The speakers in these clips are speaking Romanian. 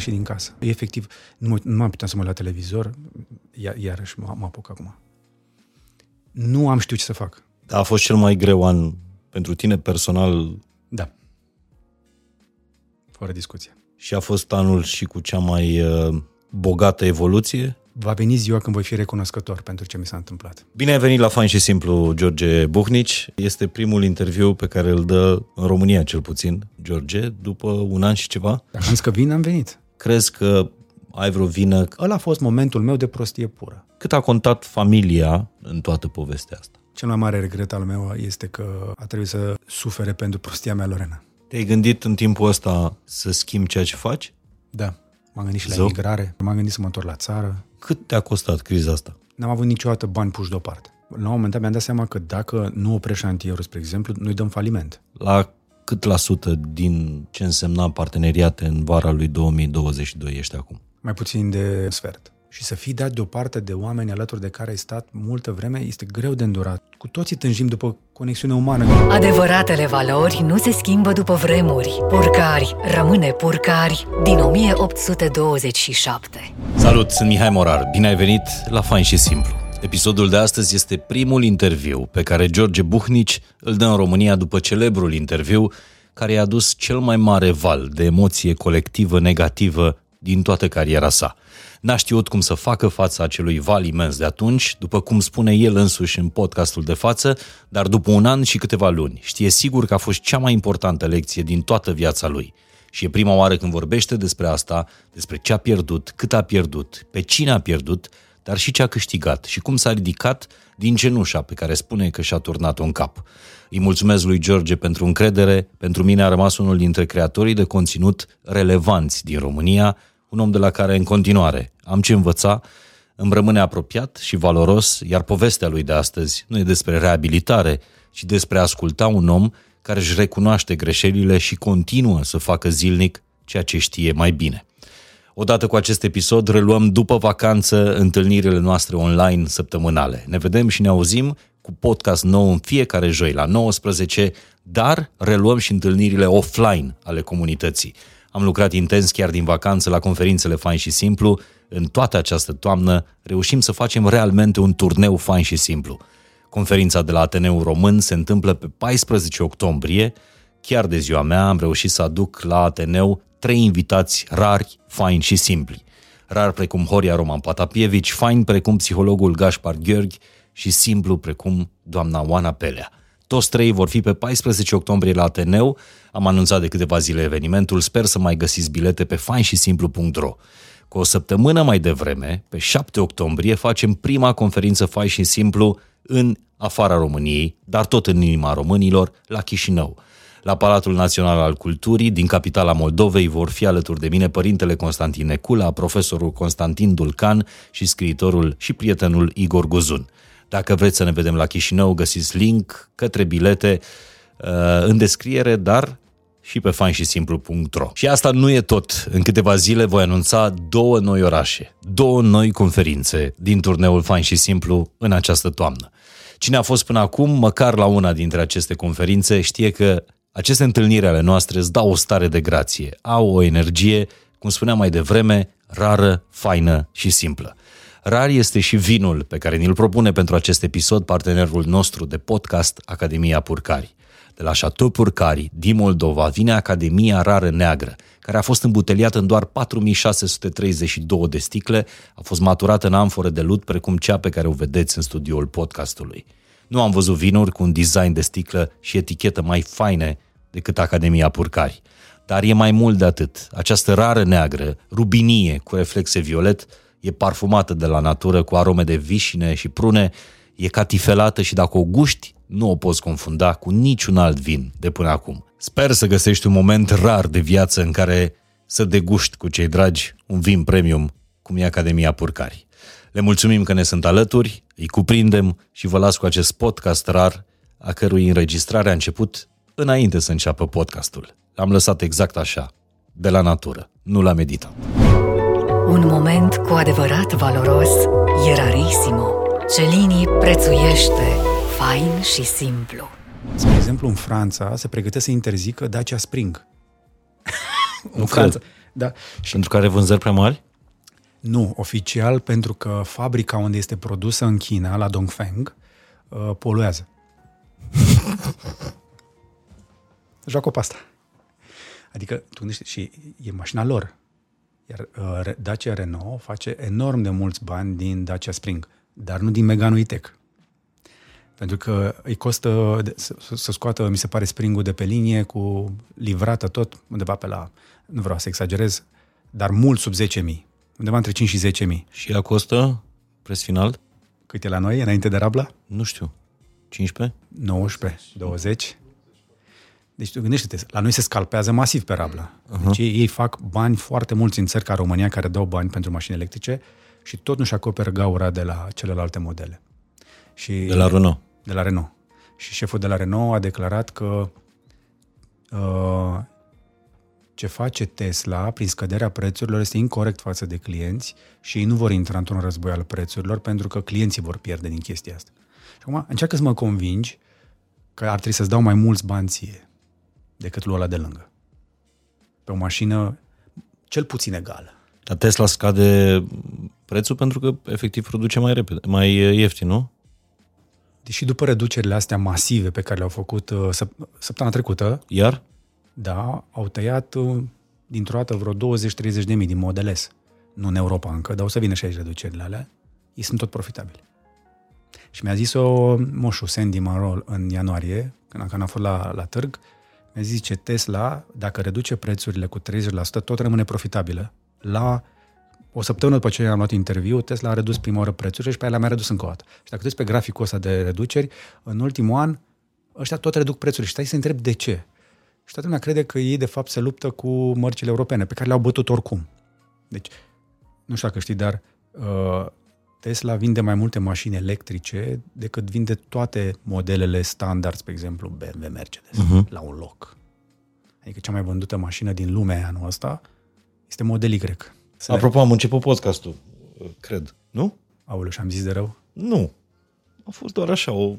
ieșit din casă. Efectiv, nu, mă, nu am puteam să mă la televizor, iar, iarăși mă, mă apuc acum. Nu am știut ce să fac. A fost cel mai greu an pentru tine personal Da. Fără discuție. și a fost anul și cu cea mai uh, bogată evoluție? Va veni ziua când voi fi recunoscător pentru ce mi s-a întâmplat. Bine ai venit la Fain și Simplu, George Buhnici. Este primul interviu pe care îl dă în România, cel puțin, George, după un an și ceva. Dacă am zis că vin, am venit. Crezi că ai vreo vină? Ăla a fost momentul meu de prostie pură. Cât a contat familia în toată povestea asta? Cel mai mare regret al meu este că a trebuit să sufere pentru prostia mea, Lorena. Te-ai gândit în timpul ăsta să schimbi ceea ce faci? Da. M-am gândit și la Zău. emigrare, m-am gândit să mă întorc la țară. Cât te-a costat criza asta? N-am avut niciodată bani puși deoparte. La un moment dat mi-am dat seama că dacă nu oprești șantierul, spre exemplu, noi dăm faliment. La cât la sută din ce însemna parteneriate în vara lui 2022 ești acum? Mai puțin de sfert. Și să fii dat deoparte de oameni alături de care ai stat multă vreme este greu de îndurat. Cu toții tânjim după conexiune umană. Adevăratele valori nu se schimbă după vremuri. Purcari rămâne purcari din 1827. Salut, sunt Mihai Morar. Bine ai venit la Fain și Simplu. Episodul de astăzi este primul interviu pe care George Buhnici îl dă în România după celebrul interviu care i-a adus cel mai mare val de emoție colectivă negativă din toată cariera sa. N-a știut cum să facă fața acelui val imens de atunci, după cum spune el însuși în podcastul de față, dar după un an și câteva luni. Știe sigur că a fost cea mai importantă lecție din toată viața lui. Și e prima oară când vorbește despre asta, despre ce a pierdut, cât a pierdut, pe cine a pierdut, dar și ce a câștigat și cum s-a ridicat din cenușa pe care spune că și-a turnat-o în cap. Îi mulțumesc lui George pentru încredere, pentru mine a rămas unul dintre creatorii de conținut relevanți din România, un om de la care în continuare am ce învăța, îmi rămâne apropiat și valoros, iar povestea lui de astăzi nu e despre reabilitare, ci despre a asculta un om care își recunoaște greșelile și continuă să facă zilnic ceea ce știe mai bine. Odată cu acest episod reluăm după vacanță întâlnirile noastre online săptămânale. Ne vedem și ne auzim cu podcast nou în fiecare joi la 19, dar reluăm și întâlnirile offline ale comunității. Am lucrat intens chiar din vacanță la conferințele Fain și Simplu. În toată această toamnă reușim să facem realmente un turneu fain și simplu. Conferința de la Ateneu Român se întâmplă pe 14 octombrie. Chiar de ziua mea am reușit să aduc la Ateneu trei invitați rari, faini și simpli. Rar precum Horia Roman Patapievici, fain precum psihologul Gaspar Gheorghi și simplu precum doamna Oana Pelea. Toți trei vor fi pe 14 octombrie la Ateneu. Am anunțat de câteva zile evenimentul, sper să mai găsiți bilete pe fainșisimplu.ro. Cu o săptămână mai devreme, pe 7 octombrie, facem prima conferință Fai și Simplu în afara României, dar tot în inima românilor, la Chișinău. La Palatul Național al Culturii, din capitala Moldovei, vor fi alături de mine părintele Constantin Necula, profesorul Constantin Dulcan și scriitorul și prietenul Igor Guzun. Dacă vreți să ne vedem la Chișinău, găsiți link către bilete uh, în descriere, dar și pe fainșisimplu.ro. Și asta nu e tot. În câteva zile voi anunța două noi orașe, două noi conferințe din turneul Fain și Simplu în această toamnă. Cine a fost până acum, măcar la una dintre aceste conferințe, știe că aceste întâlniri ale noastre îți dau o stare de grație, au o energie, cum spuneam mai devreme, rară, faină și simplă. Rar este și vinul pe care ni-l propune pentru acest episod partenerul nostru de podcast Academia Purcari. De la Chateau Purcari, din Moldova, vine Academia Rară Neagră, care a fost îmbuteliată în doar 4632 de sticle, a fost maturată în amfore de lut, precum cea pe care o vedeți în studioul podcastului. Nu am văzut vinuri cu un design de sticlă și etichetă mai faine decât Academia Purcari. Dar e mai mult de atât. Această rară neagră, rubinie cu reflexe violet, e parfumată de la natură cu arome de vișine și prune, e catifelată și dacă o guști, nu o poți confunda cu niciun alt vin de până acum. Sper să găsești un moment rar de viață în care să deguști cu cei dragi un vin premium, cum e Academia Purcari. Le mulțumim că ne sunt alături, îi cuprindem și vă las cu acest podcast rar, a cărui înregistrare a început înainte să înceapă podcastul. L-am lăsat exact așa, de la natură, nu l-am meditat. Un moment cu adevărat valoros e rarissimo. Celini prețuiește fain și simplu. Spre exemplu, în Franța se pregătește să interzică Dacia Spring. în Franța. Da. Și Pentru că are vânzări prea mari? Nu, oficial, pentru că fabrica unde este produsă în China, la Dongfeng, uh, poluează. Joacă pe asta. Adică, tu gândește, și e mașina lor. Iar uh, Re- Dacia Renault face enorm de mulți bani din Dacia Spring, dar nu din Megane E-Tech. Pentru că îi costă de- să, să- să scoată, mi se pare, springul de pe linie cu livrată tot undeva pe la, nu vreau să exagerez, dar mult sub 10.000. Undeva între 5 și 10.000. Și ea costă preț final? Cât e la noi, înainte de Rabla? Nu știu. 15? 19, 20. Deci tu gândește-te, la noi se scalpează masiv pe Rabla. Uh-huh. Deci ei, ei fac bani foarte mulți în țări ca România care dau bani pentru mașini electrice și tot nu-și acoperă gaura de la celelalte modele. Și De la Renault. de la Renault. Și șeful de la Renault a declarat că uh, ce face Tesla prin scăderea prețurilor este incorrect față de clienți și ei nu vor intra într-un război al prețurilor pentru că clienții vor pierde din chestia asta. Și acum încearcă să mă convingi că ar trebui să-ți dau mai mulți bani ție decât lui ăla de lângă. Pe o mașină cel puțin egală. Dar Tesla scade prețul pentru că efectiv produce mai repede, mai ieftin, nu? Deși după reducerile astea masive pe care le-au făcut uh, săp- săptămâna trecută, Iar? Da, au tăiat uh, dintr-o dată vreo 20-30 de mii din Model S. Nu în Europa încă, dar o să vină și aici reducerile alea. Ei sunt tot profitabili. Și mi-a zis-o moșu Sandy Marol în ianuarie, când, când a fost la, la târg, mi-a zis ce Tesla, dacă reduce prețurile cu 30%, tot rămâne profitabilă. La o săptămână după ce am luat interviu, Tesla a redus prima oară prețurile și pe aia le-a mai redus încă o dată. Și dacă tu pe graficul ăsta de reduceri, în ultimul an, ăștia tot reduc prețurile și stai să întreb de ce. Și toată lumea crede că ei, de fapt, se luptă cu mărcile europene, pe care le-au bătut oricum. Deci, nu știu dacă știi, dar uh, Tesla vinde mai multe mașini electrice decât vinde toate modelele standard, spre exemplu, BMW, Mercedes, uh-huh. la un loc. Adică cea mai vândută mașină din lume anul ăsta este Model Y. Să Apropo, am început podcastul, cred. Nu? Aoleu, și am zis de rău? Nu. A fost doar așa, o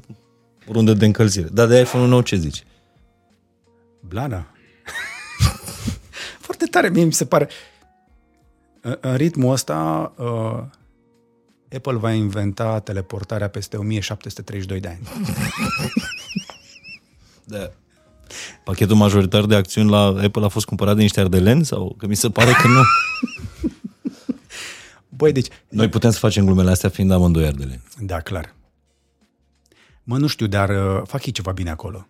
rundă de încălzire. Dar de iPhone-ul nou ce zici? Blana. Foarte tare, mie mi se pare. În- În ritmul ăsta, uh, Apple va inventa teleportarea peste 1732 de ani. Da. Pachetul majoritar de acțiuni la Apple a fost cumpărat de niște ardeleni? Sau că mi se pare că nu. Băi, deci, Noi putem să facem glumele astea fiind amândoi ardeleni. da, clar. Mă, nu știu, dar uh, fac ei ceva bine acolo.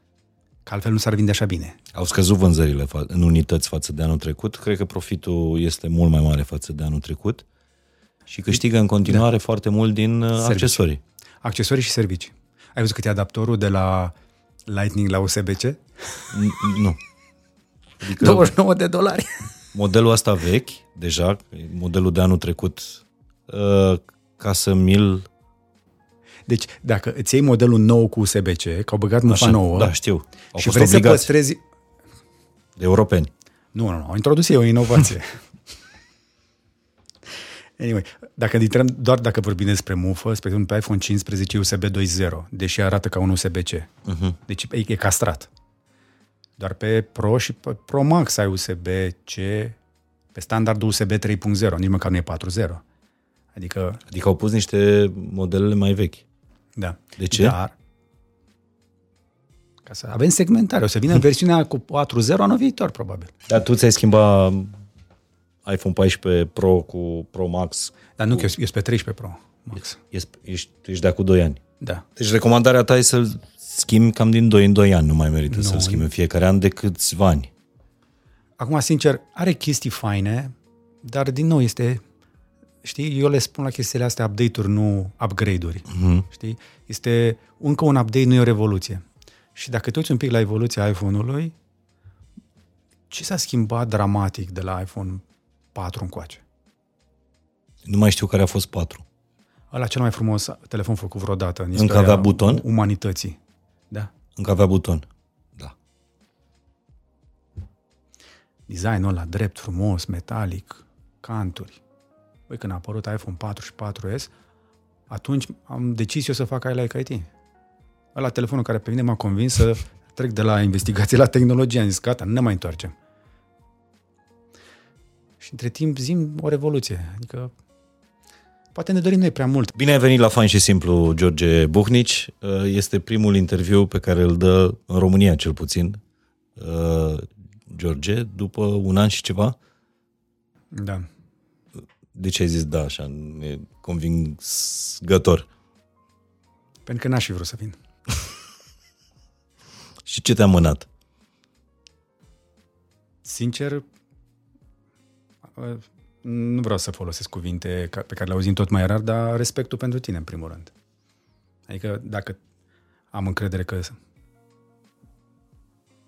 Că altfel nu s-ar vinde așa bine. Au scăzut vânzările fa- în unități față de anul trecut. Cred că profitul este mult mai mare față de anul trecut. Și câștigă în continuare da. foarte mult din uh, accesorii. Accesorii și servicii. Ai văzut cât e adaptorul de la Lightning la USB-C? N- Nu. Adică 29 de dolari. modelul ăsta vechi, deja, modelul de anul trecut, uh, ca să mi-l... Deci, dacă îți iei modelul nou cu USB-C, că au băgat mufa Așa, nouă, da, știu. Au și fost vrei să obligați păstrezi... de europeni. Nu, nu, nu, au introdus ei o inovație. anyway, dacă intrăm, doar dacă vorbim despre mufă, spre exemplu, pe iPhone 15 e USB 2.0, deși arată ca un USB-C. Uh-huh. Deci e, e castrat. Doar pe Pro și pe Pro Max ai USB-C, pe standardul USB 3.0, nici măcar nu e 4.0. Adică, Adică au pus niște modelele mai vechi. Da. De ce? Dar, ca să avem segmentare, o să vină versiunea cu 4.0 anul viitor, probabil. Dar tu ți-ai schimbat iPhone 14 Pro cu Pro Max. Dar nu, că e USB 13 Pro Max. Ești, ești, tu ești de acum 2 ani. Da. Deci recomandarea ta e să-l schimbi cam din 2 în 2 ani. Nu mai merită Nu. să-l schimbi în fiecare an de câțiva ani. Acum, sincer, are chestii faine, dar din nou este, știi, eu le spun la chestiile astea update-uri, nu upgrade-uri. Mm-hmm. Știi? Este încă un update, nu e o revoluție. Și dacă te uiți un pic la evoluția iPhone-ului, ce s-a schimbat dramatic de la iPhone 4 încoace? Nu mai știu care a fost 4. Ăla cel mai frumos telefon făcut vreodată în Încă istoria avea buton? umanității. Da. Încă avea buton. Da. Designul ăla drept, frumos, metalic, canturi. Băi, când a apărut iPhone 4 și 4S, atunci am decis eu să fac aia like IT. Ăla telefonul care pe mine m-a convins să trec de la investigație la tehnologie. Am zis, gata, nu ne mai întoarcem. între timp zim o revoluție. Adică poate ne dorim noi prea mult. Bine ai venit la Fain și Simplu, George Buhnici. Uh, Este primul interviu pe care îl dă în România, cel puțin, uh, George, după un an și ceva. Da. De ce ai zis da așa, e convingător? Pentru că n-aș fi vrut să vin. Și ce te-a mânat? Sincer, uh, nu vreau să folosesc cuvinte ca- pe care le auzim tot mai rar, dar respectul pentru tine, în primul rând. Adică dacă am încredere că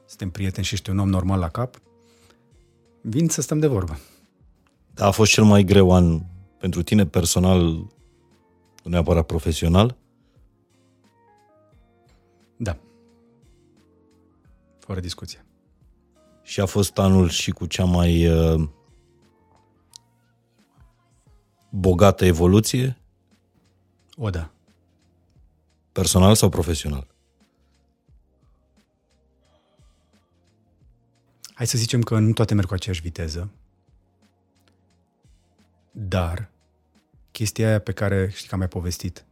suntem prieteni și ești un om normal la cap, vin să stăm de vorbă. A fost cel mai greu an pentru tine personal, nu neapărat profesional? Da. Fără discuție. Și a fost anul și cu cea mai uh, bogată evoluție, O, da. personal sau profesional? Hai să zicem că nu toate merg cu aceeași viteză, dar chestia aia pe care știi că am mai povestit,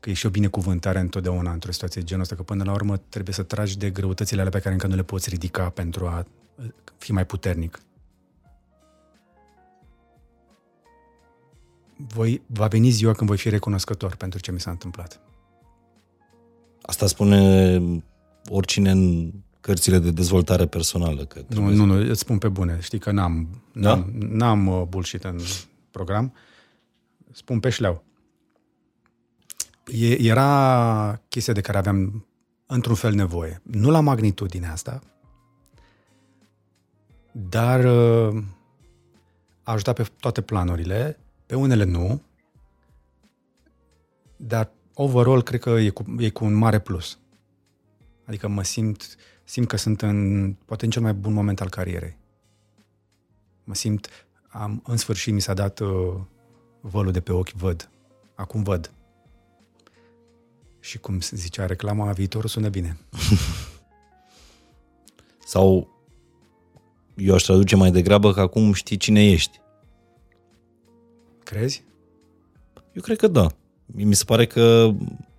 că e și o binecuvântare întotdeauna într-o situație de genul ăsta, că până la urmă trebuie să tragi de greutățile alea pe care încă nu le poți ridica pentru a uh, fi mai puternic. Voi, va veni ziua când voi fi recunoscător pentru ce mi s-a întâmplat. Asta spune oricine în cărțile de dezvoltare personală. Că Nu, trebuie nu, nu, îți spun pe bune. Știi că n-am, Da? n-am, n-am uh, bullshit în program. Spun pe șleau. E, era chestia de care aveam într-un fel nevoie. Nu la magnitudinea asta, dar uh, a ajutat pe toate planurile, pe unele nu, dar overall cred că e cu, e cu un mare plus. Adică mă simt, simt că sunt în, poate în cel mai bun moment al carierei. Mă simt, am, în sfârșit mi s-a dat uh, vălul de pe ochi, văd. Acum văd. Și cum se zicea reclama, viitorul sună bine. Sau eu aș traduce mai degrabă că acum știi cine ești. Crezi? Eu cred că da. Mi se pare că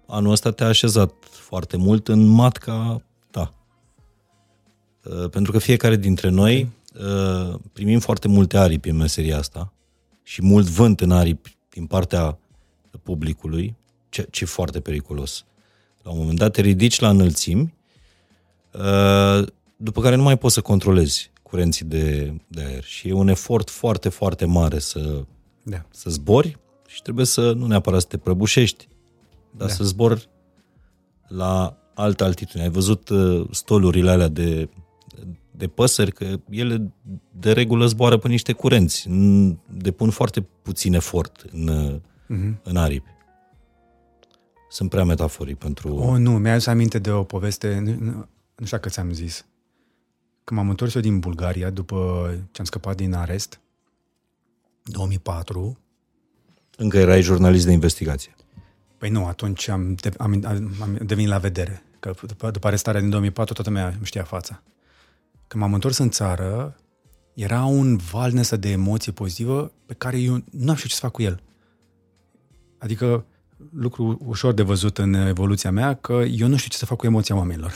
anul ăsta te-a așezat foarte mult în matca ta. Uh, Pentru că fiecare dintre noi uh, primim foarte multe aripi în meseria asta și mult vânt în aripi din partea publicului, ce, ce e foarte periculos. La un moment dat te ridici la înălțimi, uh, după care nu mai poți să controlezi curenții de, de aer și e un efort foarte, foarte mare să Da. să zbori și trebuie să, nu neapărat să te prăbușești, dar Da. să zbori la altă altitudine. Ai văzut uh, stolurile alea de, de păsări, că ele de regulă zboară pe niște curenți, n- depun foarte puțin efort în, uh, Mhm. în aripi. Sunt prea metaforii pentru... Oh, nu, mi-a adus aminte de o poveste, nu, nu, nu știu dacă ți-am zis. Când m-am întors eu din Bulgaria, după ce am scăpat din arest, 2004, Încă erai jurnalist de investigație. Păi nu, atunci am, de, am, am devenit la vedere. Că după, după arestarea din 2004, toată lumea îmi știa fața. Când m-am întors în țară, era un val din ăsta de emoție pozitivă pe care eu nu am știut ce să fac cu el. Adică lucru ușor de văzut în evoluția mea, că eu nu știu ce să fac cu emoția oamenilor.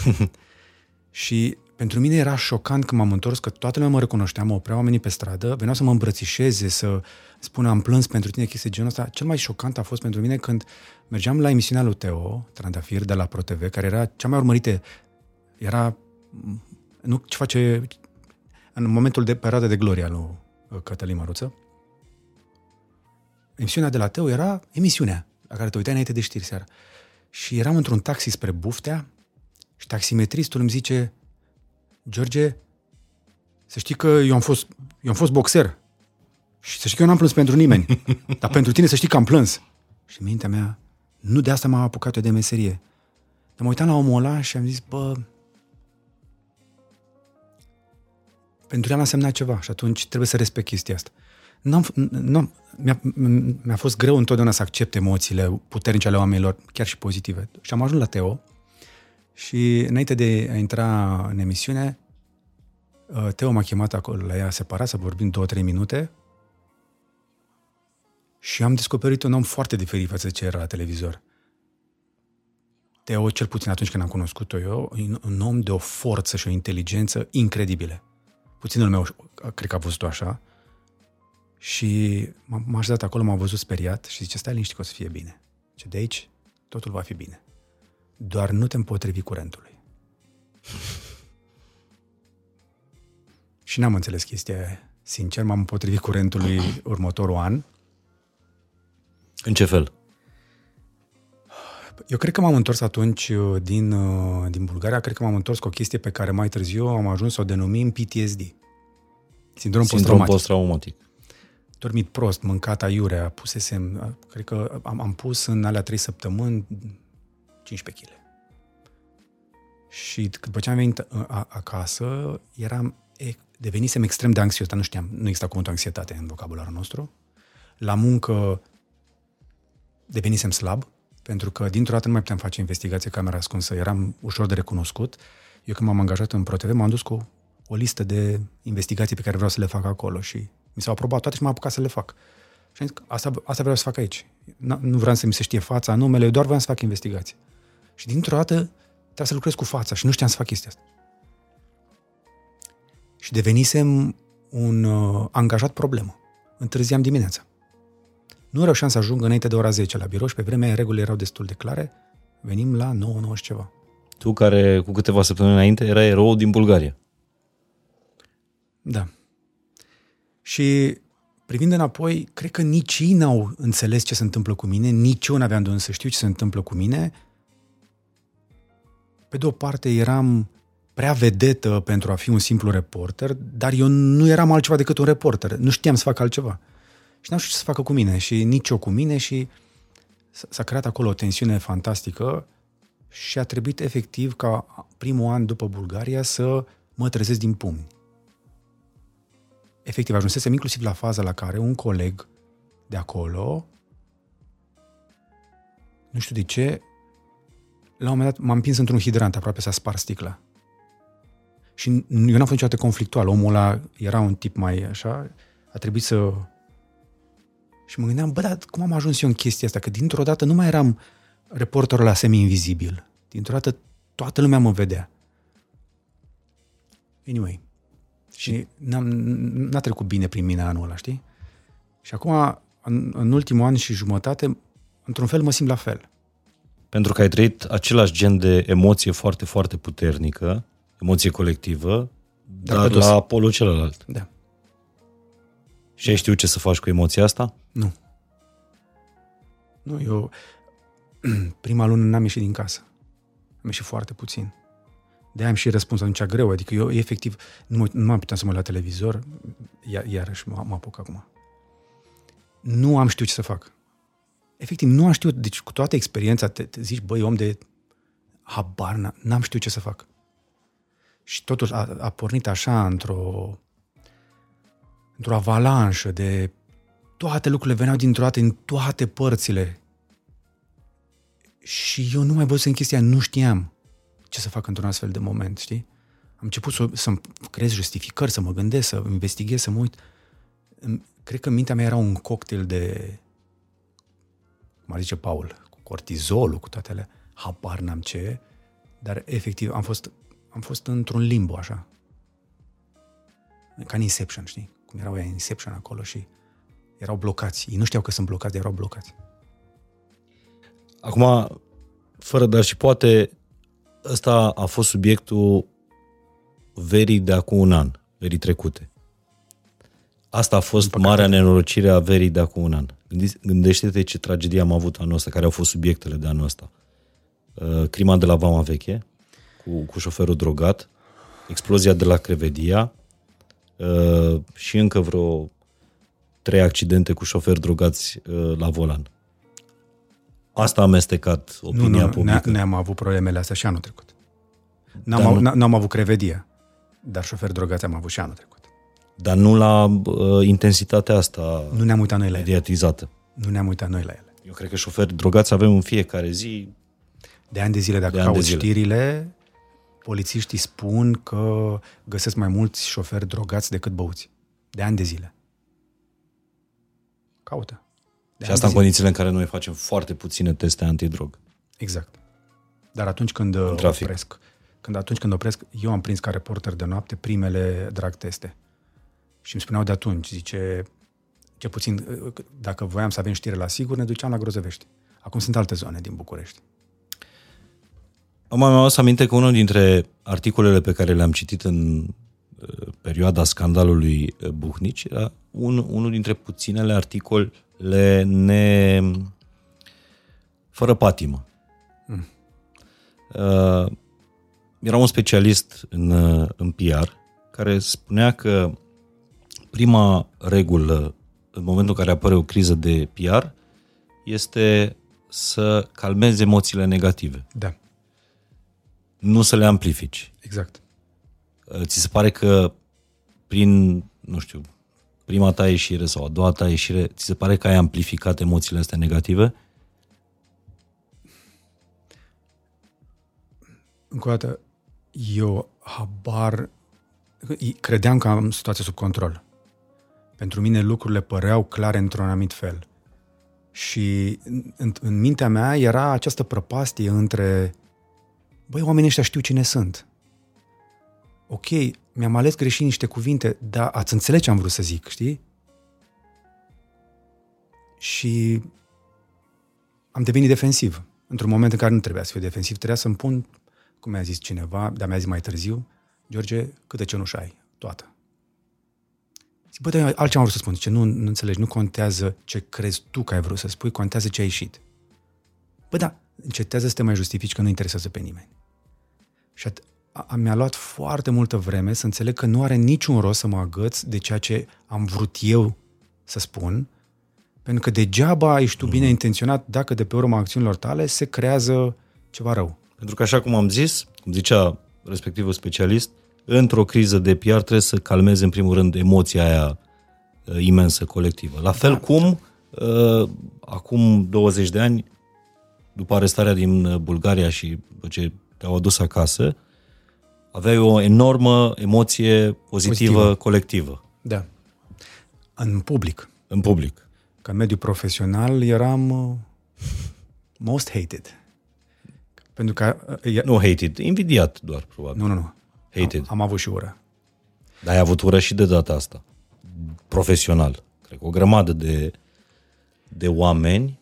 și pentru mine era șocant când m-am întors că toată lumea mă recunoștea, mă opreau oamenii pe stradă, veneau să mă îmbrățișeze, să spună am plâns pentru tine, chestii de genul ăsta. Cel mai șocant a fost pentru mine când mergeam la emisiunea lui Teo, Trandafir, de la ProTV, care era cea mai urmărită, era nu ce face în momentul de perioada de gloria lui uh, Cătălin Măruță. Emisiunea de la Teo era emisiunea la care te uitai înainte de știri seara. Și eram într-un taxi spre Buftea și taximetristul îmi zice George, să știi că eu am fost, eu am fost boxer și să știi că eu n-am plâns pentru nimeni, dar pentru tine să știi că am plâns. Și în mintea mea, nu de asta m-am apucat eu de meserie. Dar mă uitam la omul ăla și am zis, bă, pentru el a însemnat ceva și atunci trebuie să respect chestia asta. N-am, n-am, mi-a, mi-a fost greu întotdeauna să accept emoțiile puternice ale oamenilor, chiar și pozitive. Și am ajuns la Teo și înainte de a intra în emisiune, Uh, Teo m-a chemat acolo la ea separat să vorbim două, trei minute și am descoperit un om foarte diferit față de ce era la televizor. Teo, cel puțin atunci când am cunoscut-o eu, e un om de o forță și o inteligență incredibile. Puținul meu cred că a văzut-o așa. Și m-am așezat acolo, m-am văzut speriat și zice, stai liniștit că o să fie bine. Ce de aici totul va fi bine. Doar nu te împotrivi curentului. și n-am înțeles chestia aia. Sincer, m-am împotrivit curentului următorul an. În ce fel? Eu cred că m-am întors atunci uh, din, uh, din Bulgaria, cred că m-am întors cu o chestie pe care mai târziu am ajuns să o denumim PTSD. Sindrom, Sindrom post-traumatic. Dormit prost, mâncat aiurea, pusesem, uh, cred că am, am pus în alea trei săptămâni 15 kg. Și după ce am venit acasă, eram, devenisem extrem de anxios, dar nu știam, nu exista cuvântul anxietate în vocabularul nostru. La muncă devenisem slab, pentru că dintr-o dată nu mai puteam face investigație camera ascunsă, eram ușor de recunoscut. Eu când m-am angajat în ProTV, m-am dus cu o listă de investigații pe care vreau să le fac acolo și mi s-au aprobat toate și m-am apucat să le fac. Și am zis, asta, asta vreau să fac aici. Nu vreau să mi se știe fața, numele, eu doar vreau să fac investigații. Și dintr-o dată trebuie să lucrez cu fața și nu știam să fac chestia asta. Și devenisem un uh, angajat problemă. Întârziam dimineața. Nu reușeam să ajung înainte de ora 10 la birou și pe vremea regulile erau destul de clare. Venim la 9, 9 și ceva. Tu care cu câteva săptămâni înainte era erou din Bulgaria. Da. Și privind înapoi, cred că nici ei n-au înțeles ce se întâmplă cu mine, nici eu n-aveam de unde să știu ce se întâmplă cu mine. Pe de o parte eram prea vedetă pentru a fi un simplu reporter, dar eu nu eram altceva decât un reporter. Nu știam să fac altceva. Și n-am știut ce să facă cu mine și nici eu cu mine și s-a creat acolo o tensiune fantastică și a trebuit efectiv ca primul an după Bulgaria să mă trezesc din pumni. Efectiv, ajunsesem inclusiv la faza la care un coleg de acolo, nu știu de ce, la un moment dat m-am împins într-un hidrant, aproape s-a spart sticla. Și eu n-am fost niciodată conflictual. Omul ăla era un tip mai așa, a trebuit să și mă gândeam, bă, dar cum am ajuns eu în chestia asta? Că dintr-o dată nu mai eram reporterul la semi-invizibil. Dintr-o dată toată lumea mă vedea. Anyway. Și n-am, n-a trecut bine prin mine anul ăla, știi? Și acum, în, în ultimul an și jumătate, într-un fel mă simt la fel. Pentru că ai trăit același gen de emoție foarte, foarte puternică, emoție colectivă, dar, dar la polul celălalt. Da. Și ai știut ce să faci cu emoția asta? Nu. Nu, eu prima lună n-am ieșit din casă. Am ieșit foarte puțin. De am și răspuns atunci greu, adică eu efectiv nu, mă, nu am puteam să mă la televizor, iar, iarăși mă, mă apuc acum. Nu am știut ce să fac. Efectiv, nu am știut, deci cu toată experiența, te, te zici, băi, om de habar, n-am știut ce să fac. Și totul a, a pornit așa într-o într-o avalanșă de toate lucrurile veneau dintr-o dată în toate părțile. Și eu nu mai văzut în chestia, nu știam ce să fac într-un astfel de moment, știi? Am început să, să-mi creez justificări, să mă gândesc, să investighez, să mă uit. Cred că mintea mea era un cocktail de, cum ar zice Paul, cu cortizolul, cu toate alea. Habar n-am ce, dar efectiv am fost, am fost într-un limbo așa. Ca în Inception, știi? cum erau ea Inception acolo și erau blocați. Ei nu știau că sunt blocați, dar erau blocați. Acum, fără dar și poate, ăsta a fost subiectul verii de acum un an, verii trecute. Asta a fost marea nenorocire a verii de acum un an. Gândește-te ce tragedie am avut anul ăsta, care au fost subiectele de anul ăsta. Uh, crima de la Vama Veche, cu, cu șoferul drogat, explozia de la Crevedia, Uh, și încă vreo trei accidente cu șoferi drogați uh, la volan. Asta a amestecat opinia nu, nu, publică. Nu, ne-am avut problemele astea și anul trecut. N-am, au, nu... n-am avut crevedia, dar șoferi drogați am avut și anul trecut. Dar nu la uh, intensitatea asta Nu ne-am uitat noi la mediatizată. ele. Nu ne-am uitat noi la ele. Eu cred că șoferi drogați avem în fiecare zi. De ani de zile, dacă de cauți știrile, polițiștii spun că găsesc mai mulți șoferi drogați decât băuți. De ani de zile. Caută. De și asta în condițiile în care noi facem foarte puține teste antidrog. Exact. Dar atunci când uh, trafic. opresc, când atunci când opresc, eu am prins ca reporter de noapte primele drag teste. Și îmi spuneau de atunci, zice, ce puțin, uh, dacă voiam să avem știre la sigur, ne duceam la Grozăvești. Acum sunt alte zone din București. Am mai adus aminte că unul dintre articolele pe care le-am citit în uh, perioada scandalului uh, Buhnici era un, unul dintre puținele articole ne... fără patimă. Mm. Uh, era un specialist în, uh, în PR care spunea că prima regulă în momentul în care apare o criză de PR este să calmezi emoțiile negative. Da. Nu să le amplifici. Exact. Uh, ți se pare că prin, nu știu, prima ta ieșire sau a doua ta ieșire, ți se pare că ai amplificat emoțiile astea negative? Încă o dată, eu habar... Credeam că am situația sub control. Pentru mine lucrurile păreau clare într-un anumit fel. Și în, în mintea mea era această prăpastie între băi, oamenii ăștia știu cine sunt. Ok, mi-am ales greșit niște cuvinte, dar ați înțeles ce am vrut să zic, știi? Și am devenit defensiv. Într-un moment în care nu trebuia să fiu defensiv, trebuia să-mi pun, cum mi-a zis cineva, dar mi-a zis mai târziu, George, câte cenușă ai? Toată. Zic, bă, dar altceva am vrut să spun. Ce nu, nu înțelegi, nu contează ce crezi tu că ai vrut să spui, contează ce ai ieșit. Bă, da, încetează să te mai justifici că nu interesează pe nimeni. Și at- a, mi-a luat foarte multă vreme să înțeleg că nu are niciun rost să mă agăț de ceea ce am vrut eu să spun, pentru că degeaba ești tu bine intenționat dacă de pe urma acțiunilor tale se creează ceva rău. Pentru că așa cum am zis, cum zicea respectivul specialist, într-o criză de PR trebuie să calmeze în primul rând emoția aia uh, imensă colectivă. La fel da. cum uh, acum 20 de ani, după arestarea din uh, Bulgaria și după ce te-au adus acasă, aveai o enormă emoție pozitivă, pozitivă. colectivă. Da. În public. În public. Ca mediu profesional eram uh, most hated. Pentru că... Uh, nu hated, invidiat doar, probabil. Nu, nu, nu. Hated. Am, am avut și ură. Dar ai avut ură și de data asta. Profesional. Cred că o grămadă de, de oameni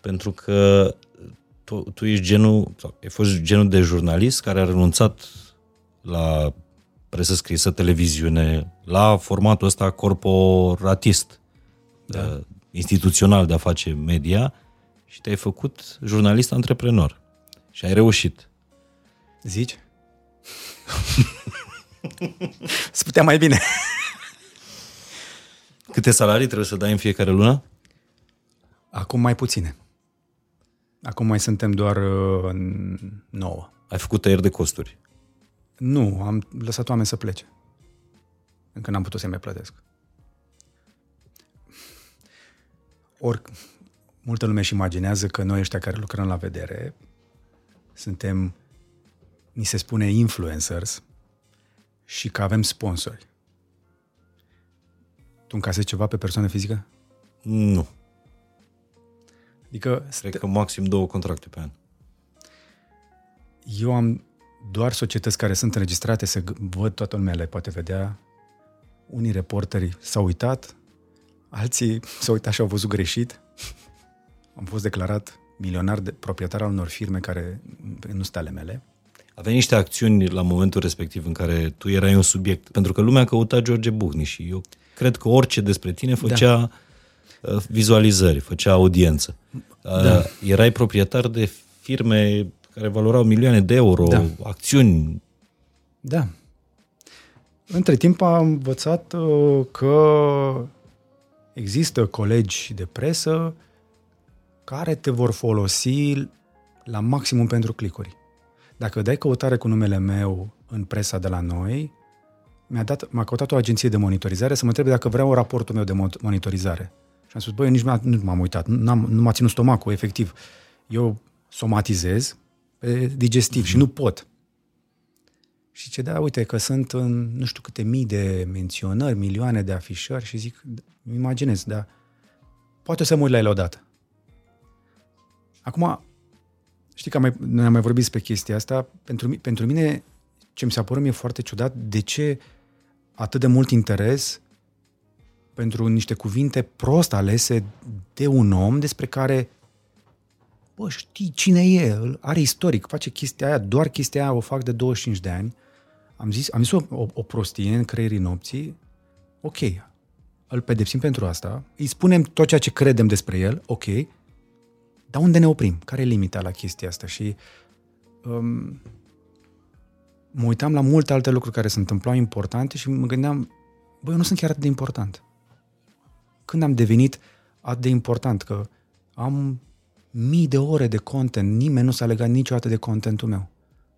pentru că tu, tu ești genul, sau ai fost genul de jurnalist care a renunțat la presă scrisă, televiziune, la formatul ăsta corporatist, da. Uh, instituțional de a face media și te-ai făcut jurnalist antreprenor. Și ai reușit. Zici? Să putea mai bine. Câte salarii trebuie să dai în fiecare lună? Acum mai puține. Acum mai suntem doar uh, nouă. Ai făcut tăieri de costuri? Nu, am lăsat oameni să plece. Încă n-am putut să-i mai plătesc. Ori, multă lume își imaginează că noi ăștia care lucrăm la vedere suntem, ni se spune influencers și că avem sponsori. Tu încasezi ceva pe persoană fizică? Nu. Adică... Cred că maxim două contracte pe an. Eu am doar societăți care sunt înregistrate, să văd toată lumea le poate vedea. Unii reporteri s-au uitat, alții s-au uitat și au văzut greșit. Am fost declarat milionar de proprietar al unor firme care nu sunt ale mele. Aveai niște acțiuni la momentul respectiv în care tu erai un subiect, pentru că lumea căuta George Buhni și eu cred că orice despre tine făcea da. Uh, vizualizări, făcea audiență. Uh, da. Erai proprietar de firme care valorau milioane de euro, da. acțiuni. Da. Între timp am învățat uh, că există colegi de presă care te vor folosi la maximum pentru clicuri. Dacă dai căutare cu numele meu în presa de la noi, mi-a, dat, m-a căutat o agenție de monitorizare să mă întrebe dacă vreau raportul meu de monitorizare. Și am spus, băi, nici nu m-am uitat, n-am, nu m-a ținut stomacul, efectiv. Eu somatizez pe digestiv mm-hmm. și nu pot. Și ce da, uite că sunt în nu știu câte mii de menționări, milioane de afișări și zic, îmi imaginez, dar poate o să mă uit la ele odată. Acum, știi că am mai, noi am mai vorbit despre chestia asta, pentru, pentru mine ce mi s-a părut mie foarte ciudat, de ce atât de mult interes pentru niște cuvinte prost alese de un om despre care bă, știi cine e, are istoric, face chestia aia, doar chestia aia o fac de 25 de ani. Am zis, am zis o, o, o prostie în creierii nopții, ok, îl pedepsim pentru asta, îi spunem tot ceea ce credem despre el, ok, dar unde ne oprim? Care e limita la chestia asta? Și um, mă uitam la multe alte lucruri care se întâmplau importante și mă gândeam, băi, eu nu sunt chiar atât de important. Când am devenit atât de important că am mii de ore de content, nimeni nu s-a legat niciodată de contentul meu.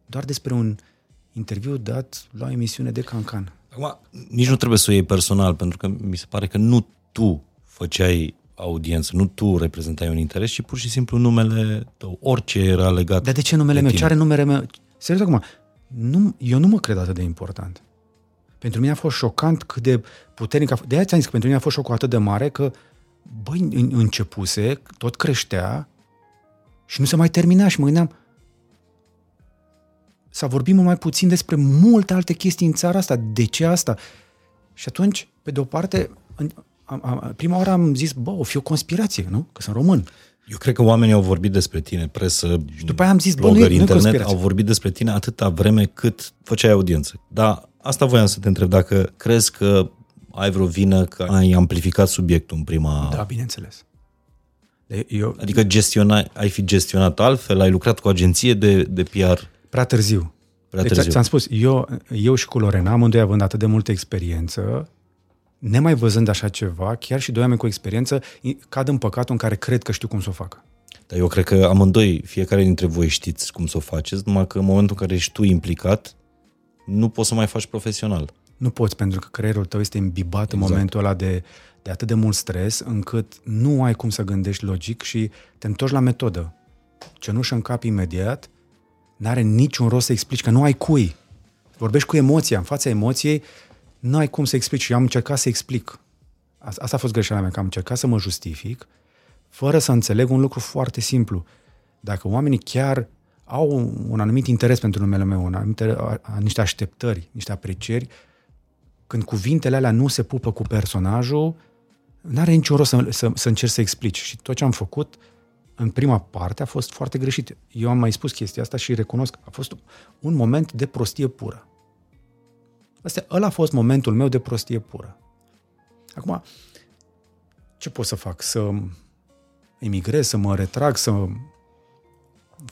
Doar despre un interviu dat la o emisiune de Cancan. Acum, nici nu trebuie să o iei personal, pentru că mi se pare că nu tu făceai audiență, nu tu reprezentai un interes, ci pur și simplu numele tău, orice era legat Dar de ce numele de meu? tine. Ce are numele meu? Serios acum, nu, eu nu mă cred atât de important. Pentru mine a fost șocant cât de puternic a fost. De aia ți-am zis că pentru mine a fost șocul atât de mare că, băi, în- începuse, tot creștea și nu se mai termina și mă gândeam, să vorbim mult mai puțin despre multe alte chestii în țara asta. De ce asta? Și atunci, pe de o parte, în, am, am, prima oară am zis, bă, o fi o conspirație, nu? Că sunt român. Eu cred că oamenii au vorbit despre tine, presă, și după aia am zis, bă, nu e- blogări, nu e internet, conspirație. au vorbit despre tine atâta vreme cât făceai audiență. Dar asta voiam să te întreb, dacă crezi că ai vreo vină că ai amplificat subiectul în prima... Da, bineînțeles. De, eu, Adică gestiona, ai fi gestionat altfel, ai lucrat cu o agenție de, de PR Prea târziu. Prea deci târziu. ți-am spus, eu, eu și cu Lorena, amândoi având atât de multă experiență, nemai văzând așa ceva, chiar și doi oameni cu experiență, i- cad în păcatul în care cred că știu cum să o facă. Dar eu cred că amândoi, fiecare dintre voi știți cum să o faceți, numai că în momentul în care ești tu implicat, nu poți să mai faci profesional. Nu poți, pentru că creierul tău este imbibat exact. în Exact. momentul ăla de, de atât de mult stres, încât nu ai cum să gândești logic și te întorci la metodă. Cenușă în cap imediat, n-are niciun rost să explici, că nu ai cui. Vorbești cu emoția, în fața emoției, nu ai cum să explici. Și eu am încercat să explic. Asta asta a fost greșeala mea, că am încercat să mă justific, fără să înțeleg un lucru foarte simplu. Dacă oamenii chiar au un anumit interes pentru numele meu, un anumit, niște așteptări, niște aprecieri, când cuvintele alea nu se pupă cu personajul, n-are niciun rost să, să, să încerci să explici. Și tot ce am făcut în prima parte a fost foarte greșit. Eu am mai spus chestia asta și recunosc că a fost un moment de prostie pură. Asta, ăla a fost momentul meu de prostie pură. Acum, ce pot să fac? Să emigrez, să mă retrag, să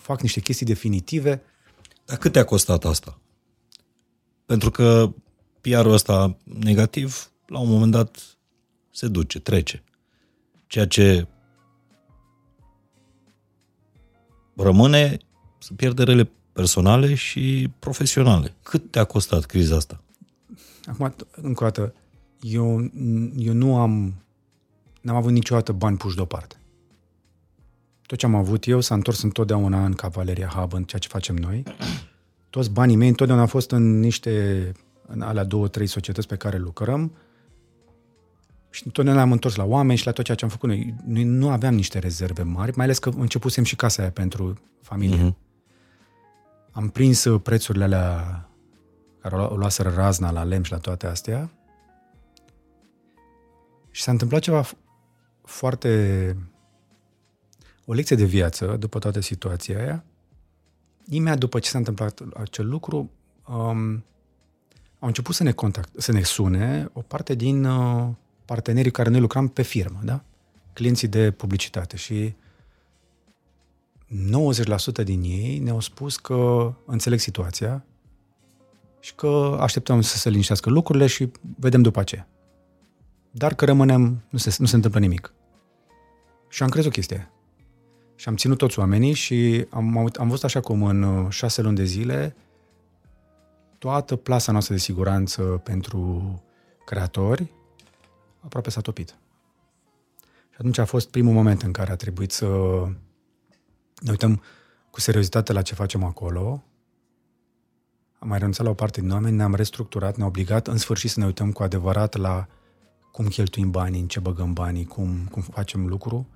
fac niște chestii definitive? Dar cât te-a costat asta? Pentru că PR-ul ăsta negativ, la un moment dat, se duce, trece. Ceea ce rămâne să pierderele personale și profesionale. Cât te-a costat criza asta? Acum, încă o dată, eu, eu nu am, n-am avut niciodată bani puși deoparte. Tot ce am avut eu s-a întors întotdeauna în Cavaleria Hub, în ceea ce facem noi. Toți banii mei întotdeauna au fost în niște, în alea două, trei societăți pe care lucrăm și întotdeauna am întors la oameni și la tot ceea ce am făcut noi. Noi nu aveam niște rezerve mari, mai ales că începusem și casa aia pentru familie. Mhm. Am prins uh, prețurile alea care o o luaseră razna la lemn și la toate astea. Și s-a întâmplat ceva f- foarte... O lecție de viață după toată situația aia. Imediat după ce s-a întâmplat acel lucru, um, au început să ne, contact, să ne sune o parte din uh, partenerii care noi lucram pe firmă, da? Clienții de publicitate și 90% din ei ne-au spus că înțeleg situația și că așteptăm să se liniștească lucrurile și vedem după aceea. Dar că rămânem, nu se, nu se întâmplă nimic. Și am crezut chestia aia. Și am ținut toți oamenii și am, aud- am văzut așa cum în uh, șase luni de zile toată plasa noastră de siguranță pentru creatori aproape s-a topit. Și atunci a fost primul moment în care a trebuit să ne uităm cu seriozitate la ce facem acolo am mai renunțat la o parte din oameni, ne-am restructurat, ne-a obligat în sfârșit să ne uităm cu adevărat la cum cheltuim banii, în ce băgăm banii, cum, cum facem lucru.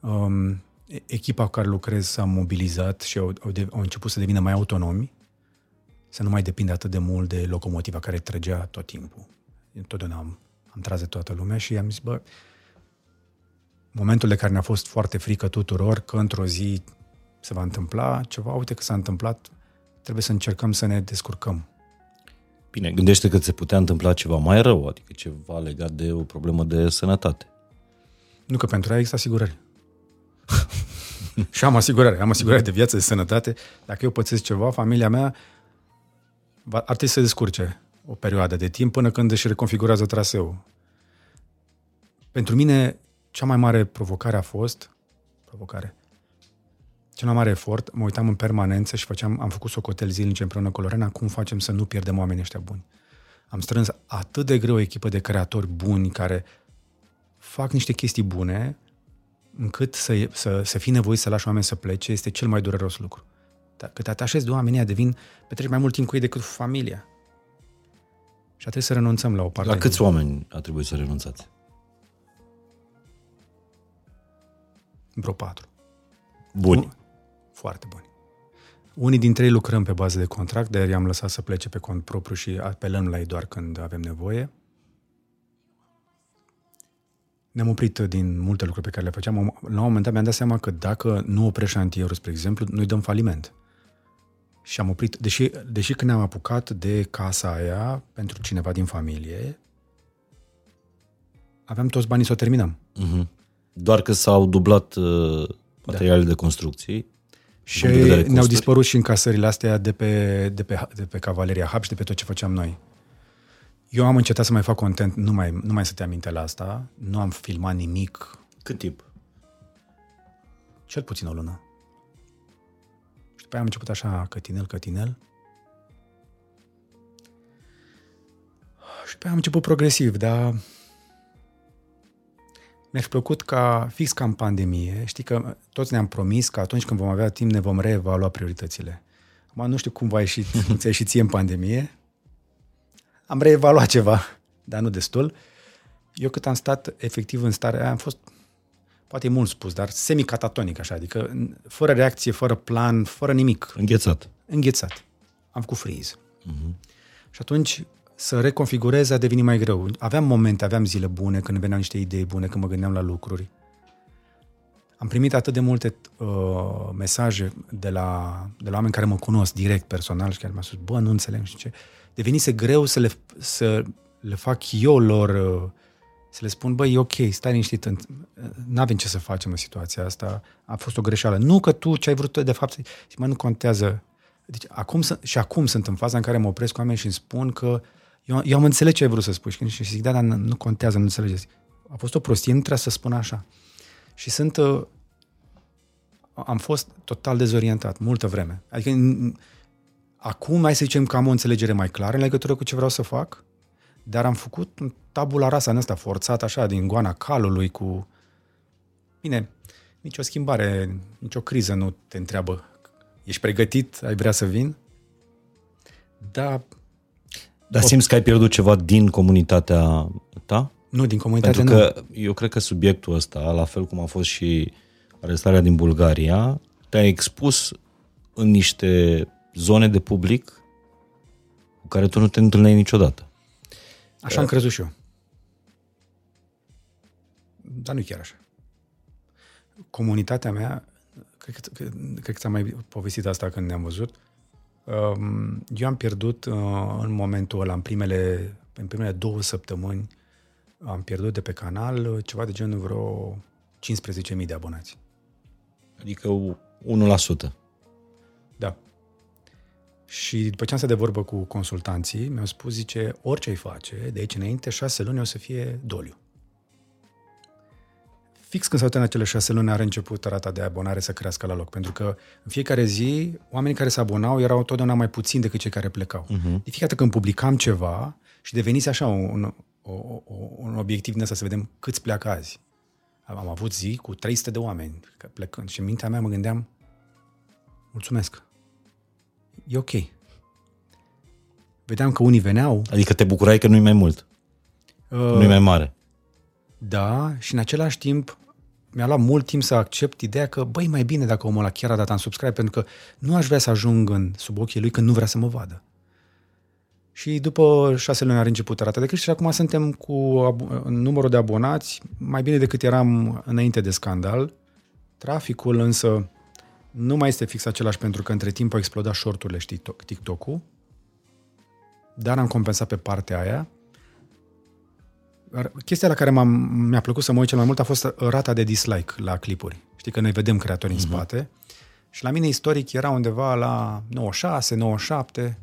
Um, echipa cu care lucrez s-a mobilizat și au, au, de, au început să devină mai autonomi, să nu mai depinde atât de mult de locomotiva care trăgea tot timpul. Întotdeauna am, am tras de toată lumea și am zis, bă, momentul de care ne-a fost foarte frică tuturor că într-o zi se va întâmpla ceva, uite că s-a întâmplat, trebuie să încercăm să ne descurcăm. Bine, gândește că se putea întâmpla ceva mai rău, adică ceva legat de o problemă de sănătate. Nu că pentru aia există asigurări. și am asigurare, am asigurare de viață, de sănătate. Dacă eu pățesc ceva, familia mea ar trebui să se descurce o perioadă de timp până când își reconfigurează traseul. Pentru mine, cea mai mare provocare a fost, provocare, cel mai mare efort, mă uitam în permanență și făceam, am făcut socotel zilnice împreună cu Lorena, cum facem să nu pierdem oamenii ăștia buni. Am strâns atât de greu o echipă de creatori buni care fac niște chestii bune, încât să, să, să fii nevoit să lași oameni să plece este cel mai dureros lucru. Dacă te atașezi de oamenii devin, petreci mai mult timp cu ei decât cu familia. Și trebuie să renunțăm la o parte. La câți oameni a trebuit să renunțați? Vreo patru. Buni. Foarte buni. Unii dintre ei lucrăm pe bază de contract, dar i-am lăsat să plece pe cont propriu și apelăm la ei doar când avem nevoie. Ne-am oprit din multe lucruri pe care le făceam. La un moment dat mi-am dat seama că dacă nu oprești șantierul, spre exemplu, noi dăm faliment. Și am oprit, deși, deși când ne-am apucat de casa aia pentru cineva din familie, aveam toți banii să o terminăm. Uh-huh. Doar că s-au dublat uh, materialele da. de construcții. Și ne-au dispărut și încasările astea de pe, de, pe, de pe Cavaleria Hub și de pe tot ce făceam noi. Eu am încetat să mai fac content, nu mai, nu mai să te aminte la asta, nu am filmat nimic. Cât timp? Cel puțin o lună. Și după aia am început așa, cătinel, cătinel. Și după aia am început progresiv, dar mi-ar fi plăcut ca, fix ca în pandemie, știi că toți ne-am promis că atunci când vom avea timp ne vom reevalua prioritățile. Acum nu știu cum va ieși, ți-a ieșit ție în pandemie. Am reevaluat ceva, dar nu destul. Eu cât am stat efectiv în stare am fost, poate e mult spus, dar semi-catatonic așa, adică fără reacție, fără plan, fără nimic. Înghețat. Înghețat. Am făcut freeze. Uh-huh. Și atunci să reconfigurez a devenit mai greu. Aveam momente, aveam zile bune, când veneau niște idei bune, când mă gândeam la lucruri. Am primit atât de multe uh, mesaje de la, de la oameni care mă cunosc direct, personal, și care mi-au spus, bă, nu înțeleg și ce. Devenise greu să le, să le fac eu lor, uh, să le spun, băi, e ok, stai liniștit, nu avem ce să facem în situația asta, a fost o greșeală. Nu că tu ce ai vrut de fapt, și mă, nu contează. Deci, acum, și acum sunt în faza în care mă opresc cu oameni și îmi spun că uh, eu, eu am înțeles ce ai vrut să spui și zic, da, dar nu contează, nu înțelegeți. A fost o prostie, nu trebuie să spun așa. Și sunt... Uh, am fost total dezorientat, multă vreme. Adică acum mai să zicem că am o înțelegere mai clară în legătură cu ce vreau să fac, dar am făcut un tabula rasa în ăsta, forțat așa, din goana calului cu... Bine, nicio schimbare, nicio criză nu te întreabă. Ești pregătit? Ai vrea să vin? Da, dar simți că ai pierdut ceva din comunitatea ta? Nu, din comunitatea Pentru că nu. eu cred că subiectul ăsta, la fel cum a fost și arestarea din Bulgaria, te-a expus în niște zone de public cu care tu nu te întâlneai niciodată. Așa am crezut și eu. Dar nu chiar așa. Comunitatea mea, cred că, cred că ți-am mai povestit asta când ne-am văzut, Um, eu am pierdut uh, în momentul ăla, în primele, în primele două săptămâni, am pierdut de pe canal uh, ceva de genul vreo 15.000 de abonați. Adică 1%. Da. Și după ce am stat de vorbă cu consultanții, mi-au spus, zice, orice ai face, de aici înainte, șase luni o să fie doliu fix când s-au terminat acele șase luni, are început rata de abonare să crească la loc. Pentru că în fiecare zi, oamenii care se abonau erau totdeauna mai puțini decât cei care plecau. Uh-huh. De fiecare dată când publicam ceva și devenise așa un, o, o, un obiectiv din asta să vedem câți pleacă azi. Am avut zi cu 300 de oameni plecând și în mintea mea mă gândeam mulțumesc. E ok. vedeam că unii veneau. Adică te bucurai că nu-i mai mult, Uh, nu-i mai mare. Da, și în același timp mi-a luat mult timp să accept ideea că, băi, mai bine dacă omul ăla chiar a dat un subscribe, pentru că nu aș vrea să ajung în sub ochii lui când nu vrea să mă vadă. Și după șase luni a început rata de creștere și acum suntem cu abo- numărul de abonați mai bine decât eram înainte de scandal. Traficul însă nu mai este fix același pentru că între timp au explodat shorturile și TikTok- TikTok-ul, dar am compensat pe partea aia. Dar Chestia la care m-am, mi-a plăcut să mă uit cel mai mult a fost rata de dislike la clipuri. Știi că noi vedem creatori în spate. Și la mine istoric era undeva la 96, 97,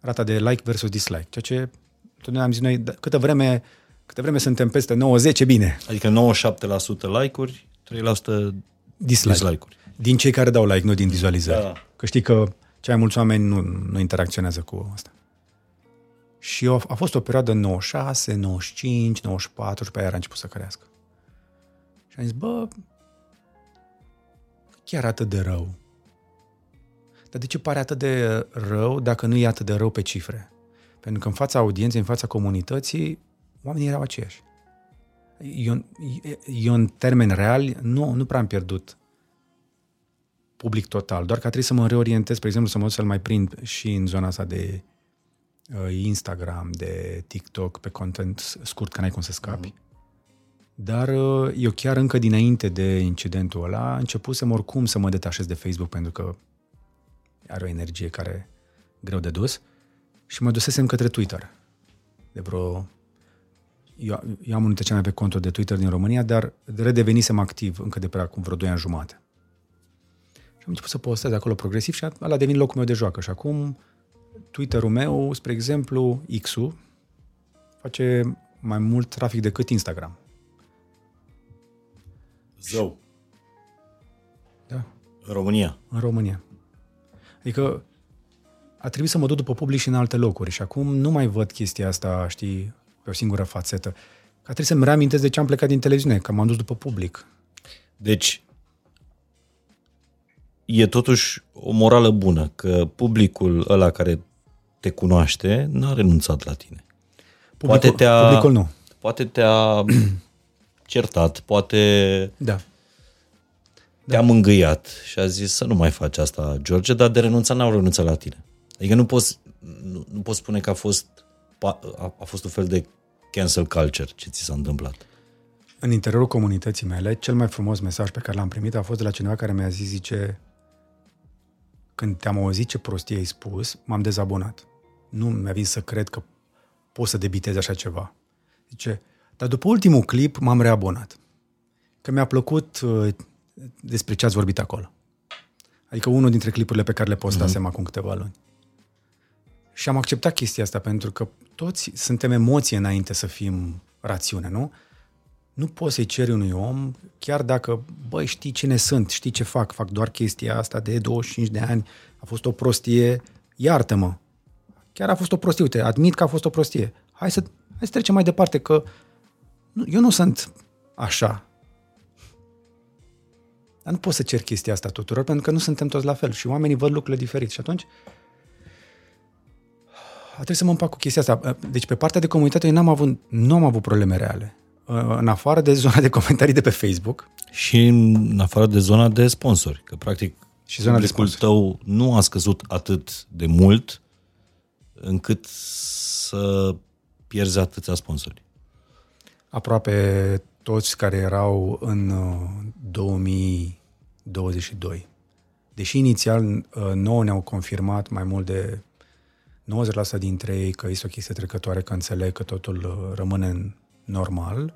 rata de like versus dislike. Ceea ce totdeauna am zis noi, "Da, câtă vreme, câtă vreme suntem peste 90, e bine. Adică 97% like-uri, 3% Dislike. dislike-uri. Din cei care dau like, nu din vizualizări. Da. Că știi că cei mai mulți oameni nu, nu interacționează cu asta. Și a, a fost o perioadă 96, 95, 94 și pe aia a început să crească. Și am zis, bă, chiar atât de rău. Dar de ce pare atât de rău dacă nu e atât de rău pe cifre? Pentru că în fața audienței, în fața comunității, oamenii erau aceiași. Eu, eu în termeni reali, nu, nu prea am pierdut public total, doar că a trebuit să mă reorientez, spre exemplu, să mă duc să-l mai prind și în zona asta de uh, Instagram, de TikTok, pe content scurt, că n-ai cum să scapi. Dar uh, eu chiar încă dinainte de incidentul ăla, începusem oricum să mă detașez de Facebook, pentru că are o energie care greu de dus, și mă dusesem către Twitter. De vreo... Eu, eu am unul dintre cele mai pe conturi de Twitter din România, dar redevenisem activ încă de pe acum vreo 2 ani jumate. Și am început să postez acolo progresiv și ăla devine locul meu de joacă. Și acum Twitter-ul meu, spre exemplu, X-ul, face mai mult trafic decât Instagram. Zău. Da. În România. În România. Adică a trebuit să mă duc după public și în alte locuri și acum nu mai văd chestia asta, știi, pe o singură fațetă. Că trebuie să-mi reamintesc de ce am plecat din televiziune, că m-am dus după public. Deci, e totuși o morală bună că publicul ăla care te cunoaște n-a renunțat la tine. Publicul, Poate te-a, publicul nu. Poate te-a certat, poate Da. te-a mângâiat și a zis să nu mai faci asta, George, dar de renunțat n-au renunțat la tine. Adică nu poți, nu, nu poți spune că a fost, a, a fost un fel de cancel culture ce ți s-a întâmplat. În interiorul comunității mele, cel mai frumos mesaj pe care l-am primit a fost de la cineva care mi-a zis, zice, când te-am auzit ce prostie ai spus, m-am dezabonat. Nu mi-a venit să cred că pot să debitez așa ceva. Zice, dar după ultimul clip m-am reabonat. Că mi-a plăcut uh, despre ce ați vorbit acolo. Adică unul dintre clipurile pe care le postasem mm-hmm. acum câteva luni. Și am acceptat chestia asta pentru că toți suntem emoție înainte să fim rațiune, nu? Nu poți să-i ceri unui om, chiar dacă, băi, știi cine sunt, știi ce fac, fac doar chestia asta de 25 de ani, a fost o prostie, iartă-mă. Chiar a fost o prostie, uite, admit că a fost o prostie. Hai să, hai să trecem mai departe, că nu, eu nu sunt așa. Dar nu pot să cer chestia asta tuturor, pentru că nu suntem toți la fel și oamenii văd lucrurile diferit. Și atunci a trebuit să mă împac cu chestia asta. Deci pe partea de comunitate eu n-am avut, nu am avut probleme reale. În afară de zona de comentarii de pe Facebook. Și în afară de zona de sponsori, că practic Și zona de publicul sponsori. tău nu a scăzut atât de mult încât să pierzi atâția sponsori. Aproape toți care erau în uh, 2022. Deși inițial uh, nouă ne-au confirmat mai mult de 90% dintre ei că este o chestie trecătoare, că înțeleg că totul uh, rămâne în normal,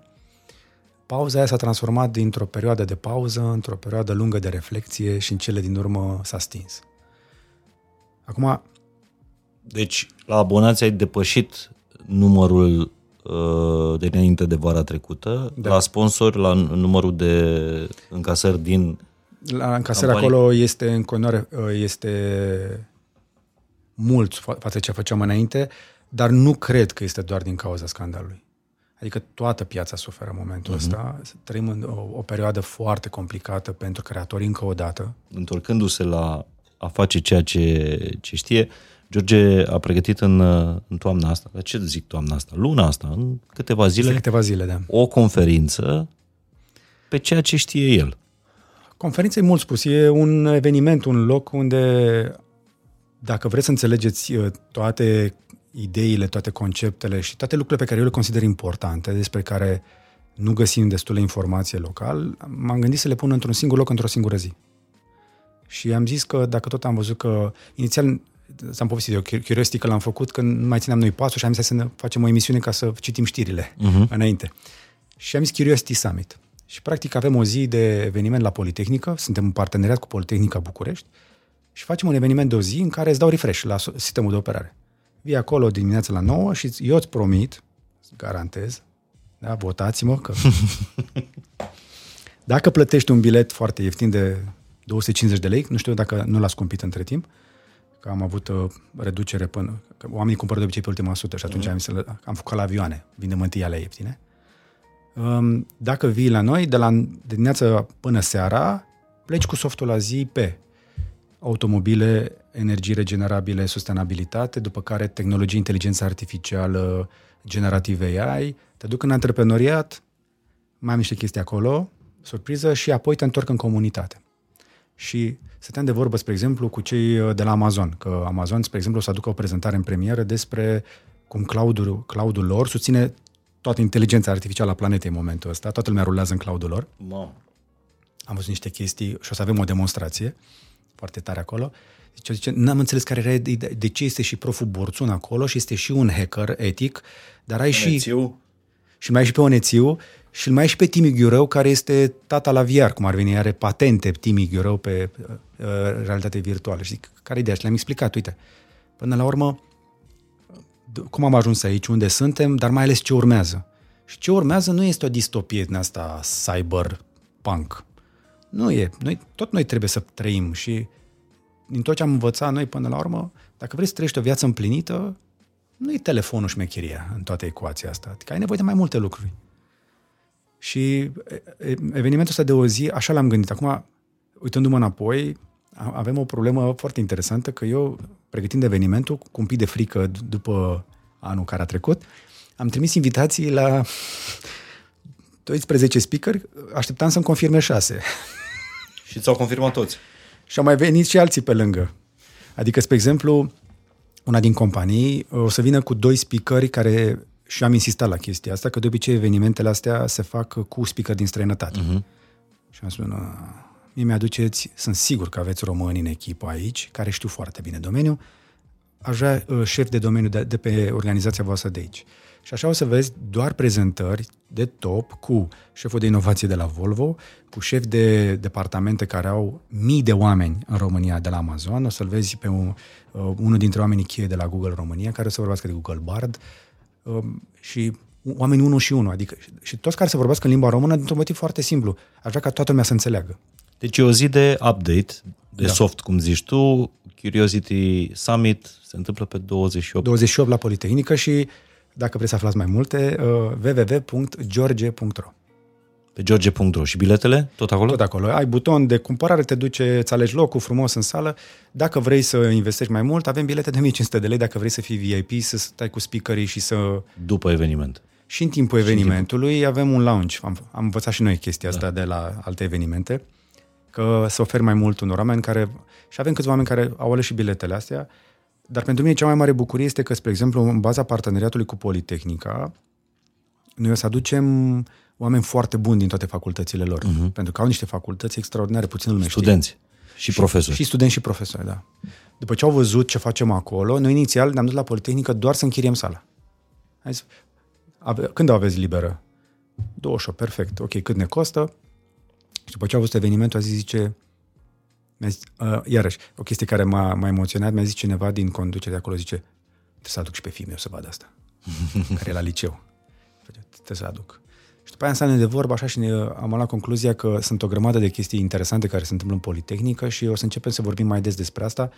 pauza aia s-a transformat dintr-o perioadă de pauză într-o perioadă lungă de reflexie și în cele din urmă s-a stins. Acum, Deci, la abonați ai depășit numărul uh, de înainte de vara trecută, Da. da. la sponsor, la n- numărul de încasări din... La încasări Campanii. acolo este în continuare este mult fa- față de ce făceam înainte, dar nu cred că este doar din cauza scandalului. Adică toată piața suferă în momentul uh-huh. ăsta. Trăim în o, o perioadă foarte complicată pentru creatori încă o dată. întorcându-se la a face ceea ce, ce știe, George a pregătit în, în toamna asta, dar ce zic toamna asta, luna asta, în câteva zile, câteva zile da. o conferință pe ceea ce știe el. Conferința e mult spus, e un eveniment, un loc unde dacă vreți să înțelegeți uh, toate ideile, toate conceptele și toate lucrurile pe care eu le consider importante, despre care nu găsim destulă informație local, m-am gândit să le pun într-un singur loc, într-o singură zi. Și am zis că dacă tot am văzut că, inițial s-am povestit eu, Curiosity că l-am făcut când mai țineam noi pasul și am zis să ne facem o emisiune ca să citim știrile uh-huh. înainte. Și am zis Curiosity Summit. Și practic avem o zi de eveniment la Politehnică, suntem în parteneriat cu Politehnica București și facem un eveniment de o zi în care îți dau refresh la sistemul de operare. Vii acolo dimineața la 9 și eu îți promit, garantez, da, votați-mă că... dacă plătești un bilet foarte ieftin de 250 de lei, nu știu dacă nu l-a scumpit între timp, că am avut uh, reducere până... Că oamenii cumpără de obicei pe ultima sută și atunci mm. am, să, am făcut la avioane, vindem întâi alea ieftine. Um, dacă vii la noi, de la de dimineața până seara, pleci cu softul la zi pe automobile, energii regenerabile, sustenabilitate, după care tehnologie, inteligență artificială, generative AI, te duc în antreprenoriat, mai am niște chestii acolo, surpriză, și apoi te întorc în comunitate. Și stăteam de vorbă, spre exemplu, cu cei uh, de la Amazon, că Amazon, spre exemplu, o să aducă o prezentare în premieră despre cum cloud-ul, cloud lor susține toată inteligența artificială a planetei în momentul ăsta, toată lumea rulează în cloud lor. Wow. Am văzut niște chestii și o să avem o demonstrație foarte tare acolo. Deci, zice, n-am înțeles care era de, de ce este și proful Borțun acolo și este și un hacker etic, dar ai Onețiu. și... Și mai ai și pe Onețiu și îl mai ai și pe Timi Ghiurău, care este tata la VR, cum ar veni, are patente Timi Ghiurău pe uh, realitate virtuală. Și zic, care ideea? Și le-am explicat, uite, până la urmă, cum am ajuns aici, unde suntem, dar mai ales ce urmează. Și ce urmează nu este o distopie din asta cyberpunk. Nu e. Noi, tot noi trebuie să trăim și din tot ce am învățat noi până la urmă, dacă vrei să trăiești o viață împlinită, nu e telefonul șmecheria în toată ecuația asta. Adică ai nevoie de mai multe lucruri. Și evenimentul ăsta de o zi, așa l-am gândit. Acum, uitându-mă înapoi, avem o problemă foarte interesantă, că eu, pregătind evenimentul, cu un pic de frică după anul care a trecut, am trimis invitații la 12 speaker, așteptam să-mi confirme 6. Și ți-au confirmat toți. Și au mai venit și alții pe lângă. Adică, spre exemplu, una din companii o să vină cu doi speakeri care și am insistat la chestia asta, că de obicei evenimentele astea se fac cu speaker din străinătate. Uh-huh. Și am spus, mie mi-aduceți, sunt sigur că aveți români în echipă aici, care știu foarte bine domeniul, aș vrea uh, șef de domeniu de, de pe organizația voastră de aici. Și așa o să vezi doar prezentări de top cu șeful de inovație de la Volvo, cu șef de departamente care au mii de oameni în România de la Amazon, o să-l vezi pe un, uh, unul dintre oamenii cheie de la Google România, care o să vorbească de Google Bard uh, și oameni unul și unul, adică și toți care să vorbească în limba română dintr-un motiv foarte simplu. Aș vrea ca toată lumea să înțeleagă. Deci e o zi de update, de da. soft, cum zici tu. Curiosity Summit se întâmplă pe 28. 28 la Politehnică și dacă vreți să aflați mai multe, uh, www.george.ro Pe george.ro și biletele? Tot acolo? Tot acolo. Ai buton de cumpărare, te duce, îți alegi locul frumos în sală. Dacă vrei să investești mai mult, avem bilete de 1500 de lei dacă vrei să fii VIP, să stai cu speakerii și să... După eveniment. Și în timpul și evenimentului în timpul... avem un lounge. Am, am învățat și noi chestia asta da. de la alte evenimente, că să oferi mai mult unor oameni care... Și avem câțiva oameni care au ales și biletele astea dar pentru mine cea mai mare bucurie este că, spre exemplu, în baza parteneriatului cu Politehnica, noi o să aducem oameni foarte buni din toate facultățile lor. Uh-huh. Pentru că au niște facultăți extraordinare, puțin lume Studenți știe. și profesori. Și, și studenți și profesori, da. După ce au văzut ce facem acolo, noi inițial ne-am dus la Politehnică doar să închiriem sala. Hai să... Ave... Când aveți liberă? 28, perfect. Ok, cât ne costă? Și după ce au văzut evenimentul, a zis, zice, mi-a zis, uh, iarăși, o chestie care m-a, m-a emoționat, mi-a zis cineva din conducere de acolo, zice, trebuie să aduc și pe fiul meu să vadă asta, care e la liceu. Trebuie să aduc. Și după aia am de vorbă așa și ne, am luat concluzia că sunt o grămadă de chestii interesante care se întâmplă în Politehnică și o să începem să vorbim mai des despre asta,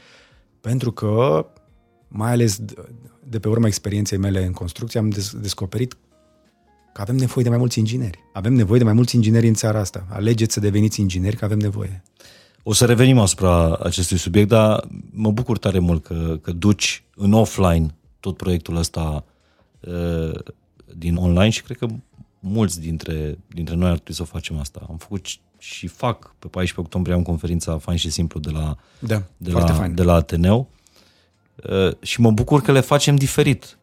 pentru că, mai ales de pe urma experienței mele în construcție, am des- descoperit că avem nevoie de mai mulți ingineri. Avem nevoie de mai mulți ingineri în țara asta. Alegeți să deveniți ingineri, că avem nevoie. O să revenim asupra acestui subiect, dar mă bucur tare mult că, că duci în offline tot proiectul ăsta uh, din online și cred că mulți dintre, dintre noi ar trebui să o facem asta. Am făcut și fac pe 14 octombrie am conferința Fain și Simplu de la, Da, de foarte la, fain. de la Ateneu uh, și mă bucur că le facem diferit.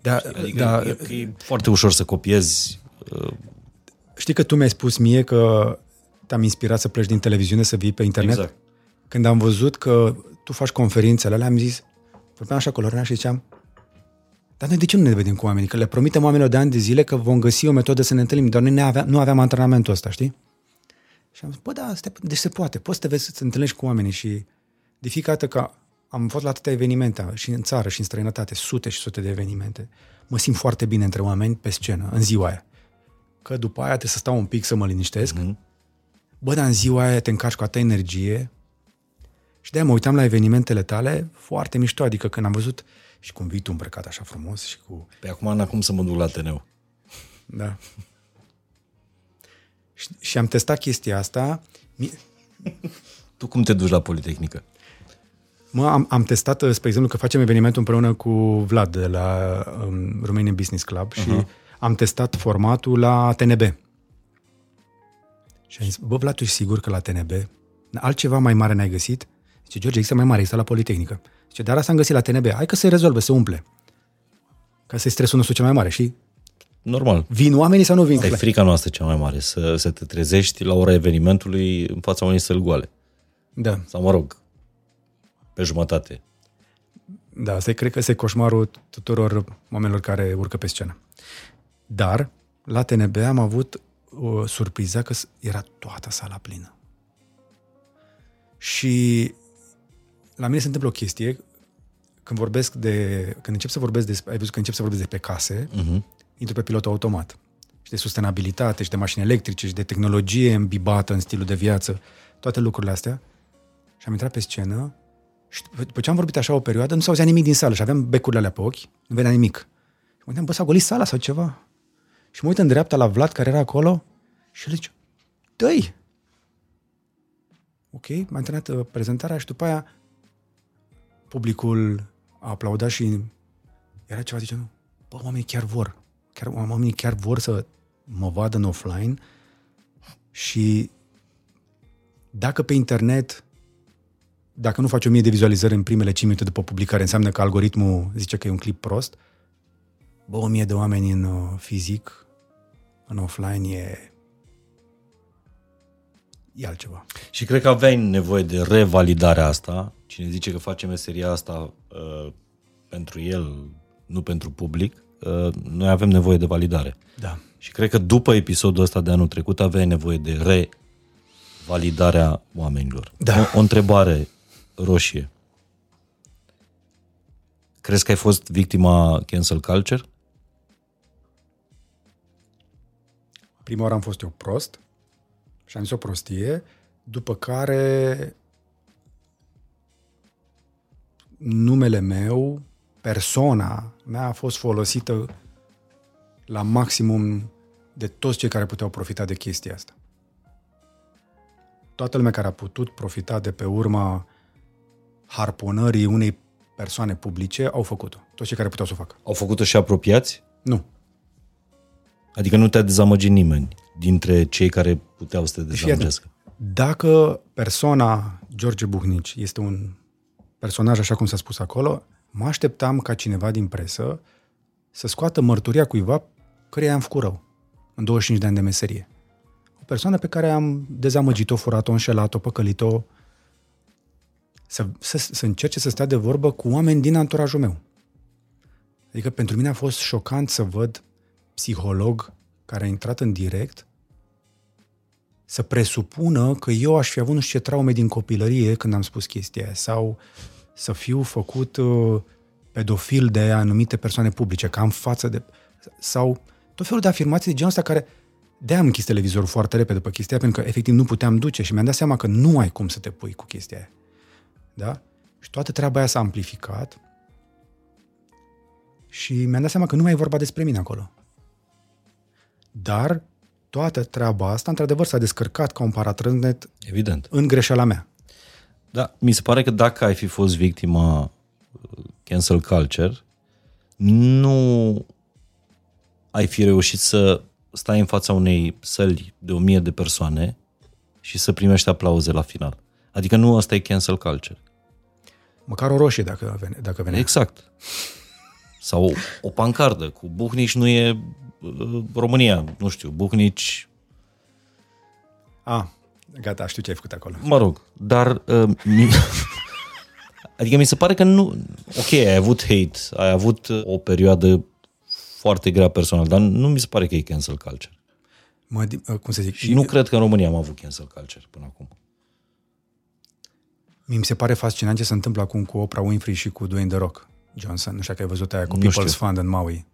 Da, Adică da, e, că e foarte ușor să copiezi. Uh, știi că tu mi-ai spus mie că te-am inspirat să pleci din televiziune, să vii pe internet? Exact. Când am văzut că tu faci conferințele alea, am zis, vorbeam așa cu Lorena și ziceam, dar noi de ce nu ne vedem cu oamenii? Că le promitem oamenilor de ani de zile că vom găsi o metodă să ne întâlnim, dar noi ne aveam, nu aveam antrenamentul ăsta, știi? Și am zis, bă, da, stai, deci se poate, poți să te vezi să te întâlnești cu oamenii și de fiecare dată că am fost la atâtea evenimente și în țară și în străinătate, sute și sute de evenimente, mă simt foarte bine între oameni pe scenă, în ziua aia. Că după aia trebuie să stau un pic să mă liniștesc, mm-hmm. Bă, dar în ziua aia te încarci cu atâta energie și de-aia mă uitam la evenimentele tale foarte mișto, adică când am văzut și cum vii tu îmbrăcat așa frumos și cu... pe acum n-am cum să mă duc la Ateneu. Da. Și, și am testat chestia asta. Mi- Tu cum te duci la Politehnică? Mă, am, am testat, uh, spre exemplu, că facem evenimentul împreună cu Vlad de la um, Romanian Business Club și uh-huh. am testat formatul la TNB. Și am zis, bă, Vlad, tu ești sigur că la TNB altceva mai mare n-ai găsit? Zice, George, există mai mare, există la Politehnică. Zice, dar asta am găsit la TNB, hai că se rezolvă, se umple. Ca să-i stresul nostru cel mai mare, și Normal. Vin oamenii sau nu vin? Asta e frica noastră cea mai mare, să, să te trezești la ora evenimentului în fața unei săli goale. Da, Sau mă rog, pe jumătate. da, asta e, cred că este coșmarul tuturor oamenilor care urcă pe scenă. Dar, la TNB am avut o surpriză că s- era toată sala plină. Și la mine se întâmplă o chestie, când vorbesc de, când încep să vorbesc despre, ai văzut că încep să vorbesc despre case, uh-huh. intru pe pilot automat. Și de sustenabilitate, și de mașini electrice, și de tehnologie îmbibată în stilul de viață, toate lucrurile astea. Și am intrat pe scenă și după- după ce am vorbit așa o perioadă, nu s auzea nimic din sală și aveam becurile alea pe ochi, nu venea nimic. Și mă gândeam, bă, s-a golit sala sau ceva? Și mă uit în dreapta la Vlad care era acolo și el zice, dă Ok, m-a terminat uh, prezentarea și după aia publicul a aplaudat și era ceva, zice, nu, bă, oamenii chiar vor. Chiar, oamenii chiar vor să mă vadă în offline și dacă pe internet dacă nu faci o mie de vizualizări în primele 5 minute după publicare, înseamnă că algoritmul zice că e un clip prost. Bă, o mie de oameni în uh, fizic, în offline, e, e altceva. Și cred că aveai nevoie de revalidarea asta. Cine zice că face meseria asta uh, pentru el, nu pentru public, uh, noi avem nevoie de validare. Da. Și cred că după episodul ăsta de anul trecut aveai nevoie de revalidarea oamenilor. Da. O, o întrebare roșie. Crezi că ai fost victima cancel culture? Prima oară am fost eu prost și am zis o prostie, după care numele meu, persoana mea a fost folosită la maximum de toți cei care puteau profita de chestia asta. Toată lumea care a putut profita de pe urma harponării unei persoane publice au făcut-o. Toți cei care puteau să o facă. Au făcut-o și apropiați? Nu. Adică nu te-a dezamăgit nimeni dintre cei care puteau să te Fii atent. dezamăgească. Dacă persoana George Buhnici este un personaj așa cum s-a spus acolo, mă așteptam ca cineva din presă să scoată mărturia cuiva căreia am făcut rău în 25 de ani de meserie. O persoană pe care am dezamăgit-o, furat-o, înșelat-o, păcălit-o, să, să, să încerce să stea de vorbă cu oameni din anturajul meu. Adică pentru mine a fost șocant să văd psiholog care a intrat în direct să presupună că eu aș fi avut nu știu ce traume din copilărie când am spus chestia aia, sau să fiu făcut uh, pedofil de anumite persoane publice, că am față de... sau tot felul de afirmații de genul ăsta care de am închis televizorul foarte repede după chestia aia, pentru că efectiv nu puteam duce și mi-am dat seama că nu ai cum să te pui cu chestia aia. Da? Și toată treaba aia s-a amplificat și mi-am dat seama că nu mai e vorba despre mine acolo. Dar toată treaba asta, într-adevăr, s-a descărcat ca un paratrândnet Evident. în greșeala mea. Da, mi se pare că dacă ai fi fost victima uh, cancel culture, nu ai fi reușit să stai în fața unei săli de o mie de persoane și să primești aplauze la final. Adică nu asta e cancel culture. Măcar o roșie dacă, vene, dacă venea. Exact. Sau o, o pancardă cu Buhnici nu e uh, România, nu știu, Buhnici... A, gata, știu ce ai făcut acolo. Mă rog, dar... Uh, mi... adică mi se pare că nu... Ok, ai avut hate, ai avut o perioadă foarte grea personal, dar nu mi se pare că e cancel culture. Mă, cum să zic? Și nu cred că în România am avut cancel culture până acum. Mi se pare fascinant ce se întâmplă acum cu Oprah Winfrey și cu Dwayne The Rock Johnson. Nu știu dacă ai văzut aia cu Nu People's știu. Fund în Maui.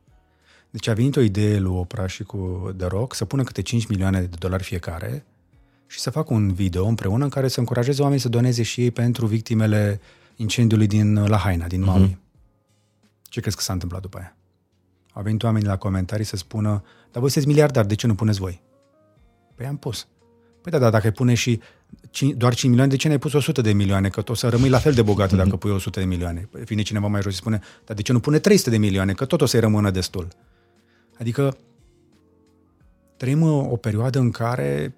Deci a venit o idee lui Oprah și cu The Rock să pună câte 5 milioane de dolari fiecare și să facă un video împreună în care să încurajeze oamenii să doneze și ei pentru victimele incendiului din Lahaina, din Maui. Mm-hmm. Ce crezi că s-a întâmplat după aia? Au venit oamenii la comentarii să spună, dar voi sunteți miliardari, de ce nu puneți voi? Păi am pus. Păi da, dar dacă ai pune și 5, doar 5 milioane, de ce n-ai pus 100 de milioane? Că tot o să rămâi la fel de bogată dacă pui 100 de milioane. Păi vine cineva mai jos și spune, dar de ce nu pune 300 de milioane? Că tot o să-i rămână destul. Adică trăim o perioadă în care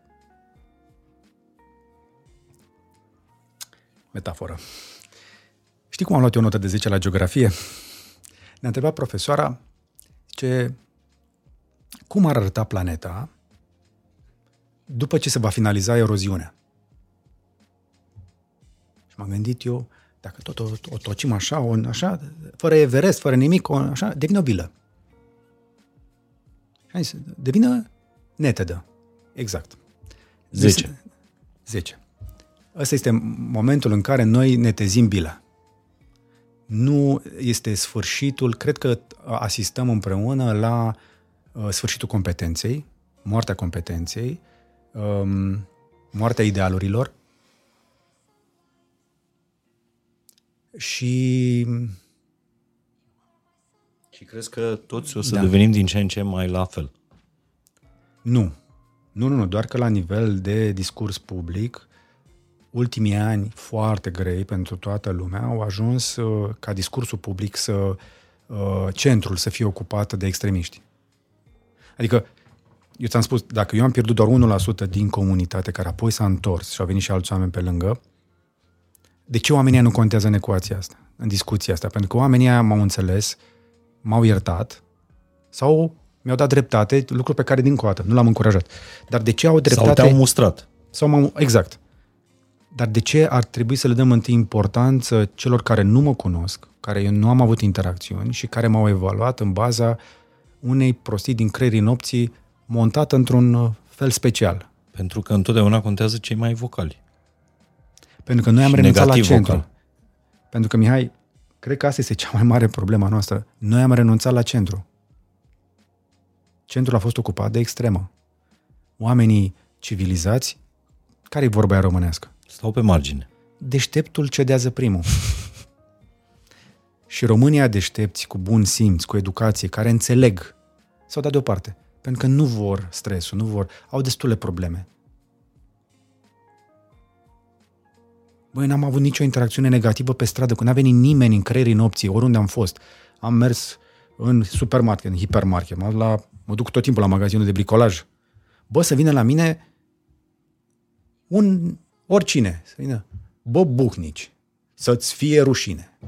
metaforă. Știi cum am luat eu o notă de 10 la geografie? Ne-a întrebat profesoara ce, cum ar arăta planeta după ce se va finaliza eroziunea. Și m-am gândit eu, dacă tot o, o tocim așa, o, așa, fără Everest, fără nimic, o, așa, devine o vilă. Și am zis, devină netedă. Exact. 10. 10. Ăsta este momentul în care noi netezim bila. Nu este sfârșitul, cred că asistăm împreună la uh, sfârșitul competenței, moartea competenței, um, moartea idealurilor și Și crezi că toți o să Da. devenim din ce în ce mai la fel? nu. Nu, nu, nu, doar că la nivel de discurs public, ultimii ani foarte grei pentru toată lumea au ajuns uh, ca discursul public să uh, centrul să fie ocupat de extremiști. Adică, eu ți-am spus, dacă eu am pierdut doar 1% din comunitate care apoi s-a întors și au venit și alți oameni pe lângă, de ce oamenii ăia nu contează în ecuația asta, în discuția asta? Pentru că oamenii ăia m-au înțeles, m-au iertat sau mi-au dat dreptate, lucru pe care din coată nu l-am încurajat. Dar de ce au dreptate? Sau te-au mustrat? Sau m-am, exact. Dar de ce ar trebui să le dăm întâi importanță celor care nu mă cunosc, care eu nu am avut interacțiuni și care m-au evaluat în baza unei prostii din creierii nopții montată într-un uh, fel special? Pentru că întotdeauna contează cei mai vocali. Pentru că noi am Și renunțat la negativ centru. vocal. Pentru că, Mihai, cred că asta este cea mai mare problema noastră. Noi am renunțat la centru. Centrul a fost ocupat de extremă. Oamenii civilizați, care e vorba aia românească? Stau pe margine. deșteptul cedează primul. și România deștepți, cu bun simț, cu educație, care înțeleg, s-au dat deoparte. Pentru că nu vor stresul, nu vor, au destule probleme. Băi, n-am avut nicio interacțiune negativă pe stradă, când n-a venit nimeni în creierii nopții, oriunde am fost. Am mers în supermarket, în hipermarket, mă, la, mă duc tot timpul la magazinul de bricolaj. Bă, să vină la mine un oricine, să vină, bă, buhnici, să-ți fie rușine.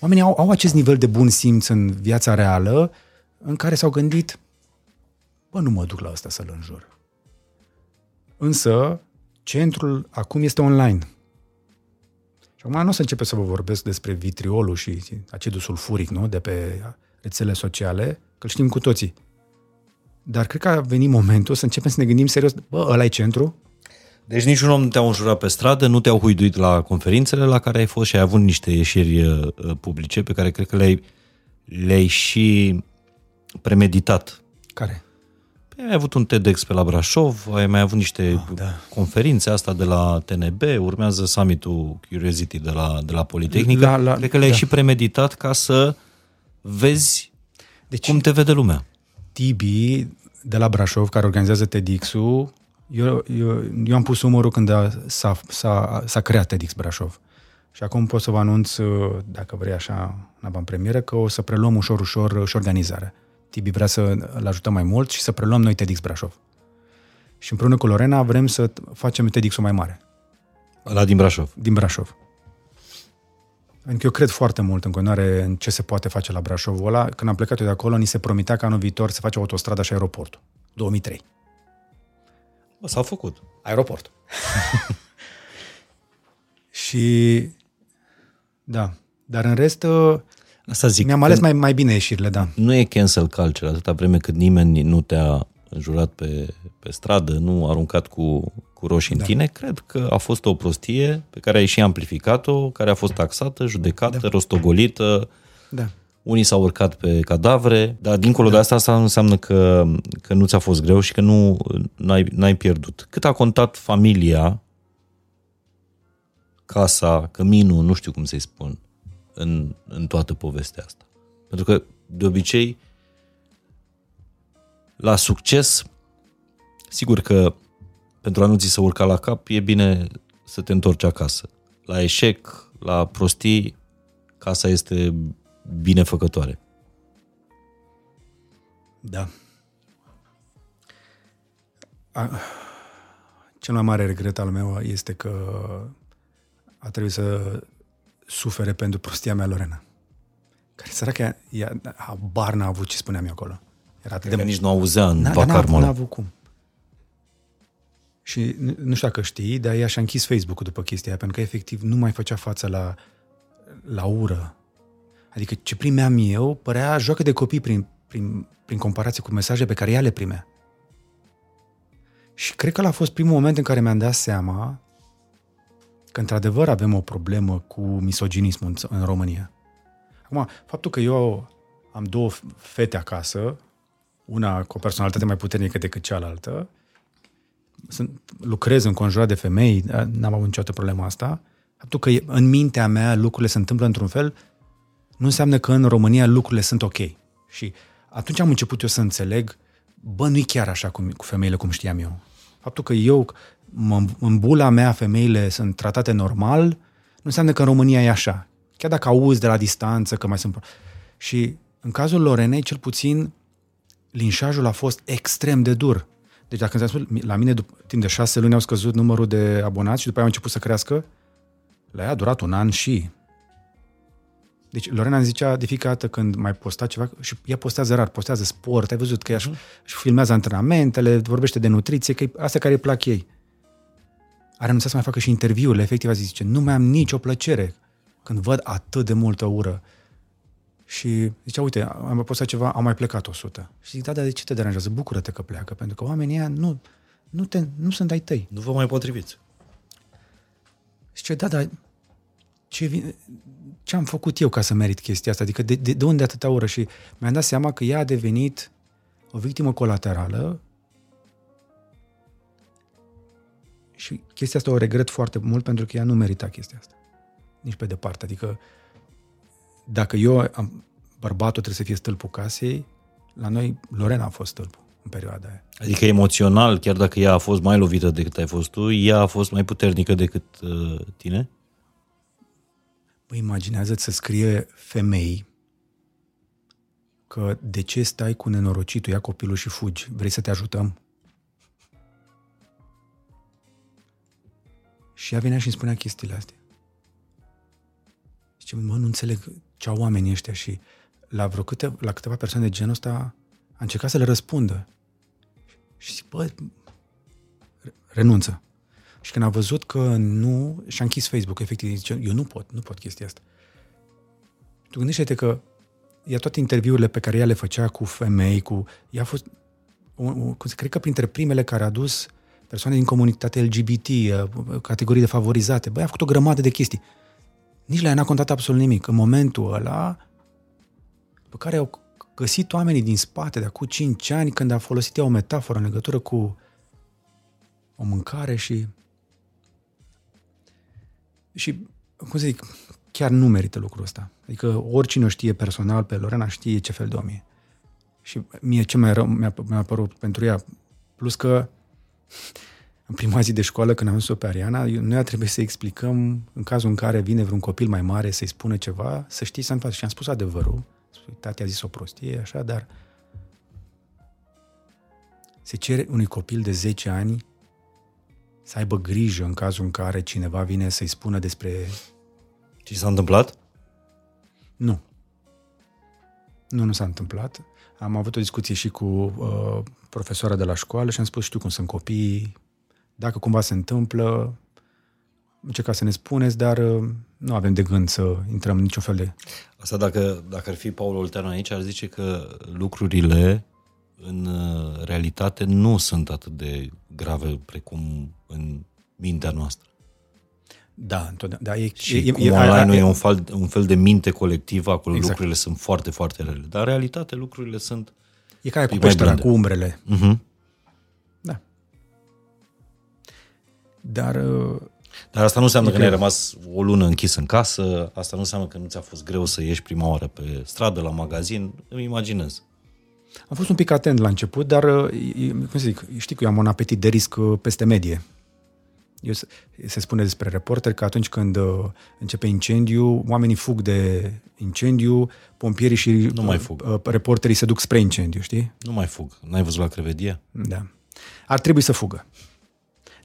Oamenii au, au acest nivel de bun simț în viața reală în care s-au gândit, bă, nu mă duc la asta să-l înjur. Însă, centrul acum este online. Și acum nu o să începe să vă vorbesc despre vitriolul și acidul sulfuric, nu? De pe rețele sociale, că îl știm cu toții. Dar cred că a venit momentul să începem să ne gândim serios, bă, ăla e centru? Deci niciun om nu te-a înjurat pe stradă, nu te-au huiduit la conferințele la care ai fost și ai avut niște ieșiri uh, publice pe care cred că le-ai, le-ai și premeditat. Care? Păi ai avut un TEDx pe la Brașov, ai mai avut niște Ah, da. conferințe asta de la TNB, urmează summitul Curiosity de la, de la Politehnică. La- la- cred că le-ai da. și premeditat ca să vezi Deci, cum te vede lumea. Tibi de la Brașov, care organizează TEDx-ul, Eu, eu, eu am pus umărul când a, s-a, s-a, s-a creat TEDx Brașov. Și acum pot să vă anunț, uh, dacă vrei așa, în premieră, că o să preluăm ușor, ușor uh, și organizarea. Tibi vrea să-l ajutăm mai mult și să preluăm noi TEDx Brașov. Și împreună cu Lorena vrem să facem TEDx-ul mai mare. La din Brașov? Din Brașov. Pentru că eu cred foarte mult în continuare în ce se poate face la Brașovul ăla. Când am plecat eu de acolo, ni se promitea că anul viitor se face autostrada și aeroportul. 2003. Bă, s-a făcut. Aeroport. și da, dar în rest ă, Asta zic, mi-am ales mai, mai bine ieșirile, da. Nu e cancel culture atâta vreme cât nimeni nu te-a înjurat pe, pe stradă, nu a aruncat cu, cu roșii da. în tine, cred că a fost o prostie pe care ai și amplificat-o, care a fost taxată, judecată, da. rostogolită. Da. Unii s-au urcat pe cadavre, dar dincolo da. de asta, asta nu înseamnă că, că nu ți-a fost greu și că nu n-ai, n-ai pierdut. Cât a contat familia, casa, căminul, nu știu cum să-i spun, în, în toată povestea asta? Pentru că, de obicei, la succes, sigur că pentru a nu ți se urca la cap, e bine să te întorci acasă. La eșec, la prostii, casa este binefăcătoare. Da. A, cel mai mare regret al meu este că a trebuit să sufere pentru prostia mea Lorena. Care săracă, ea, habar n-a avut ce spuneam eu acolo. Era atât de... nici nu auzea în Bacar N-a avut cum. Și nu știu dacă știi, dar ea și-a închis Facebook-ul după chestia aia, pentru că efectiv nu mai făcea față la, la ură. Adică ce primeam eu părea joacă de copii prin, prin, prin comparație cu mesaje pe care ea le primea. Și cred că a fost primul moment în care mi-am dat seama că într-adevăr avem o problemă cu misoginismul în, în România. Acum, faptul că eu am două fete acasă, una cu o personalitate mai puternică decât cealaltă, sunt, lucrez înconjurat de femei, n-am avut niciodată problema asta, faptul că în mintea mea lucrurile se întâmplă într-un fel, nu înseamnă că în România lucrurile sunt ok. Și atunci am început eu să înțeleg, bă, nu-i chiar așa cu, cu femeile cum știam eu. Faptul că eu, mă, în bula mea, femeile sunt tratate normal, nu înseamnă că în România e așa. Chiar dacă auzi de la distanță că mai sunt... Și în cazul Lorenei, cel puțin, linșajul a fost extrem de dur. Deci dacă îmi spus, la mine după, timp de șase luni au scăzut numărul de abonați și după aia au început să crească, la ea a durat un an și... Deci Lorena îmi zicea de fiecare dată când mai posta ceva, și ea postează rar, postează sport, ai văzut că ea mm. și filmează antrenamentele, vorbește de nutriție, că e astea care îi plac ei. A renunțat să mai facă și interviurile, efectiv a zis, zice, nu mai am nicio plăcere când văd atât de multă ură. Și zicea, uite, am mai postat ceva, am mai plecat 100. Și zic, da, dar de ce te deranjează? Bucură-te că pleacă, pentru că oamenii ăia nu, nu, te, nu sunt ai tăi. Nu vă mai potriviți. Zice, da, dar ce, vine, ce am făcut eu ca să merit chestia asta? Adică de, de, de unde atâta ură? Și mi-am dat seama că ea a devenit o victimă colaterală și chestia asta o regret foarte mult pentru că ea nu merita chestia asta. Nici pe departe. Adică dacă eu am, bărbatul trebuie să fie stâlpul casei, la noi Lorena a fost stâlpul în perioada aia. Adică emoțional, chiar dacă ea a fost mai lovită decât ai fost tu, ea a fost mai puternică decât uh, tine? Păi imaginează-ți să scrie femei că de ce stai cu nenorocitul, ia copilul și fugi, vrei să te ajutăm? Și ea venea și îmi spunea chestiile astea. Zice, mă, nu înțeleg ce au oamenii ăștia și la vreo câte, la câteva persoane de genul ăsta a încercat să le răspundă. Și zic, bă, renunță. Și când a văzut că nu, și-a închis Facebook, efectiv, zice, eu nu pot, nu pot chestia asta. Tu gândește-te că ea toate interviurile pe care ea le făcea cu femei, cu... Ea a fost, cred că printre primele care a dus persoane din comunitatea LGBT, uh, categorii de favorizate. Băi, a făcut o grămadă de chestii. Nici la ea n-a contat absolut nimic. În momentul ăla, pe care au găsit oamenii din spate de acum 5 ani, când a folosit ea o metaforă în legătură cu o mâncare și și, cum să zic, chiar nu merită lucrul ăsta. Adică oricine o știe personal pe Lorena știe ce fel de om e. Și mie ce mai rău mi-a, mi-a părut pentru ea, plus că în prima zi de școală, când am văzut-o pe Ariana, eu- noi a trebuit să explicăm, în cazul în care vine vreun copil mai mare să-i spună ceva, să știi să față. Și am spus adevărul. Spui, Tati a zis o prostie, așa, dar se cere unui copil de 10 ani să aibă grijă în cazul în care cineva vine să-i spună despre... Ce s-a întâmplat? Nu. Nu, nu s-a întâmplat. Am avut o discuție și cu uh, profesoara de la școală și am spus, știu cum sunt copiii, dacă cumva se întâmplă, încerca să ne spuneți, dar uh, nu avem de gând să intrăm în niciun fel de... Asta dacă, dacă ar fi Paul Olteanu aici, ar zice că lucrurile în uh, realitate nu sunt atât de grave precum în mintea noastră. Da, întotdeauna. Da, e, Și e, cum e, online e un fel, un fel de minte colectivă, acolo exact. lucrurile sunt foarte, foarte rele. Dar în realitate lucrurile sunt... E ca cu mai peștera, blânde. cu umbrele. Uh-huh. Da. Dar uh, Dar asta nu înseamnă E că ne-ai greu. rămas o lună închis în casă, asta nu înseamnă că nu ți-a fost greu să ieși prima oară pe stradă, la magazin, îmi imaginez. am fost un pic atent la început, dar, uh, e- cum să zic, știi că eu am un apetit de risc uh, peste medie. Eu, se- se spune despre reporteri că atunci când uh, începe incendiu, oamenii fug de incendiu, pompierii și Nu mai fug. uh, reporterii se duc spre incendiu, știi? Nu mai fug. N-ai văzut la crevedie? Da. Ar trebui să fugă.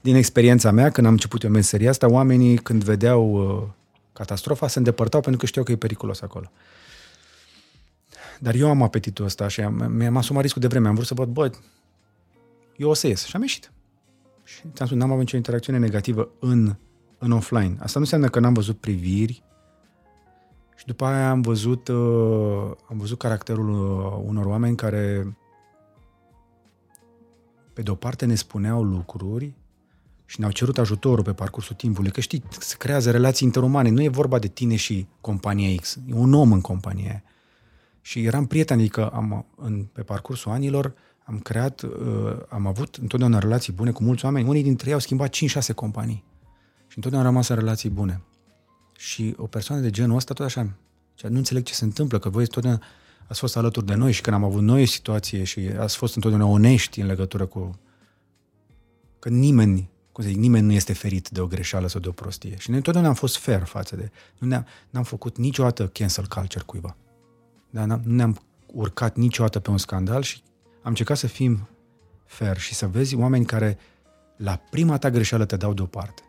Din experiența mea, când am început eu meseria asta, oamenii când vedeau uh, catastrofa se îndepărtau pentru că știau că e periculos acolo. Dar eu am apetitul ăsta și am, mi-am asumat riscul de vreme. Am vrut să văd, bă, eu o să ies. Și am ieșit. Și ți-am spus, n-am avut nicio interacțiune negativă în, în offline. Asta nu înseamnă că n-am văzut priviri și după aia am văzut, uh, am văzut caracterul uh, unor oameni care pe de o parte ne spuneau lucruri și ne-au cerut ajutorul pe parcursul timpului, că știi, se creează relații interumane, nu e vorba de tine și compania X, e un om în compania aia. Și eram prieten, adică am, în, pe parcursul anilor am creat, uh, am avut întotdeauna relații bune cu mulți oameni, unii dintre ei au schimbat 5-6 companii și întotdeauna am rămas în relații bune. Și o persoană de genul ăsta tot așa, zicea, nu înțeleg ce se întâmplă, că voi totdeauna ați fost alături de noi și când am avut noi o situație și ați fost întotdeauna onești în legătură cu că nimeni, cum să zic, nimeni nu este ferit de o greșeală sau de o prostie. Și noi întotdeauna am fost fair față de... Nu ne-am, n-am făcut niciodată cancel culture cuiva. Dar n-am, nu ne-am urcat niciodată pe un scandal și am încercat să fim fair și să vezi oameni care la prima ta greșeală te dau deoparte.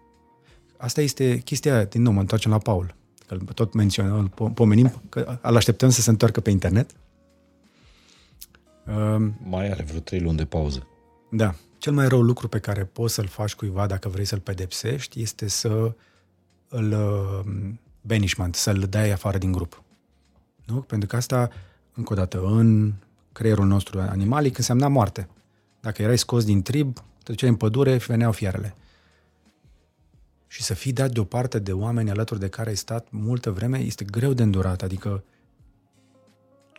Asta este chestia, aia, din nou, mă întoarcem la Paul, că îl tot menționăm, îl po- pomenim, că îl așteptăm să se întoarcă pe internet. Um, Mai are vreo trei luni de pauză. da. Cel mai rău lucru pe care poți să-l faci cuiva dacă vrei să-l pedepsești este să îl uh, banishment, să-l dai afară din grup. Nu? Pentru că asta, încă o dată, în creierul nostru animalic însemna moarte. Dacă erai scos din trib, te duceai în pădure și veneau fiarele. Și să fii dat deoparte de oameni alături de care ai stat multă vreme este greu de îndurat. Adică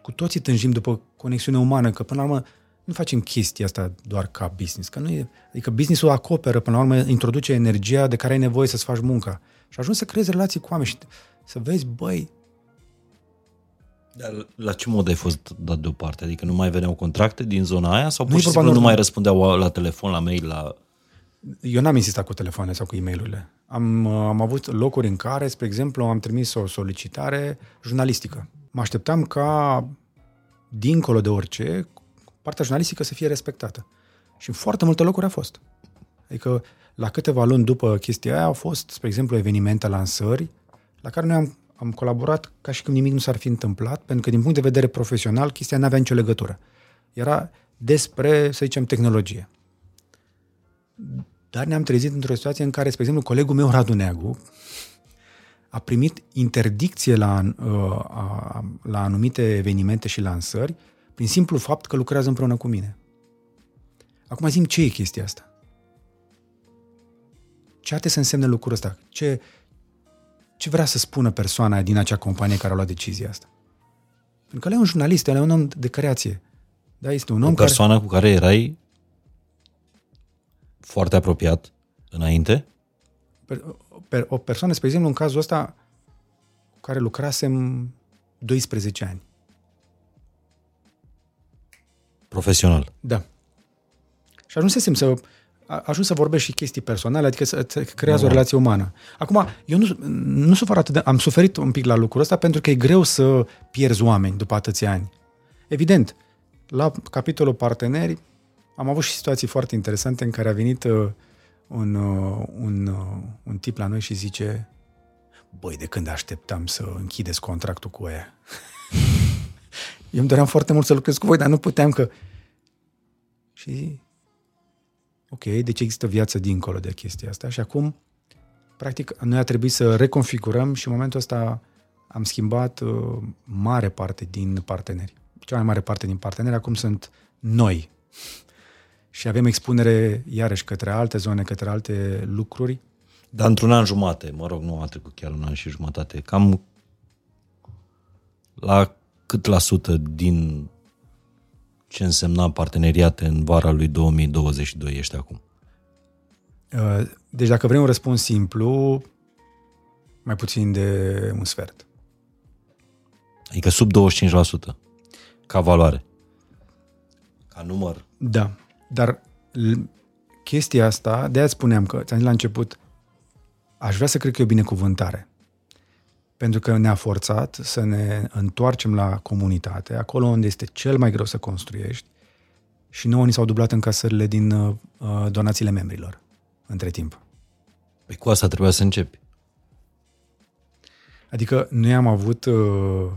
cu toții tânjim după conexiune umană, că până la urmă nu facem chestia asta doar ca business. Că nu e, adică businessul acoperă, până la urmă introduce energia de care ai nevoie să-ți faci munca. Și ajungi să creezi relații cu oameni și să vezi, băi, Dar la ce mod ai fost dat deoparte? Adică nu mai veneau contracte din zona aia sau Nu pur e și vorba simplu nu normal. mai răspundeau la telefon, la mail, la... Eu n-am insistat cu telefoane sau cu e mail Am, uh, am avut locuri în care, spre exemplu, am trimis o solicitare jurnalistică. Mă așteptam ca, dincolo de orice, partea jurnalistică să fie respectată. Și în foarte multe locuri a fost. Adică, la câteva luni după chestia aia au fost, spre exemplu, evenimente, lansări, la care noi am, am colaborat ca și când nimic nu s-ar fi întâmplat, pentru că, din punct de vedere profesional, chestia nu avea nicio legătură. Era despre, să zicem, tehnologie. Dar ne-am trezit într-o situație în care, spre exemplu, colegul meu, Radu Neagu, a primit interdicție la, uh, a- la anumite evenimente și lansări prin simplu fapt că lucrează împreună cu mine. Acum zim ce e chestia asta? Ce are să însemne lucrul ăsta? Ce, ce vrea să spună persoana din acea companie care a luat decizia asta? Pentru că ăla e un jurnalist, ăla e un om de creație. Da, este un om O care... persoană cu care erai foarte apropiat înainte? per, per, o persoană, spre exemplu, în cazul ăsta, cu care lucrasem 12 ani. Profesional. Da. Și ajunsesem să... a- ajungi să vorbești și chestii personale, adică să să creează o relație umană. Acum, eu nu, nu sufăr atât de... Am suferit un pic la lucrul ăsta pentru că e greu să pierzi oameni după atâția ani. Evident, la capitolul parteneri am avut și situații foarte interesante în care a venit uh, un, uh, un, uh, un tip la noi și zice băi, de când așteptam să închideți contractul cu ea? Eu îmi doream foarte mult să lucrez cu voi, dar nu puteam că... Și ok, deci există viață dincolo de chestia asta și acum, practic, noi a trebuit să reconfigurăm și în momentul ăsta am schimbat uh, mare parte din parteneri. Cea mai mare parte din parteneri acum sunt noi. Și avem expunere iarăși către alte zone, către alte lucruri. Dar într-un an jumate, mă rog, nu a trecut chiar un an și jumătate, cam la cât la sută din ce însemna parteneriate în vara lui 2022 ești acum? Uh, Deci dacă vrei un răspuns simplu, mai puțin de un sfert. Adică sub 25% ca valoare. Ca număr. Da, dar l- chestia asta, de aia spuneam că, ți-am zis la început, aș vrea să cred că e o binecuvântare. Pentru că ne-a forțat să ne întoarcem la comunitate, acolo unde este cel mai greu să construiești și nouă ni s-au dublat încasările din uh, donațiile membrilor între timp. Păi cu asta trebuia să începi. Adică noi am avut uh,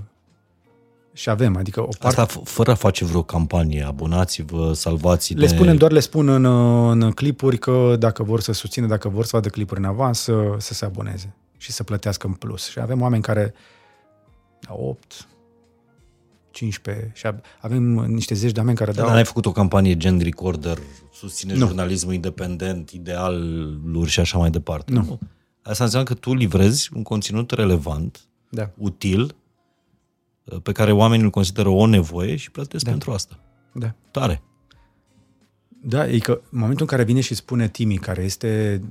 și avem, adică o parte... Asta f- fără a face vreo campanie, abonați-vă, salvați Le spunem, doar le spun în, în clipuri că dacă vor să susțină, dacă vor să vadă clipuri în avans, să, să se aboneze și să plătească în plus. Și avem oameni care au 8, 15 și avem niște zeci de oameni care Dar dau... n-ai făcut o campanie gen recorder, susține Nu. jurnalismul independent, idealuri și așa mai departe. Nu. Asta înseamnă că tu livrezi un conținut relevant, Da, util, pe care oamenii îl consideră o nevoie și plătesc Da. pentru asta. da. Tare. Da, e că în momentul în care vine și spune Timi, care este,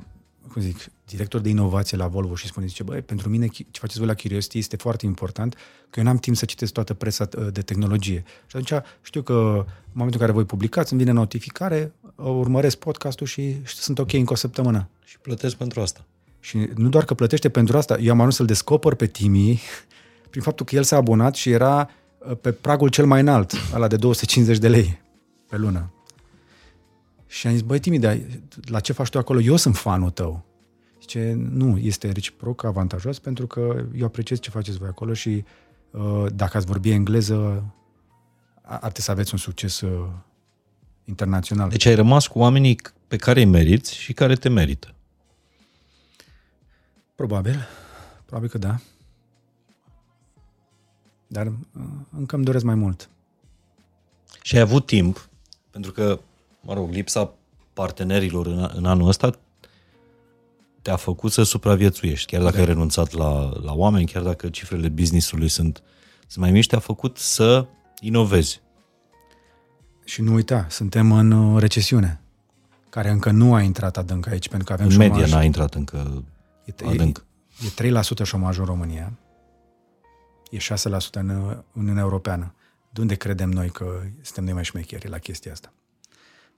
cum zic, director de inovație la Volvo și spune, zice, băi, pentru mine ce faceți voi la Curiosity este foarte important, că eu n-am timp să citesc toată presa uh, de tehnologie. Și atunci știu că în momentul în care voi publicați, îmi vine notificare, uh, urmăresc podcastul și sunt ok încă o săptămână. Și plătesc pentru asta. Și nu doar că plătește pentru asta, eu am ajuns să-l descoper pe Timi prin faptul că el s-a abonat și era uh, pe pragul cel mai înalt, ăla de 250 de lei pe lună. Și am zis, băi Timi, dar la ce faci tu acolo? Eu sunt fanul tău. Zice, nu, este reciproc avantajos pentru că eu apreciez ce faceți voi acolo și uh, dacă ați vorbi engleză, a- ar trebui să aveți un succes uh, internațional. Deci ai rămas cu oamenii pe care îi meriți și care te merită. Probabil. Probabil că da. Dar uh, încă îmi doresc mai mult. Și ai avut timp, pentru că, mă rog, lipsa partenerilor în, în anul ăsta te-a făcut să supraviețuiești, chiar dacă da. ai renunțat la, la oameni, chiar dacă cifrele business-ului sunt, sunt mai mici, te-a făcut să inovezi. Și nu uita, suntem în uh, recesiune, care încă nu a intrat adânc aici, pentru că avem În șomaj. media n-a intrat încă e, adânc. e, e 3% șomaj în România, e 6% în uh, Uniunea Europeană. De unde credem noi că suntem noi mai șmecheri la chestia asta?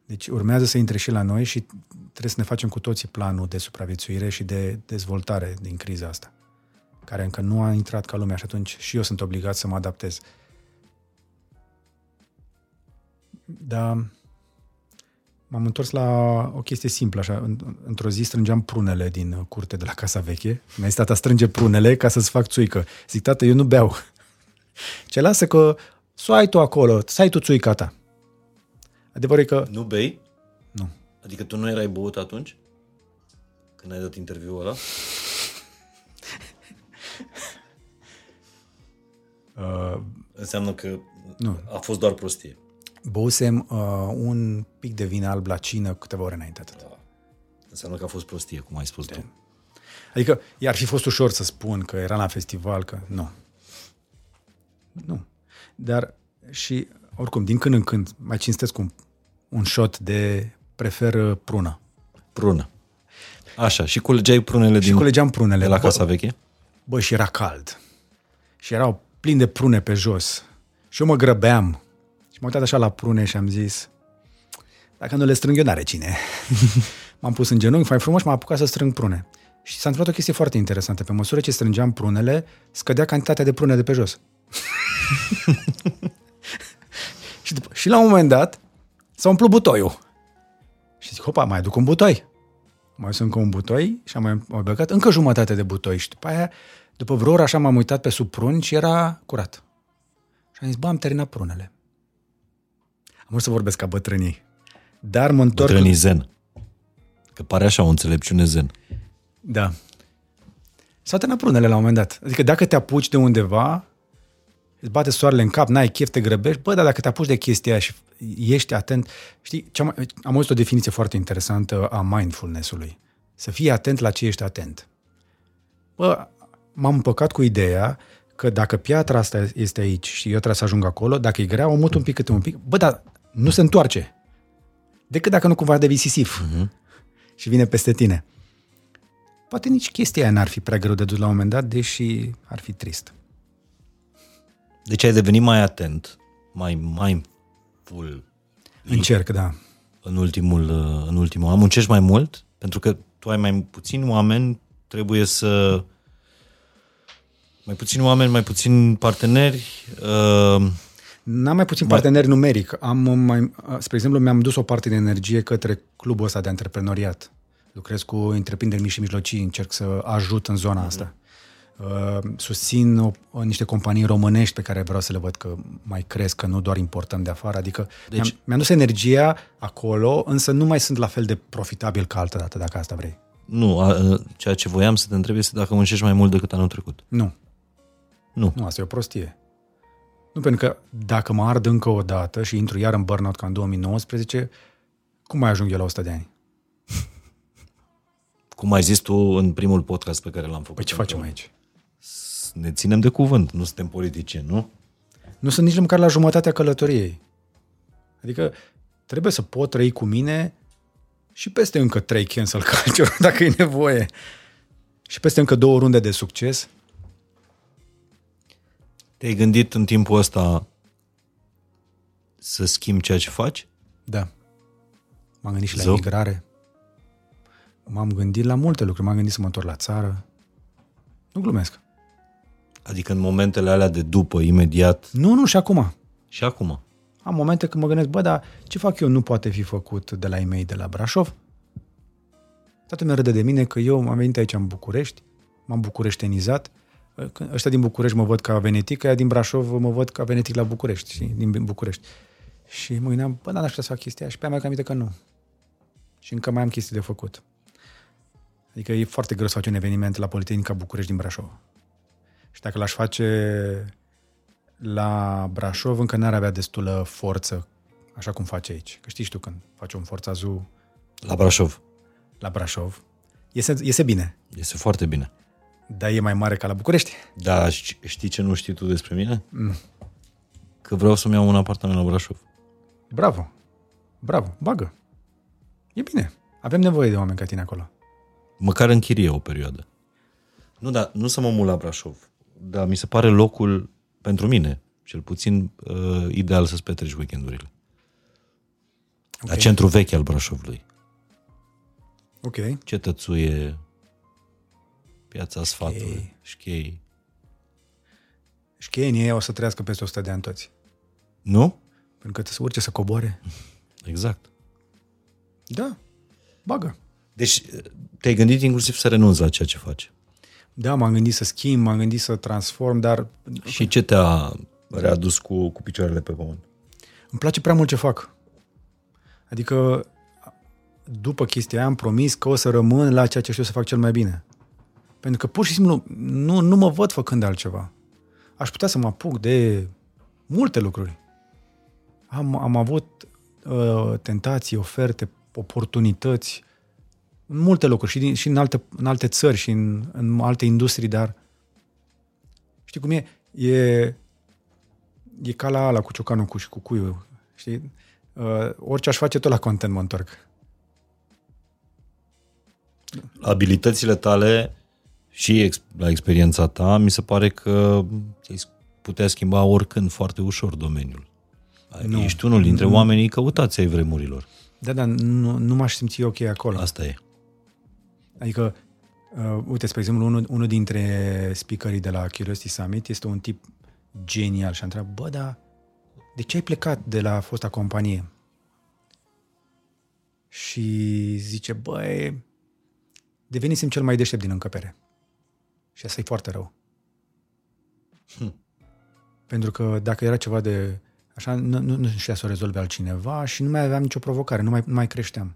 Deci urmează să intre și la noi și trebuie să ne facem cu toții planul de supraviețuire și de dezvoltare din criza asta, care încă nu a intrat ca lumea și atunci și eu sunt obligat să mă adaptez. Dar m-am întors la o chestie simplă, așa, în- într-o zi strângeam prunele din uh, curte de la Casa Veche. Mi-a zis tata, strânge prunele ca să-ți fac țuică. Zic, tată, eu nu beau. Ce lasă că să o ai tu acolo, să ai tu țuica ta. Adevărul e că Nu bei? nu. Adică tu nu erai băut atunci? Când ai dat interviul ăla? Uh, Înseamnă că Nu. a fost doar prostie. băusem uh, un pic de vin alb la cină câteva ore înainte atât. Înseamnă că a fost prostie, cum ai spus tu. Adică i-ar fi fost ușor să spun că era la festival, că nu. Nu. Dar și, oricum, din când în când mai cinstesc un, un shot de prefer uh, prună. Prună. Așa, și culegeai prunele Și din, culegeam prunele. de la Bă, Casa Veche? Bă, și era cald. Și erau plini de prune pe jos. Și eu mă grăbeam. Și m-am uitat așa la prune și am zis, Dacă nu le strâng eu, n-are cine. m-am pus în genunchi, mai frumos, m-am apucat să strâng prune. Și s-a întâmplat o chestie foarte interesantă. Pe măsură ce strângeam prunele, scădea cantitatea de prune de pe jos. și, după, și la un moment dat s-a umplut butoiul. Și zic, hopa, mai aduc un butoi. Mai sunt încă un butoi și am mai, mai băgat încă jumătate de butoi. Și după aia, după vreo oră așa m-am uitat pe sub prun și era curat. Și am zis, bă, am terminat prunele. Am vrut să vorbesc ca bătrânii. Dar mă întorc... Bătrânii zen. Că pare așa o înțelepciune zen. Da. S-au terminat prunele la un moment dat. Adică dacă te apuci de undeva, îți bate soarele în cap, n-ai chef, te grăbești, bă, dar dacă te apuci de chestia aia și ești atent, știi, cea mai, am auzit o definiție foarte interesantă a mindfulness-ului. Să fii atent la ce ești atent. Bă, m-am împăcat cu ideea că dacă piatra asta este aici și eu trebuie să ajung acolo, dacă e grea, o mut un pic câte un pic, bă, dar nu se întoarce. Decât dacă nu cumva devii sisif uh-huh. și vine peste tine. Poate nici chestia aia n-ar fi prea greu de dus la un moment dat, deși ar fi trist. Deci ai devenit mai atent, mai mindful. Încerc, da. În ultimul, în ultimul an. Muncești mai mult? Pentru că tu ai mai puțini oameni, trebuie să... Mai puțini oameni, mai puțini parteneri. Uh... N-am mai puțin mai... parteneri numeric. Am mai, spre exemplu, mi-am dus o parte de energie către clubul ăsta de antreprenoriat. Lucrez cu întreprinderi mici și mijlocii, încerc să ajut în zona asta. Uh, susțin o, o, niște companii românești pe care vreau să le văd că mai cresc, că nu doar importăm de afară. Adică deci, mi-am, mi-am dus energia acolo, însă nu mai sunt la fel de profitabil ca altă dată, dacă asta vrei. Nu, a, ceea ce voiam să te întreb este dacă muncești mai mult decât anul trecut. Nu. Nu. Nu, asta e o prostie. Nu, pentru că dacă mă ard încă o dată și intru iar în burnout ca în 2019, cum mai ajung eu la 100 de ani? Cum ai zis tu în primul podcast pe care l-am făcut. Păi ce facem aici? Ne ținem de cuvânt, nu suntem politicieni, nu? Nu sunt nici măcar la jumătatea călătoriei. Adică trebuie să pot trăi cu mine și peste încă trei cancel culture, dacă e nevoie. Și peste încă două runde de succes. Te-ai gândit în timpul ăsta să schimbi ceea ce faci? Da. M-am gândit și la Zău? migrare. M-am gândit la multe lucruri. M-am gândit să mă întorc la țară. Nu glumesc. Adică în momentele alea de după, imediat? Nu, nu, și acum. Și acum? Am momente când mă gândesc, bă, dar ce fac eu nu poate fi făcut de la e de la Brașov? Toată lumea râde de mine că eu am venit aici în București, m-am bucureștenizat, ăștia din București mă văd ca venetic, aia din Brașov mă văd ca venetic la București, și din București. Și mă gândeam, bă, dar n-aș putea să fac chestia și pe aia mai că nu. Și încă mai am chestii de făcut. Adică e foarte greu să faci un eveniment la Politehnica București din Brașov. Și dacă l-aș face la Brașov, încă n-ar avea destulă forță, așa cum face aici. Că știi tu când faci un Forța Zu... La Brașov. La Brașov. Iese, iese bine. Iese foarte bine. Dar e mai mare ca la București. Da, știi ce nu știi tu despre mine? Mm. Că vreau să-mi iau un apartament la Brașov. Bravo. Bravo. Bagă. E bine. Avem nevoie de oameni ca tine acolo. Măcar închirie o perioadă. Nu, dar nu să mă mut la Brașov. Dar mi se pare locul, pentru mine, cel puțin, uh, ideal să-ți petreci weekendurile. Okay. La centru vechi al Brașovului. Ok. Cetățuie, piața sfatului, șchei. Șchei în ei o să trăiască peste 100 de ani toți. Nu? Pentru că te să urce să coboare. Exact. Da, bagă. Deci te-ai gândit inclusiv să renunți la ceea ce faci. Da, m-am gândit să schimb, m-am gândit să transform, dar... Și ce te-a readus cu, cu picioarele pe pământ? Îmi place prea mult ce fac. Adică, după chestia aia, am promis că o să rămân la ceea ce știu să fac cel mai bine. Pentru că pur și simplu nu, nu mă văd făcând altceva. Aș putea să mă apuc de multe lucruri. Am, am avut uh, tentații, oferte, oportunități, în multe locuri și, din, și în, alte, în alte țări și în, în alte industrii, dar știi cum e? E, e ca la ala cu ciocanul cu și cu cuiul. Știi? Uh, orice aș face, tot la content mă întorc. Abilitățile tale și ex- la experiența ta, mi se pare că ai putea schimba oricând foarte ușor domeniul. Nu. Ești unul dintre nu. oamenii căutați ai vremurilor. Da, dar nu, nu m-aș simți ok acolo. Asta e. Adică, uh, uite, spre exemplu, unul, unul dintre speakerii de la Curiosity Summit este un tip genial și a întrebat, bă, dar de ce ai plecat de la fosta companie? Și zice, băi, devenisem cel mai deștept din încăpere. Și asta e foarte rău. Hm. Pentru că dacă era ceva de așa, nu, nu, nu știa să o rezolve altcineva și nu mai aveam nicio provocare, nu mai, nu mai creșteam.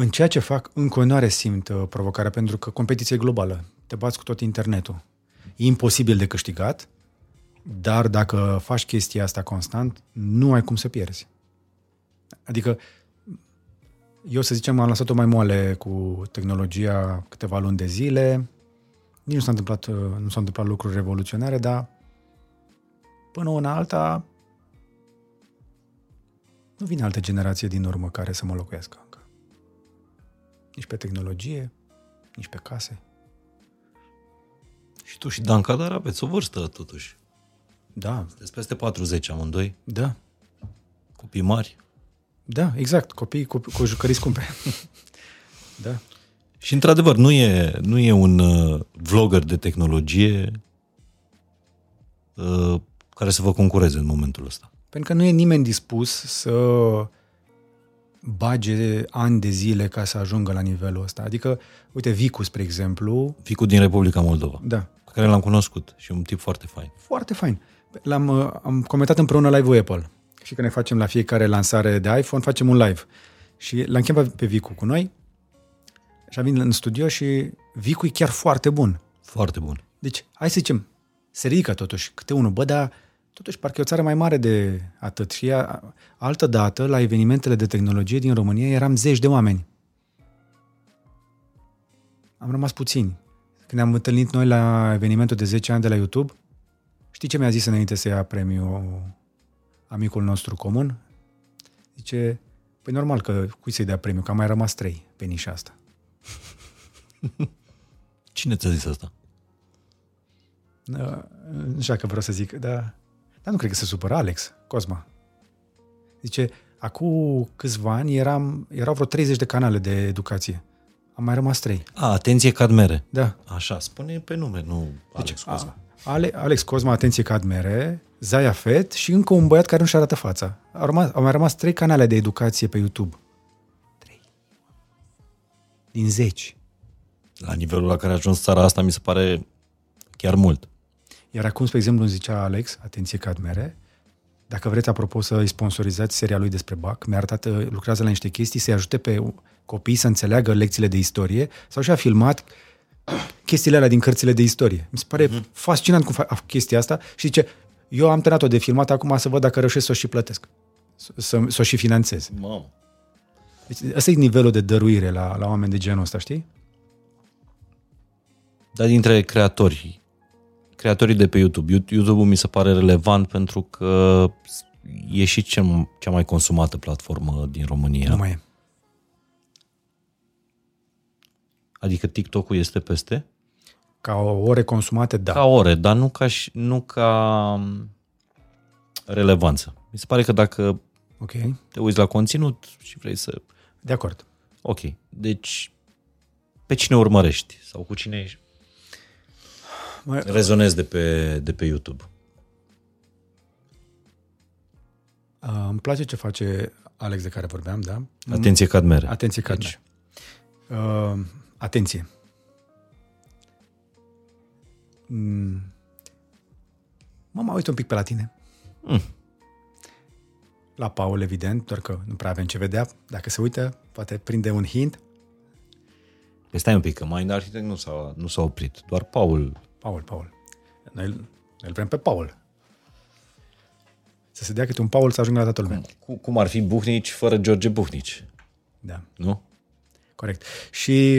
În ceea ce fac, în continuare simt uh, provocarea, pentru că competiția e globală. Te bați cu tot internetul. E imposibil de câștigat, dar dacă faci chestia asta constant, nu ai cum să pierzi. Adică, eu să zicem, am lăsat-o mai moale cu tehnologia câteva luni de zile, nici nu s-a întâmplat, uh, nu s-au întâmplat lucruri revoluționare, dar până una alta nu vine altă generație din urmă care să mă locuiască încă. Nici pe tehnologie, nici pe case. Și tu și Dan Cadar aveți o vârstă totuși. Da, Sunteți peste 40 amândoi, da, copii mari. da, exact, copii cu, cu jucării scumpe. da. Și într-adevăr, nu e, nu e un uh, vlogger de tehnologie uh, care să vă concureze în momentul ăsta. Pentru că nu e nimeni dispus să bage ani de zile ca să ajungă la nivelul ăsta. Adică, uite, Vicu, spre exemplu, Ficul din Republica Moldova, da, pe care l-am cunoscut și e un tip foarte fain. foarte fain. L-am uh, am comentat împreună live-ul Apple. Și că ne facem la fiecare lansare de iPhone, facem un live. Și l-am chemat pe Vicu cu noi și a venit în studio și Vicu e chiar foarte bun. Foarte bun. Deci, hai să zicem, se ridică totuși câte unul, bă, dar totuși parcă e o țară mai mare de atât. Și a, altă dată, la evenimentele de tehnologie din România, eram zeci de oameni. Am rămas puțini. Când ne-am întâlnit noi la evenimentul de 10 ani de la YouTube, știi ce mi-a zis înainte să ia premiul amicul nostru comun? Zice, păi normal că cui să-i dea premiu, că am mai rămas trei pe nișa asta. Cine ți-a zis asta? Da, nu știu dacă vreau să zic, dar, dar nu cred că se supără Alex, Cosma. Zice, acum câțiva ani eram, erau vreo 30 de canale de educație. Am mai rămas trei. A, atenție Cadmere. Da. Așa, spune pe nume, nu Alex Deci, Cosma. a, Ale, Alex Cosma, atenție Cadmere, Zaya Fet și încă un băiat care nu-și arată fața. Au, rămas, au mai rămas trei canale de educație pe YouTube. Trei. Din zeci. La nivelul la care a ajuns țara asta mi se pare chiar mult. Iar acum, spre exemplu, îmi zicea Alex, atenție Cadmere, dacă vreți, apropo, să îi sponsorizați seria lui despre BAC, mi-a arătat, uh, lucrează la niște chestii, să-i ajute pe copii să înțeleagă lecțiile de istorie sau și-a filmat chestiile alea din cărțile de istorie. Mi se pare uh-huh. fascinant cum fac chestia asta și zice, eu am terminat-o de filmat, acum să văd dacă reușesc să o și plătesc, să, să, să o și finanțez. Mamă. Deci, ăsta e nivelul de dăruire la, la oameni de genul ăsta, știi? Dar dintre creatori, creatorii de pe YouTube, YouTube-ul mi se pare relevant pentru că e și cel, cea mai consumată platformă din România. Nu mai e. Adică TikTok-ul este peste? Ca o ore consumate, da. Ca ore, dar nu ca, și- nu ca um, relevanță. Mi se pare că dacă Ok, te uiți la conținut și vrei să... de acord. Ok, deci pe cine urmărești sau cu cine ești? Mă, rezonezi de pe, de pe YouTube. uh, îmi place ce face Alex de care vorbeam, da? Atenție Cadmere. Atenție, Cadme. Uh, atenție. Mm. Mă mai uit un pic pe la tine. Mm. La Paul, evident, doar că nu prea avem ce vedea. Dacă se uită, poate prinde un hint. Păi stai un pic, că Mind Architect nu s-a, nu s-a oprit. Doar Paul. Paul, Paul. Noi, noi îl vrem pe Paul. Să se dea câte un Paul să ajungă la toată lumea. Cu, cum ar fi Buhnici fără George Buhnici, Da. nu? Corect. Și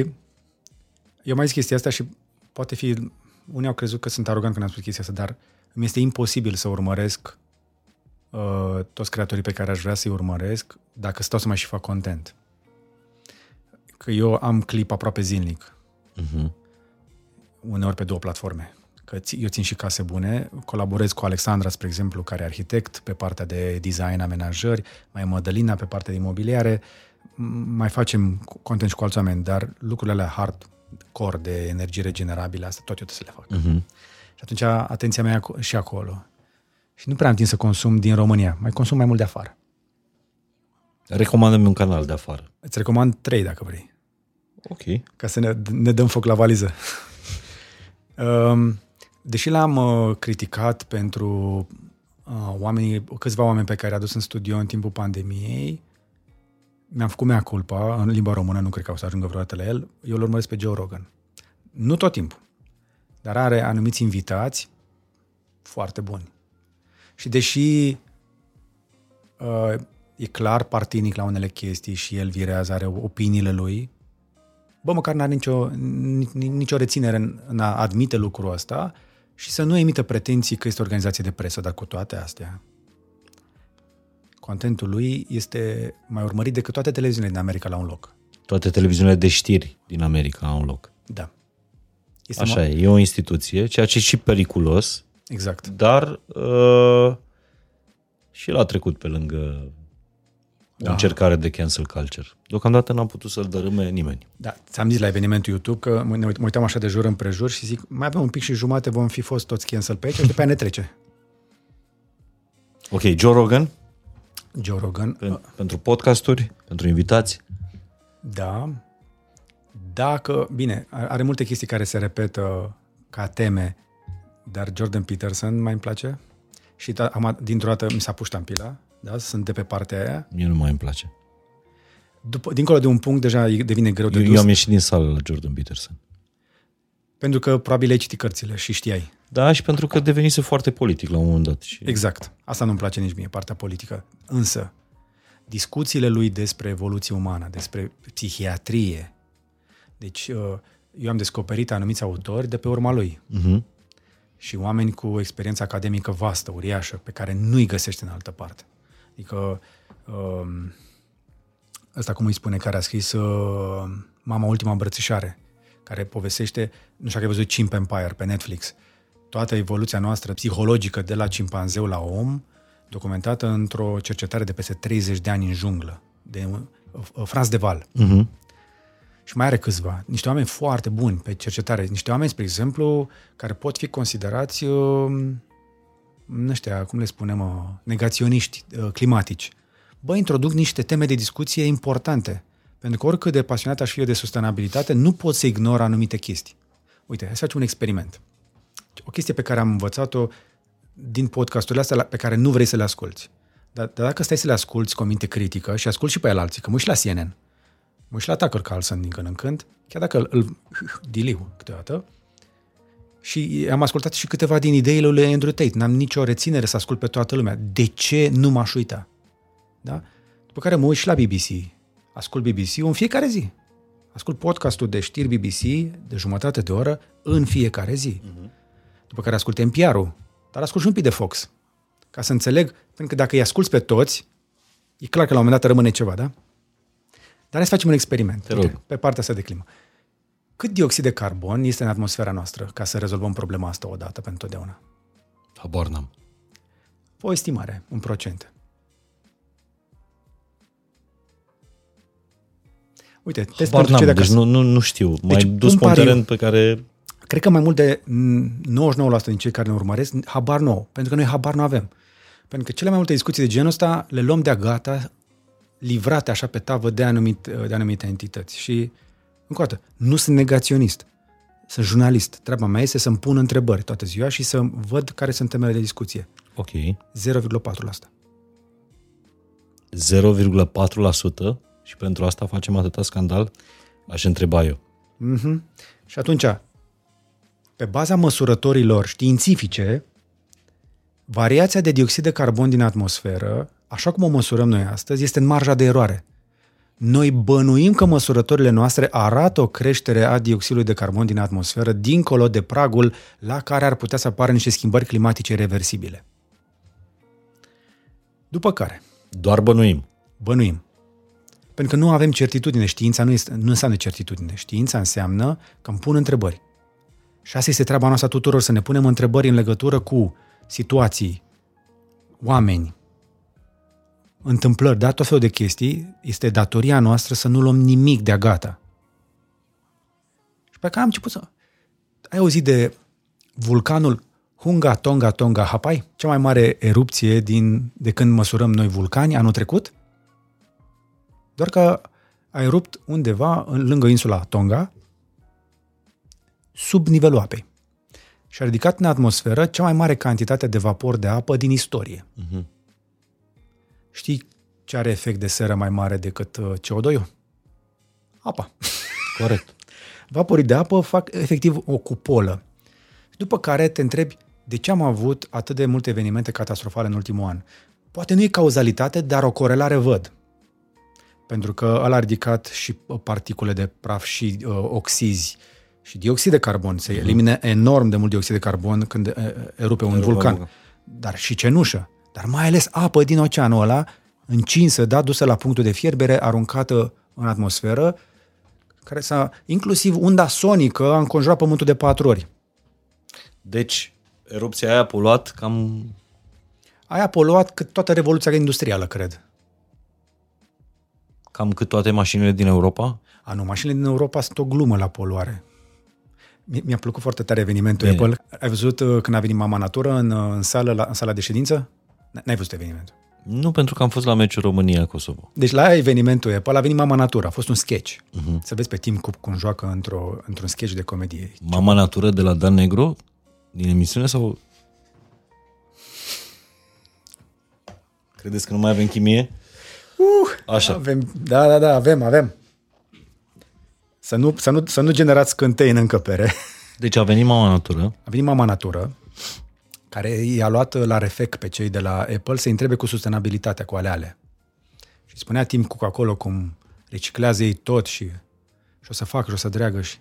eu mai zis chestia asta și poate fi, unii au crezut că sunt arogant când am spus chestia asta, dar îmi este imposibil să urmăresc uh, toți creatorii pe care aș vrea să-i urmăresc dacă stau să mai și fac content. Că eu am clip aproape zilnic, Uh-huh. Uneori pe două platforme. că ți- eu țin și case bune, colaborez cu Alexandra, spre exemplu, care e arhitect pe partea de design, amenajări, mai e Mădălina pe partea de imobiliare, m- mai facem content și cu alți oameni, dar lucrurile alea hard core de energie regenerabilă, asta tot eu trebuie să le fac. Uh-huh. Și atunci atenția mea e aco- și acolo. Și nu prea am timp să consum din România, mai consum mai mult de afară. Recomandă-mi un canal de afară. Îți recomand trei dacă vrei. Ok. ca să ne, ne dăm foc la valiză. Um, Deși l-am uh, criticat pentru uh, oamenii, câțiva oameni pe care i-a adus în studio în timpul pandemiei, mi-am făcut mea culpa în limba română, nu cred că o să ajungă vreodată la el, eu îl urmăresc pe Joe Rogan. Nu tot timpul, dar are anumiți invitați foarte buni. Și deși uh, e clar partinic la unele chestii și el virează, are opiniile lui, bă, măcar n-are nicio, ni- ni- nicio reținere în, în a admite lucrul ăsta și să nu emită pretenții că este o organizație de presă, dar cu toate astea, contentul lui este mai urmărit decât toate televiziunile din America la un loc. Toate televiziunile de știri din America au un loc. Da. Este Așa mo- e, e o instituție, ceea ce e și periculos, Exact. dar uh, și el a trecut pe lângă o Da. încercare de cancel culture. Deocamdată n-am putut să-l dărâme nimeni. Da, ți-am zis la evenimentul YouTube că mă, ne uit- mă uitam așa de jur împrejur și zic, mai avem un pic și jumate, vom fi fost toți cancel pe aici și după aia ne trece. Ok, Joe Rogan, Joe Rogan, pen- pentru podcasturi, pentru invitați. Da. Dacă, bine, are multe chestii care se repetă ca teme, dar Jordan Peterson mai îmi place. Și da, am, dintr-o dată mi s-a pus ștampila, da? sunt de pe partea aia. Mie nu mai îmi place. După, dincolo de un punct, deja e- devine greu de Eu, dus, eu am ieșit din sală la Jordan Peterson. pentru că probabil ai citit cărțile și știai. Da, și pentru că devenise foarte politic la un moment dat. Și Exact. Asta nu-mi place nici mie, partea politică. Însă, discuțiile lui despre evoluție umană, despre psihiatrie, deci uh, eu am descoperit anumiți autori de pe urma lui. Uh-huh. și oameni cu experiență academică vastă, uriașă, pe care nu-i găsești în altă parte. Adică, um, ăsta cum îi spune, care a scris uh, Mama Ultima Îmbrățișare, care povestește, nu știu dacă ai văzut Chimp Empire pe Netflix, toată evoluția noastră psihologică de la cimpanzeu la om, documentată într-o cercetare de peste 30 de ani în junglă, de uh, Franz de Val. Uh-huh. Și mai are câțiva, niște oameni foarte buni pe cercetare, niște oameni, spre exemplu, care pot fi considerați, uh, nu știu, cum le spunem, uh, negaționiști uh, climatici. Bă, introduc niște teme de discuție importante. Pentru că oricât de pasionat aș fi eu de sustenabilitate, nu pot să ignor anumite chestii. Uite, hai să facem un experiment. O chestie pe care am învățat-o din podcasturile astea la- pe care nu vrei să le asculți. Dar, dar dacă stai să le asculți cu o minte critică și asculti și pe el alții, că mă uit și la CNN, mă uit și la Tucker Carlson din când în când, chiar dacă îl, îl diliu câteodată, și am ascultat și câteva din ideile lui Andrew Tate. N-am nicio reținere să ascult pe toată lumea. De ce nu m-aș uita? Da? După care mă uit și la BBC. Ascult BBC în fiecare zi. Ascult podcastul de știri BBC de jumătate de oră în fiecare zi. Uh-huh. După care ascult NPR-ul. Dar ascult și un pic de Fox. Ca să înțeleg, pentru că dacă îi asculți pe toți, e clar că la un moment dat rămâne ceva, da? Dar hai să facem un experiment. Te rog. pe partea asta de climă. Cât dioxid de carbon este în atmosfera noastră ca să rezolvăm problema asta odată pentru totdeauna? Habar n-am. O estimare, un procent. Uite, test Habar pentru cei n-am, de deci acasă. nu, nu, nu știu. Mai Deci, dus un pe un pariu. teren pe care... Cred că mai mult de mm, 99% din cei care ne urmăresc, habar nu au, pentru că noi habar nu avem. Pentru că cele mai multe discuții de genul ăsta le luăm de-a gata, livrate așa pe tavă de, anumit, de anumite entități. Și, încă o dată, nu sunt negaționist. Sunt jurnalist. Treaba mea este să-mi pun întrebări toată ziua și să văd care sunt temele de discuție. Ok. 0,4%. 0,4% și pentru asta facem atâta scandal? Aș întreba eu. Mm-hmm. Și atunci, pe baza măsurătorilor științifice, variația de dioxid de carbon din atmosferă, așa cum o măsurăm noi astăzi, este în marja de eroare. Noi bănuim că măsurătorile noastre arată o creștere a dioxidului de carbon din atmosferă dincolo de pragul la care ar putea să apară niște schimbări climatice reversibile. După care, Doar bănuim. bănuim. Pentru că nu avem certitudine. Știința nu, este, nu înseamnă certitudine. Știința înseamnă că îmi pun întrebări. Și asta este treaba noastră tuturor, să ne punem întrebări în legătură cu situații, oameni, întâmplări, da, tot felul de chestii, este datoria noastră să nu luăm nimic de-a gata. Și pe care am început să... Ai auzit de vulcanul Hunga Tonga Tonga Hapai? Cea mai mare erupție din, de când măsurăm noi vulcani anul trecut? Doar că a erupt undeva în, lângă insula Tonga, sub nivelul apei. Și a ridicat în atmosferă cea mai mare cantitate de vapor de apă din istorie. Uh-huh. Știi ce are efect de seră mai mare decât uh, CO2-ul? Apa. Corect. Vaporii de apă fac efectiv o cupolă. După care te întrebi de ce am avut atât de multe evenimente catastrofale în ultimul an. Poate nu e cauzalitate, dar o corelare văd. Pentru că ăla a ridicat și uh, particule de praf și uh, oxizi și dioxid de carbon. Se uh-huh. elimine enorm de mult dioxid de carbon când uh, erupe un Erupe vulcan. Vulcan. Dar și cenușă. Dar mai ales apă din oceanul ăla, încinsă, da, dusă la punctul de fierbere, aruncată în atmosferă, care s-a, inclusiv unda sonică, a înconjurat Pământul de patru ori. Deci, erupția aia a poluat cam... Aia a poluat cât toată revoluția industrială, cred. Cam cât toate mașinile din Europa? A, nu, mașinile din Europa sunt o glumă la poluare. Mi-a plăcut foarte tare evenimentul Bine. Apple. Ai văzut uh, când a venit Mama Natură în, uh, în, sală, la, în sala de ședință? N-ai văzut evenimentul? Nu, pentru că am fost la meciul România-Kosovo. Deci la evenimentul Apple a venit Mama Natură, a fost un sketch. Uh-huh. Să vezi pe Tim Cook cum joacă într-o, într-un sketch de comedie. Mama Natură de la Dan Negro? Din emisiune sau... Credeți că nu mai avem chimie? Uh, Așa. Avem, da, da, da, avem, avem. Să nu, să nu, să nu generați cântei în încăpere. Deci a venit Mama Natură. A venit Mama Natură, care i-a luat la refec pe cei de la Apple să-i întrebe cu sustenabilitatea, cu aleale. Și spunea timp cu acolo cum reciclează ei tot și, și o să facă și o să dreagă și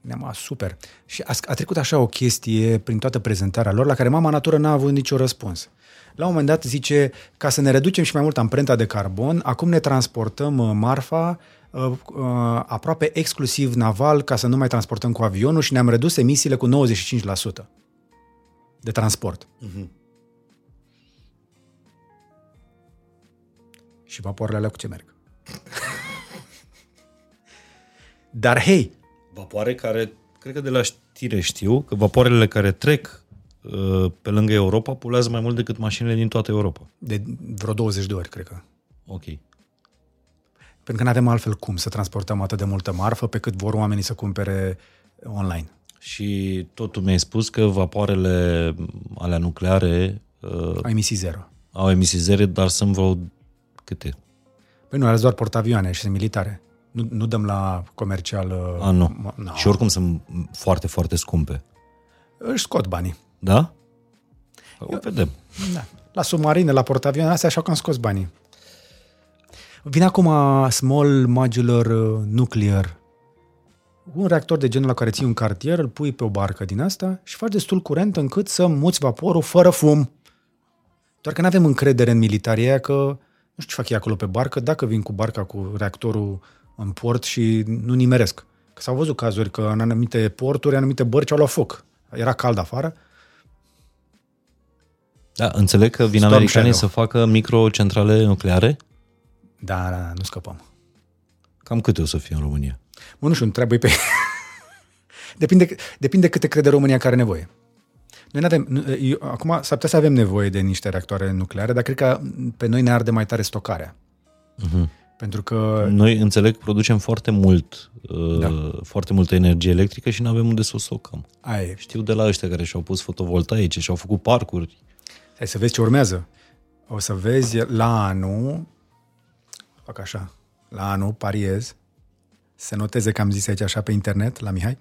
ne-am super. Și a, a trecut așa o chestie prin toată prezentarea lor la care mama natură n-a avut nicio răspuns. La un moment dat zice, ca să ne reducem și mai mult amprenta de carbon, acum ne transportăm uh, marfa uh, uh, aproape exclusiv naval ca să nu mai transportăm cu avionul și ne-am redus emisiile cu 95% de transport. Uh-huh. Și vapoarele alea cu ce merg? Dar hei, vapoare care, cred că de la știre știu, că vapoarele care trec uh, pe lângă Europa poluează mai mult decât mașinile din toată Europa. De vreo 20 de ori, cred că. Ok. Pentru că nu avem altfel cum să transportăm atât de multă marfă pe cât vor oamenii să cumpere online. Și tot tu mi-ai spus că vapoarele alea nucleare... Uh, au emisii zero. Au emisii zero, dar sunt vreo câte? Păi nu, are doar portavioane și sunt militare. Nu, nu dăm la comercial. A, nu. no. Și oricum sunt foarte, foarte scumpe. Își scot banii. Da? O vedem. Da. La submarine, la portavioane, astea așa că am scos banii. Vine acum Small Modular uh, Nuclear. Un reactor de genul la care ții un cartier, îl pui pe o barcă din asta și faci destul curent încât să muți vaporul fără fum. Doar că nu avem încredere în militarii aia că nu știu ce fac ei acolo pe barcă, dacă vin cu barca cu reactorul în port și nu nimeresc. Că s-au văzut cazuri că în anumite porturi, anumite bărci au luat foc. Era cald afară. Da, înțeleg că vin Storm americanii Shadow. să facă microcentrale nucleare? Da, da, da, nu scăpăm. Cam câte o să fie în România? Mă, nu știu, trebuie pe... depinde, depinde câte crede România care are nevoie. Noi avem, eu, acum s-ar putea să avem nevoie de niște reactoare nucleare, dar cred că pe noi ne arde mai tare stocarea. Uh-huh. Pentru că... Noi, înțeleg, producem foarte mult, uh, da. foarte multă energie electrică și nu avem unde să o stocăm. Aia Știu de la ăștia care și-au pus fotovoltaice și-au făcut parcuri. Hai să vezi ce urmează. O să vezi la anul, fac așa, la anul, pariez, se noteze că am zis aici așa pe internet, la Mihai,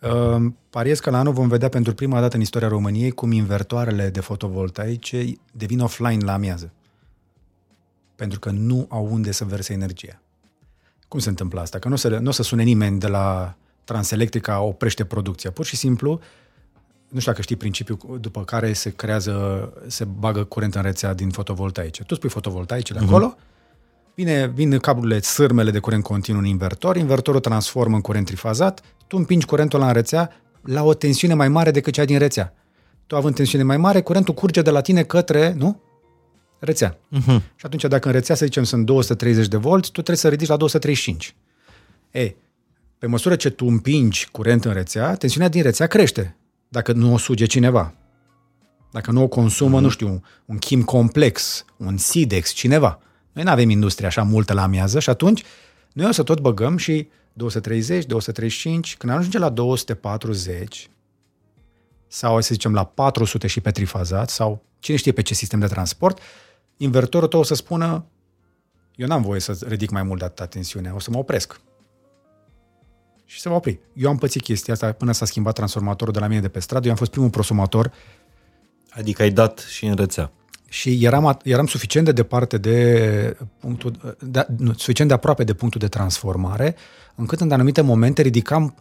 uh, pariez că la anul vom vedea pentru prima dată în istoria României cum invertoarele de fotovoltaice devin offline la amiază pentru că nu au unde să verse energia. Cum se întâmplă asta? Că nu o să, nu o să sune nimeni de la Transelectrica oprește producția. Pur și simplu, nu știu dacă știi principiul după care se creează, se bagă curent în rețea din fotovoltaice. Tu spui fotovoltaicele uh-huh. acolo, vine, vin cablurile, sârmele de curent continuu în invertor, invertorul transformă în curent trifazat, tu împingi curentul la în rețea, la o tensiune mai mare decât cea din rețea. Tu având tensiune mai mare, curentul curge de la tine către, nu? Rețea. Uh-huh. Și atunci dacă în rețea, să zicem, sunt 230 de volți, tu trebuie să ridici la 235. E, pe măsură ce tu împingi curent în rețea, tensiunea din rețea crește, dacă nu o suge cineva. Dacă nu o consumă, mm-hmm. nu știu, un chim complex, un SIDEX, cineva. Noi nu avem industrie așa multă la amiază și atunci noi o să tot băgăm și 230, 235, când ajunge la 240 sau să zicem la 400 și pe trifazat sau cine știe pe ce sistem de transport, invertorul tău o să spună eu n-am voie să ridic mai mult de atâta tensiune, o să mă opresc. Și se va opri. Eu am pățit chestia asta până s-a schimbat transformatorul de la mine de pe stradă. Eu am fost primul prosumator Adică ai dat și în rețea. Și eram, eram suficient de departe de punctul, de, nu, suficient de aproape de punctul de transformare, încât în anumite momente ridicam,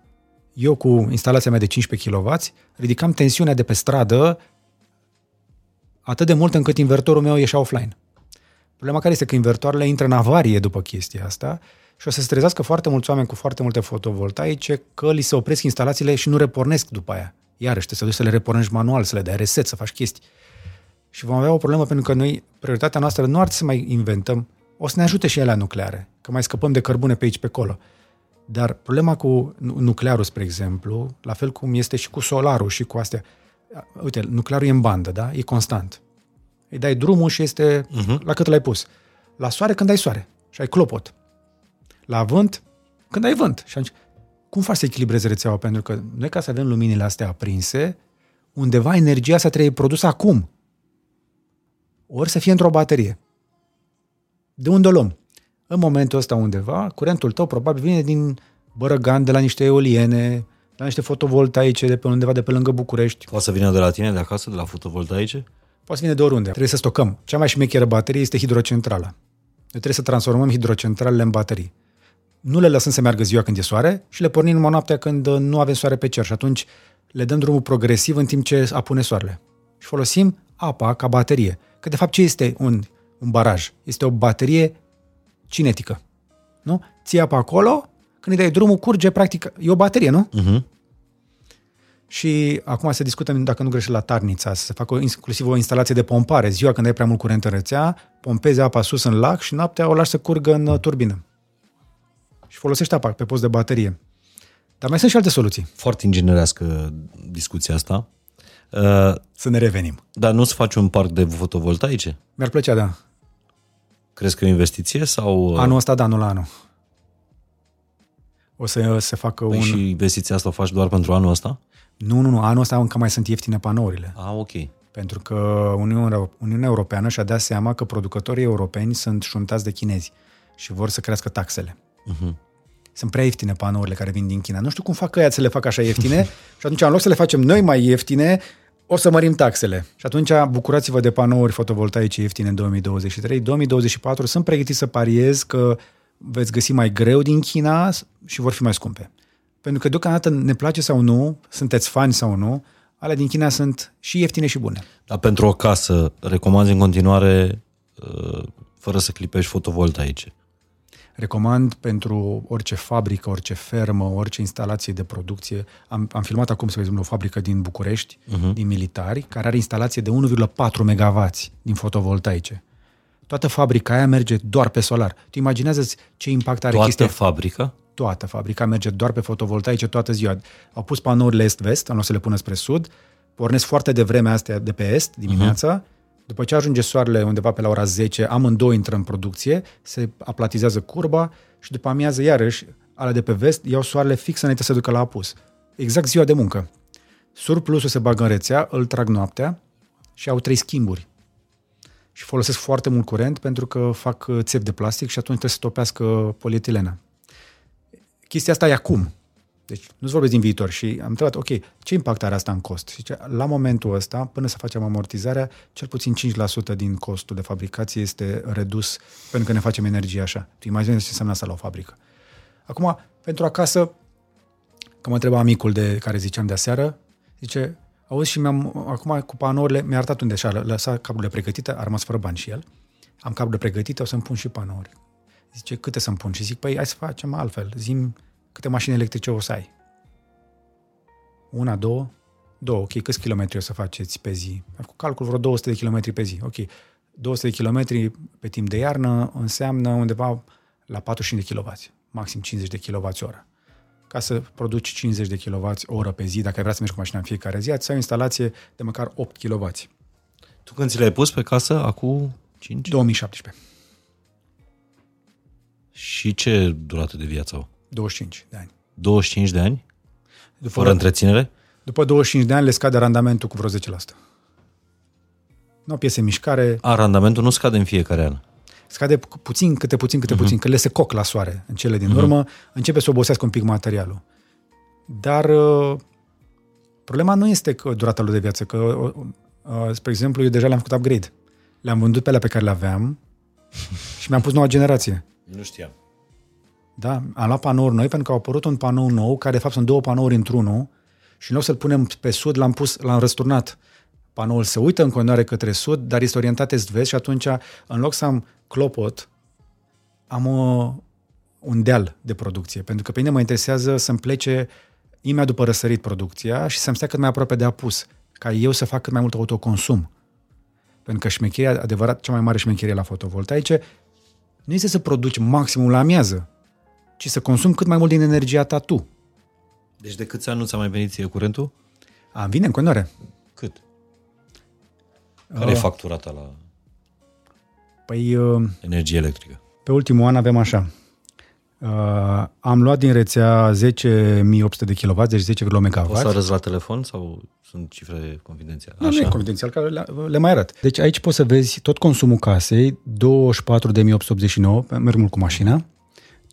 eu cu instalația mea de 15 kW, ridicam tensiunea de pe stradă atât de mult încât invertorul meu ieșea offline. Problema care este că invertoarele intră în avarie după chestia asta și o să se trezească foarte mulți oameni cu foarte multe fotovoltaice că li se opresc instalațiile și nu repornesc după aia. Iarăși, trebuie să duci să le repornești manual, să le dai reset, să faci chestii. Și vom avea o problemă pentru că noi, prioritatea noastră nu ar trebui să mai inventăm, o să ne ajute și ele nucleare, că mai scăpăm de cărbune pe aici, pe acolo. Dar problema cu nu- nuclearul, spre exemplu, la fel cum este și cu solarul și cu astea, uite, nuclearul e în bandă, da? E constant. Îi dai drumul și este uh-huh. la cât l-ai pus. La soare când ai soare și ai clopot. La vânt când ai vânt. Și atunci, cum faci să echilibrezi rețeaua? Pentru că noi ca să avem luminile astea aprinse, undeva energia asta trebuie produsă acum. Ori să fie într-o baterie. De unde o luăm? În momentul ăsta undeva, curentul tău probabil vine din Bărăgan, de la niște eoliene, la niște fotovoltaice de pe undeva de pe lângă București. Poate să vină de la tine, de acasă, de la fotovoltaice? Poate să vină de oriunde. Trebuie să stocăm. Cea mai șmecheră baterie este hidrocentrala. Noi trebuie să transformăm hidrocentralele în baterii. Nu le lăsăm să meargă ziua când e soare și le pornim numai noaptea când uh, nu avem soare pe cer și atunci le dăm drumul progresiv în timp ce apune soarele. Și folosim apa ca baterie. Că de fapt ce este un, un baraj? Este o baterie cinetică. Nu? Ții apa acolo, când îi dai drumul, curge, practic, e o baterie, nu? Uh-huh. Și acum se discută, dacă nu greșesc, la Tarnița, să se facă o, inclusiv o instalație de pompare. Ziua când ai prea mult curent în rețea, pompezi apa sus în lac și noaptea o lași să curgă în uh, turbină. Și folosești apa pe post de baterie. Dar mai sunt și alte soluții. Foarte inginerească discuția asta. Uh, Să ne revenim. dar nu-ți faci un parc de fotovoltaice? Mi-ar plăcea, da. Crezi că e o investiție sau... uh, Anul ăsta, da, nu la anul. O să se facă Păi un... și investiția asta o faci doar pentru anul ăsta? Nu, nu, nu, anul ăsta încă mai sunt ieftine panourile. Ah, ok. Pentru că Uniunea, Uniunea Europeană și-a dat seama că producătorii europeni sunt șuntați de chinezi și vor să crească taxele. Uh-huh. Sunt prea ieftine panourile care vin din China. Nu știu cum fac ăia să le facă așa ieftine și atunci, în loc să le facem noi mai ieftine, o să mărim taxele. Și atunci bucurați-vă de panouri fotovoltaice ieftine în 2023. 2024 sunt pregătiți să pariez că veți găsi mai greu din China și vor fi mai scumpe. Pentru că deocamdată ne place sau nu, sunteți fani sau nu, alea din China sunt și ieftine și bune. Dar pentru o casă, recomanzi în continuare uh, fără să clipești fotovoltaice? Recomand pentru orice fabrică, orice fermă, orice instalație de producție. Am, am filmat acum, să exemplu, o fabrică din București, uh-huh. din militari, care are instalație de 1,4 MW din fotovoltaice. Toată fabrica aia merge doar pe solar. Tu imaginează ce impact are Toată chestia? fabrica? Toată fabrica merge doar pe fotovoltaice toată ziua. Au pus panourile est-vest, în loc să le pună spre sud, pornesc foarte devreme astea de pe est, dimineața, uh-huh. După ce ajunge soarele undeva pe la ora 10, amândouă intră în producție, se aplatizează curba și după amiază iarăși, alea de pe vest, iau soarele fix înainte să se ducă la apus. Exact ziua de muncă. Surplusul se bagă în rețea, îl trag noaptea și au trei schimburi. Și folosesc foarte mult curent pentru că fac uh, țevi de plastic și atunci trebuie să topească polietilena chestia asta e acum. Deci nu-ți vorbesc din viitor și am întrebat, ok, ce impact are asta în cost? Și zice, la momentul ăsta, până să facem amortizarea, cel puțin 5% din costul de fabricație este redus pentru că ne facem energie așa. Tu imaginezi ce înseamnă asta la o fabrică. Acum, pentru acasă, că mă întreba amicul de care ziceam de aseară, zice, auzi și mi-am, acum cu panourile, mi-a arătat unde și-a lăsat cablurile pregătite, a rămas fără bani și el. Am cablurile pregătite, o să-mi pun și panouri. Zice, câte să-mi pun? Și zic, păi hai să facem altfel. Zim câte mașini electrice o să ai. Una, două? Două, ok. Câți kilometri o să faceți pe zi? Am făcut calcul vreo 200 de kilometri pe zi. Ok. 200 de kilometri pe timp de iarnă înseamnă undeva la 45 de kW, maxim 50 de kWh oră. Ca să produci 50 de kWh oră pe zi, dacă ai vrea să mergi cu mașina în fiecare zi, să ai o instalație de măcar 8 kW. Tu când ți le-ai pus pe casă, acum 5? 2017. Și ce durată de viață au? 25 de ani. 25 de ani? După, Fără întreținere? după 25 de ani le scade randamentul cu vreo 10%. Nu au piese în mișcare, A, randamentul nu scade în fiecare an. scade pu- puțin, câte puțin, câte puțin, că le se coc la soare în cele din urmă, începe să obosească un pic materialul. Dar uh, problema nu este că durata lui de viață, că, uh, uh, spre exemplu, eu deja le-am făcut upgrade. Le-am vândut pe alea pe care le aveam și mi-am pus noua generație. Nu știam. Da, am luat panouri noi pentru că au apărut un panou nou, care de fapt sunt două panouri într-unul și în loc să-l punem pe sud, l-am pus, l-am răsturnat. Panoul se uită în continuare către sud, dar este orientat est-vest și atunci, în loc să am clopot, am o, un deal de producție. Pentru că pe mine mă interesează să-mi plece imediat după răsărit producția și să-mi stea cât mai aproape de apus, ca eu să fac cât mai mult autoconsum. Pentru că șmecheria, adevărat, cea mai mare șmecherie la fotovoltaice, nu este să produci maximul la amiază, ci să consumi cât mai mult din energia ta tu. Deci de câți ani nu ți-a mai venit ție curentul? A, vine în continuare. Cât? Care e factura ta la Păi, uh, energie electrică? pe ultimul an avem așa. Uh, am luat din rețea 10.800 de kW, deci 10 Poți să MW. arăți la telefon sau sunt cifre confidențiale? Nu, nu e confidențial, că le, le mai arăt. Deci aici poți să vezi tot consumul casei, 24.889, merg mult cu mașina.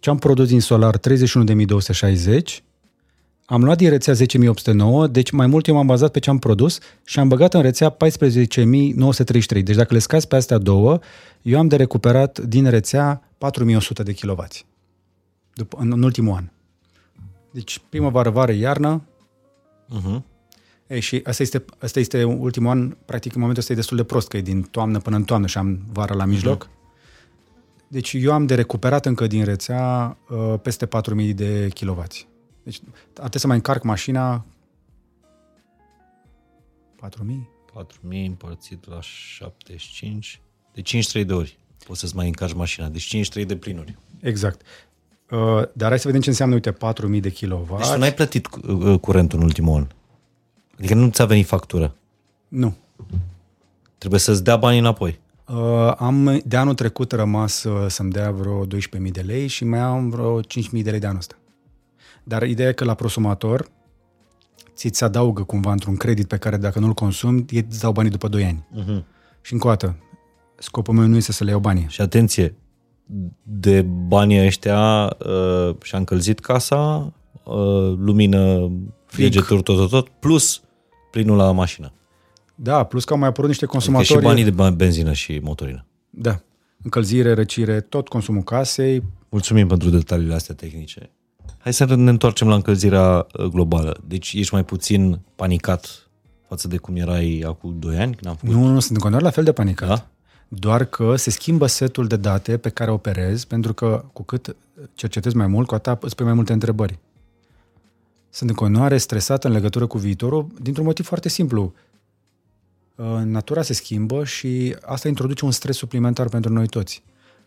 Ce am produs din solar, 31.260. Am luat din rețea 10.809, deci mai mult eu m-am bazat pe ce am produs și am băgat în rețea 14.933. Deci dacă le scazi pe astea două, eu am de recuperat din rețea 4.100 de kW după, în, în ultimul an. Deci primăvară, vară, iarnă, Uh-huh. ei, și asta este, asta este ultimul an, practic în momentul ăsta e destul de prost, că e din toamnă până în toamnă și am vară la mijloc. Deci eu am de recuperat încă din rețea uh, peste 4.000 de kW. Deci ar trebui să mai încarc mașina 4.000? 4.000 împărțit la 75, de 53 de ori. Poți să-ți mai încarci mașina, deci 53 de plinuri. Exact. Uh, dar hai să vedem ce înseamnă, uite, 4.000 de kW. Deci tu n-ai plătit uh, curentul în ultimul an. Adică nu ți-a venit factură. Nu. Trebuie să-ți dea banii înapoi. Uh, am de anul trecut rămas uh, să-mi dea vreo 12.000 de lei și mai am vreo 5.000 de lei de anul ăsta. Dar ideea e că la prosumator ți-ți adaugă cumva într-un credit pe care dacă nu-l consumi, ei îți dau banii după 2 ani. Uh-huh. Și încă o dată, scopul meu nu este să le iau banii. Și atenție, de banii ăștia uh, și-a încălzit casa, uh, lumină, frigeturi, tot, tot, tot, plus plinul la mașină. Da, plus că au mai apărut niște Adică consumatori. și banii de ba- benzină și motorină. Da. Încălzire, răcire, tot consumul casei. Mulțumim pentru detaliile astea tehnice. Hai să ne întoarcem la încălzirea uh, globală. Deci ești mai puțin panicat față de cum erai acum 2 ani când am făcut? Nu, nu, sunt în continuare la fel de panicat. Da? Doar că se schimbă setul de date pe care operez, pentru că cu cât cercetezi mai mult, cu atât îți pui mai multe întrebări. Sunt în continuare stresat în legătură cu viitorul, dintr-un motiv foarte simplu. Uh, Natura se schimbă și asta introduce un stres suplimentar pentru noi toți.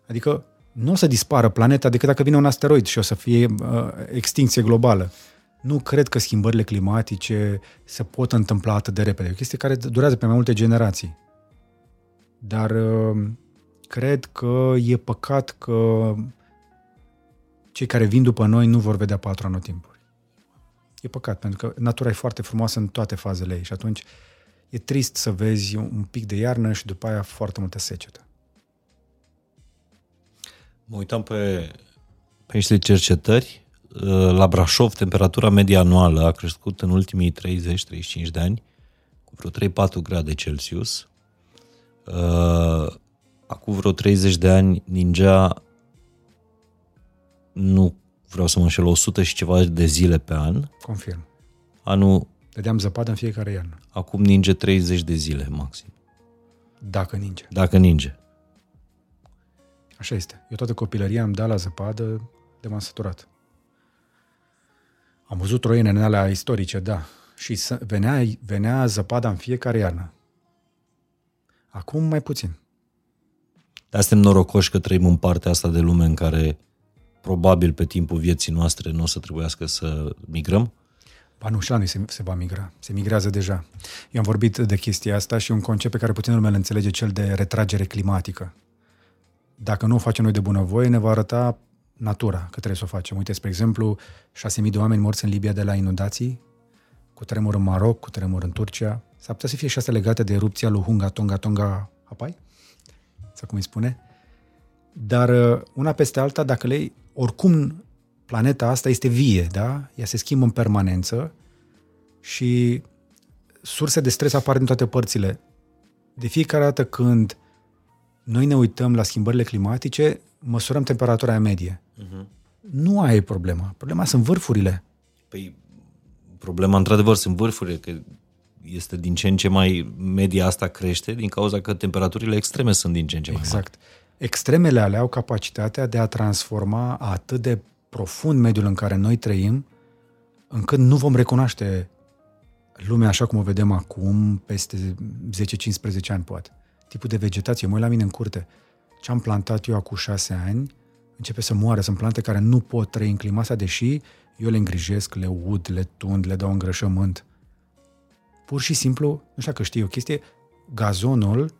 Adică nu o să dispară planeta decât dacă vine un asteroid și o să fie uh, extinție globală. Nu cred că schimbările climatice se pot întâmpla atât de repede. E o chestie care durează pe mai multe generații. Dar uh, cred că e păcat că cei care vin după noi nu vor vedea patru anotimpuri. E păcat, pentru că natura e foarte frumoasă în toate fazele ei și atunci e trist să vezi un pic de iarnă și după aia foarte multă secetă. Mă uitam pe, pe niște cercetări. Uh, La Brașov, temperatura medie anuală a crescut în ultimii 30-35 de ani cu vreo 3-4 grade Celsius. Uh, Acum vreo 30 de ani ningea, nu vreau să mă înșel, 100 și ceva de zile pe an. Confirm. Anul, Dădeam zăpadă în fiecare iarnă. acum ninge 30 de zile maxim, Dacă ninge. dacă ninge. Așa este. Eu toată copilăria am dat la zăpadă de m-am săturat. Am văzut troiene în alea istorice, da. Și să- venea, venea zăpada în fiecare iarnă. Acum mai puțin. Dar suntem norocoși că trăim în partea asta de lume în care probabil pe timpul vieții noastre nu o să trebuiască să migrăm? Ba nu, și la noi se, se va migra. Se migrează deja. Eu am vorbit de chestia asta și un concept pe care puțin lumea îl înțelege, cel de retragere climatică. Dacă nu o facem noi de bunăvoie, ne va arăta natura că trebuie să o facem. Uite, spre exemplu, 6.000 de oameni morți în Libia de la inundații, cu tremur în Maroc, cu tremur în Turcia. S-ar putea să fie și asta legate de erupția lui Hunga Tonga Tonga Hapai? Sau cum îi spune? Dar uh, una peste alta, dacă le iei, oricum planeta asta este vie, da? Ea se schimbă în permanență și surse de stres apar din toate părțile. De fiecare dată când noi ne uităm la schimbările climatice, măsurăm temperatura aia medie. Uh-huh. Nu aia e problema. Problema sunt vârfurile. Păi, problema, într-adevăr, sunt vârfurile, că este din ce în ce mai, media asta crește din cauza că temperaturile extreme sunt din ce în ce mai mari. Exact. Extremele alea au capacitatea de a transforma atât de profund mediul în care noi trăim, încât nu vom recunoaște lumea așa cum o vedem acum, peste 10-15 ani poate. Tipul de vegetație. Mă uit la mine în curte. Ce am plantat eu acum șase ani începe să moară. Sunt plante care nu pot trăi în clima asta, deși eu le îngrijesc, le ud, le tund, le dau îngrășământ. Pur și simplu, nu știu dacă știi o chestie, gazonul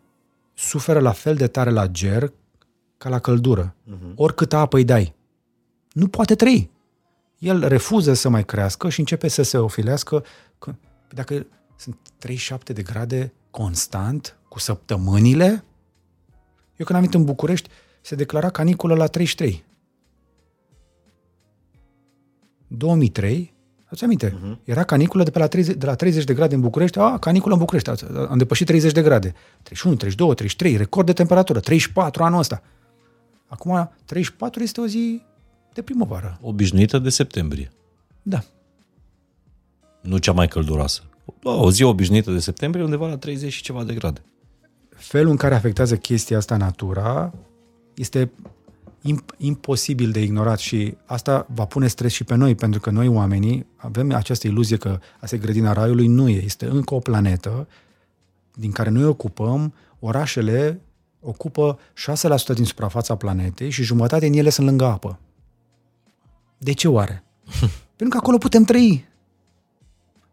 suferă la fel de tare la ger ca la căldură. Uh-huh. Oricâtă apă îi dai. Nu poate trăi. El refuză să mai crească și începe să se ofilească. Că- Dacă sunt 37 de grade constant, cu săptămânile, eu când am venit în București, se declara caniculă la 33. 2003, ați aminte, uh-huh. era caniculă de, pe la 30, de la 30 de grade în București, a, caniculă în București, am depășit 30 de grade. 31, 32, 33, record de temperatură, 34 anul ăsta. Acum, 34 este o zi de primăvară. Obișnuită de septembrie, Da. nu cea mai călduroasă. O zi obișnuită de septembrie, undeva la 30 și ceva de grade. Felul în care afectează chestia asta natura este imp- imposibil de ignorat și asta va pune stres și pe noi, pentru că noi oamenii avem această iluzie că asta e grădina raiului, nu e. Este încă o planetă din care noi ocupăm, orașele ocupă 6% din suprafața planetei și jumătate din ele sunt lângă apă. De ce oare? Pentru că acolo putem trăi.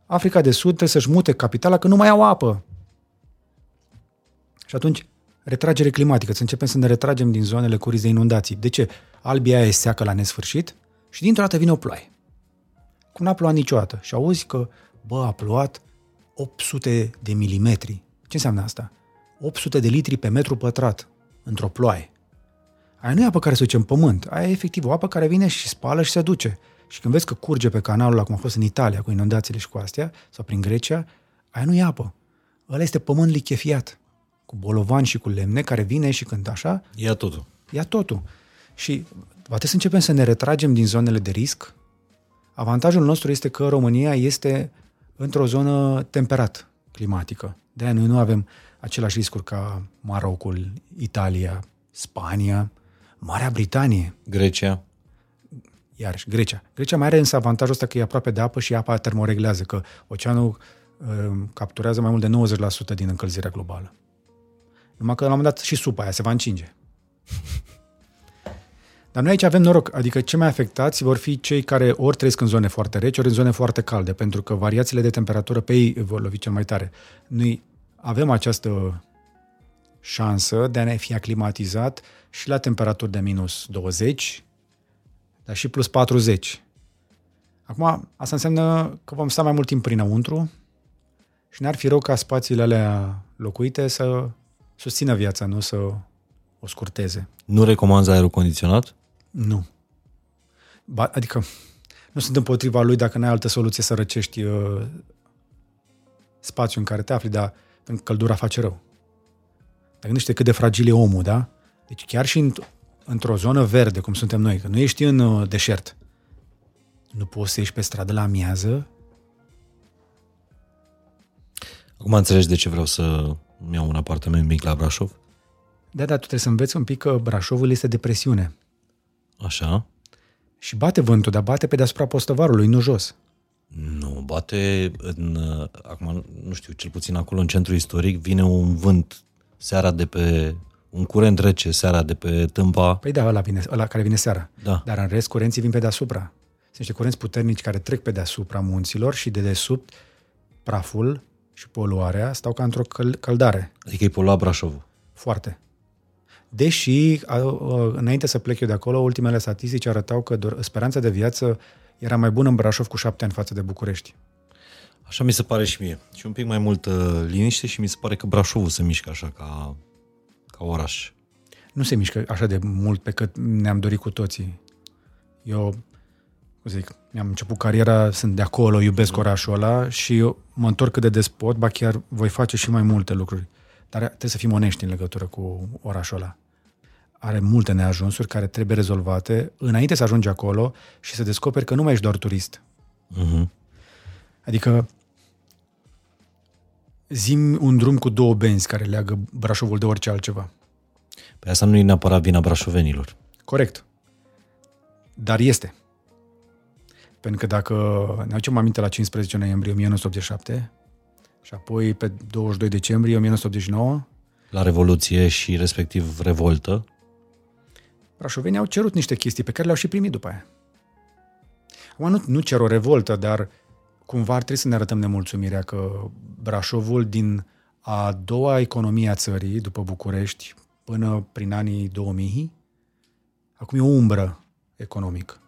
Africa de Sud trebuie să-și mute capitala că nu mai au apă. Și atunci, retragere climatică, să începem să ne retragem din zonele cu risc de inundații. De ce? Albia aia e seacă la nesfârșit și dintr-o dată vine o ploaie. Cum n-a plouat niciodată. Și auzi că, bă, a plouat 800 de milimetri. Ce înseamnă asta? 800 de litri pe metru pătrat într-o ploaie. Aia nu e apă care se duce în pământ, aia e efectiv o apă care vine și spală și se duce. Și când vezi că curge pe canalul ăla, cum a fost în Italia, cu inundațiile și cu astea, sau prin Grecia, aia nu e apă. Ăla este pământ lichefiat, cu bolovani și cu lemne, care vine și când așa, Ia totul. ia totul. Și poate să începem să ne retragem din zonele de risc. Avantajul nostru este că România este într-o zonă temperat climatică. De aia noi nu avem același riscuri ca Marocul, Italia, Spania, Marea Britanie, Grecia. iarăși Grecia. Grecia mai are însă avantajul ăsta că e aproape de apă și apa termoreglează, că oceanul uh, capturează mai mult de 90% din încălzirea globală. Numai că la un moment dat și supa aia se va încinge. Dar noi aici avem noroc, adică cei mai afectați vor fi cei care ori trăiesc în zone foarte reci, ori în zone foarte calde, pentru că variațiile de temperatură pe ei vor lovi cel mai tare. Noi avem această șansă de a ne fi aclimatizat și la temperaturi de minus 20, dar și plus 40. Acum, asta înseamnă că vom sta mai mult timp prinăuntru și n-ar fi rău ca spațiile alea locuite să susțină viața, nu să o scurteze. Nu recomanzi aerul condiționat? Nu. Ba, adică, nu sunt împotriva lui dacă n-ai altă soluție să răcești uh, spațiul în care te afli, dar pentru că căldura face rău. Dar gândește cât de fragil e omul, da? Deci chiar și în, într-o zonă verde, cum suntem noi, că nu ești în uh, deșert, nu poți să ieși pe stradă la amiază, Acum înțelegi de ce vreau să îmi iau un apartament mic la Brașov? da, da, tu trebuie să înveți un pic că Brașovul este depresiune. Așa? Și bate vântul, dar bate pe deasupra postăvarului, nu jos. Nu, mă bate în, uh, acum nu știu, cel puțin acolo în centru istoric, vine un vânt seara de pe, un curent rece seara de pe tâmpa. Păi da, ăla, vine, ăla care vine seara. Da. Dar în rest, curenții vin pe deasupra. Sunt niște curenți puternici care trec pe deasupra munților și de desubt praful și poluarea stau ca într-o căl- căldare. Adică e poluat Brașovul. Foarte. Deși, a, a, înainte să plec eu de acolo, ultimele statistici arătau că doar, speranța de viață era mai bună în Brașov cu șapte ani față de București. Așa mi se pare și mie. Și un pic mai multă liniște și mi se pare că Brașovul se mișcă așa ca, ca oraș. Nu se mișcă așa de mult pe cât ne-am dorit cu toții. Eu, cum zic, mi-am început cariera, sunt de acolo, iubesc orașul ăla și eu mă întorc cât de des pot, ba chiar voi face și mai multe lucruri. Dar trebuie să fim onești în legătură cu orașul ăla. Are multe neajunsuri care trebuie rezolvate înainte să ajungi acolo și să descoperi că nu mai ești doar turist. Uh-huh. Adică zim un drum cu două benzi care leagă Brașovul de orice altceva. Pe asta nu e neapărat vina brașovenilor. Corect. Dar este. Pentru că dacă ne aducem aminte la 15 noiembrie 1987 și apoi pe 22 decembrie 1989, La Revoluție și respectiv revoltă, brașovenii au cerut niște chestii pe care le-au și primit după aia. Acum nu, nu cer o revoltă, dar cumva ar trebui să ne arătăm nemulțumirea că Brașovul din a doua economie a țării, după București, până prin anii 2000, acum e o umbră economic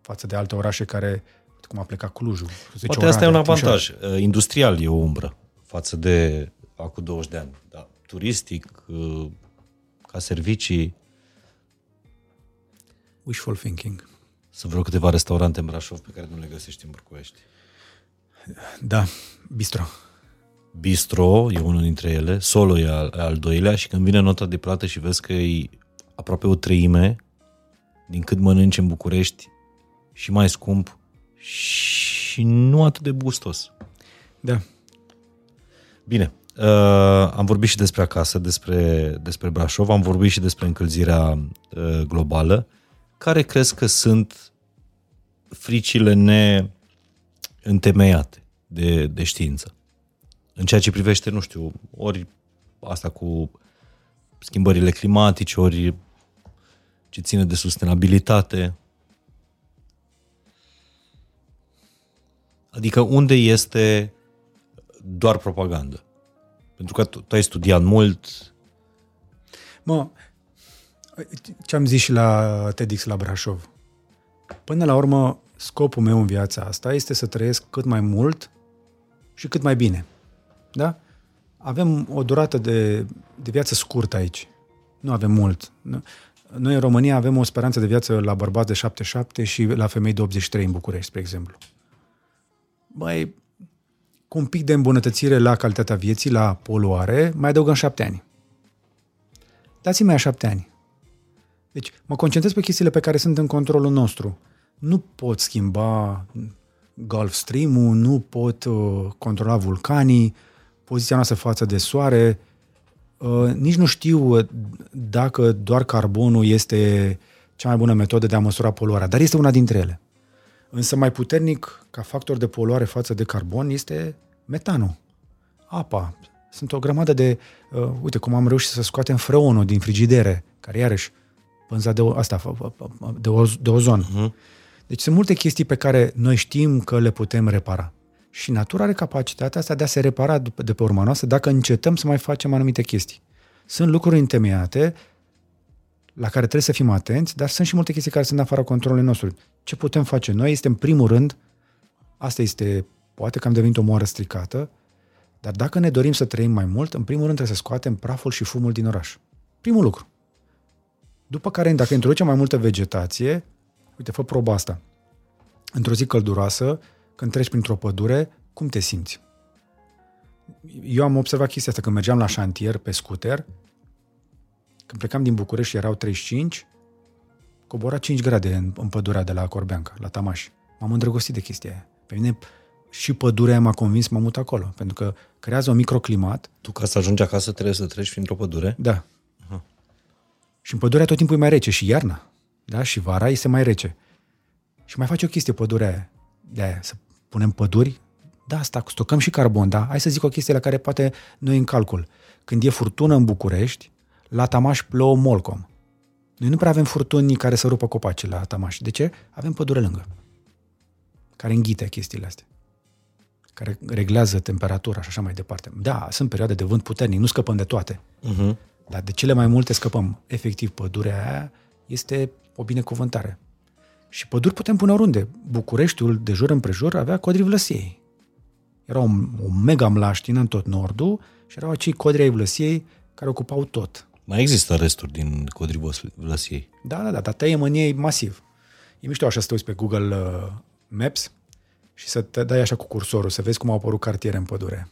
față de alte orașe care, uite cum a plecat Clujul. zice Poate asta e un Oradea, Timișoara. avantaj. Uh, Industrial e o umbră față de acum 20 de ani. Da. Turistic, uh, ca servicii, Wishful thinking. Sunt vreo câteva restaurante în Brașov pe care nu le găsești în București. Da, bistro. Bistro e unul dintre ele, Solo e al, al doilea și când vine nota de plată și vezi că e aproape o treime din cât mănânci în București și mai scump și nu atât de gustos. Da. Bine, uh, am vorbit și despre acasă, despre, despre Brașov, am vorbit și despre încălzirea uh, globală. Care crezi că sunt fricile neîntemeiate de, de știință? În ceea ce privește, nu știu, ori asta cu schimbările climatice, ori ce ține de sustenabilitate. Adică unde este doar propagandă? Pentru că tu, tu ai studiat mult, Mă, ce am zis și la TEDx la Brașov. Până la urmă, scopul meu în viața asta este să trăiesc cât mai mult și cât mai bine. Da? Avem o durată de, de viață scurtă aici. Nu avem mult. Nu- Noi în România avem o speranță de viață la bărbați de 77 și la femei de 83 în București, spre exemplu. Băi, cu un pic de îmbunătățire la calitatea vieții, la poluare, mai adăugăm șapte ani. Dați-mi mai șapte ani. Deci mă concentrez pe chestiile pe care sunt în controlul nostru. Nu pot schimba Gulf Stream-ul, nu pot uh, controla vulcanii, poziția noastră față de soare, uh, nici nu știu uh, dacă doar carbonul este cea mai bună metodă de a măsura poluarea, dar este una dintre ele. Însă mai puternic ca factor de poluare față de carbon este metanul, apa. Sunt o grămadă de... Uh, uite cum am reușit să scoatem freonul din frigidere, care iarăși pânza de, o, asta, f- f- de, oz, de ozon. Uh-huh. Deci sunt multe chestii pe care noi știm că le putem repara. Și natura are capacitatea asta de a se repara după- de pe urma noastră dacă încetăm să mai facem anumite chestii. Sunt lucruri întemeiate la care trebuie să fim atenți, dar sunt și multe chestii care sunt în afara controlului nostru. Ce putem face noi este, în primul rând, asta este, poate că am devenit o moară stricată, dar dacă ne dorim să trăim mai mult, în primul rând trebuie să scoatem praful și fumul din oraș. Primul lucru. După care, dacă introducem mai multă vegetație, uite, fă proba asta. Într-o zi călduroasă, când treci printr-o pădure, cum te simți? Eu am observat chestia asta când mergeam la șantier pe scooter, când plecam din București și erau 35, cobora 5 grade în, în pădurea de la Corbeanca, la Tamaș. M-am îndrăgostit de chestia aia. Pe mine și pădurea aia m-a convins să mă mut acolo, pentru că creează un microclimat. tu ca să ajungi acasă trebuie să treci printr-o pădure. Da. Și în pădurea tot timpul e mai rece și iarna. Da? Și vara este mai rece. Și mai face o chestie pădurea aia. De aia, să punem păduri, da, asta, stocăm și carbon, da. Hai să zic o chestie la care poate nu e în calcul. Când e furtună în București, la Tamaș plouă molcom. Noi nu prea avem furtuni care să rupă copacii la Tamaș. De ce? Avem pădure lângă, care înghite chestiile astea care reglează temperatura și așa mai departe. Da, sunt perioade de vânt puternic, nu scăpăm de toate. Uh-huh. Dar de cele mai multe scăpăm. Efectiv, pădurea aia este o binecuvântare. Și păduri putem pune oriunde. Bucureștiul, de jur împrejur, avea codri vlăsiei. Era o, o mega mlaștină în tot nordul și erau acei codri ai vlăsiei care ocupau tot. Mai există resturi din codri vlăsiei. Da, da, da, dar tăiem în ei masiv. E mișto așa să te uiți pe Google uh, Maps și să te dai așa cu cursorul, să vezi cum au apărut cartiere în pădure.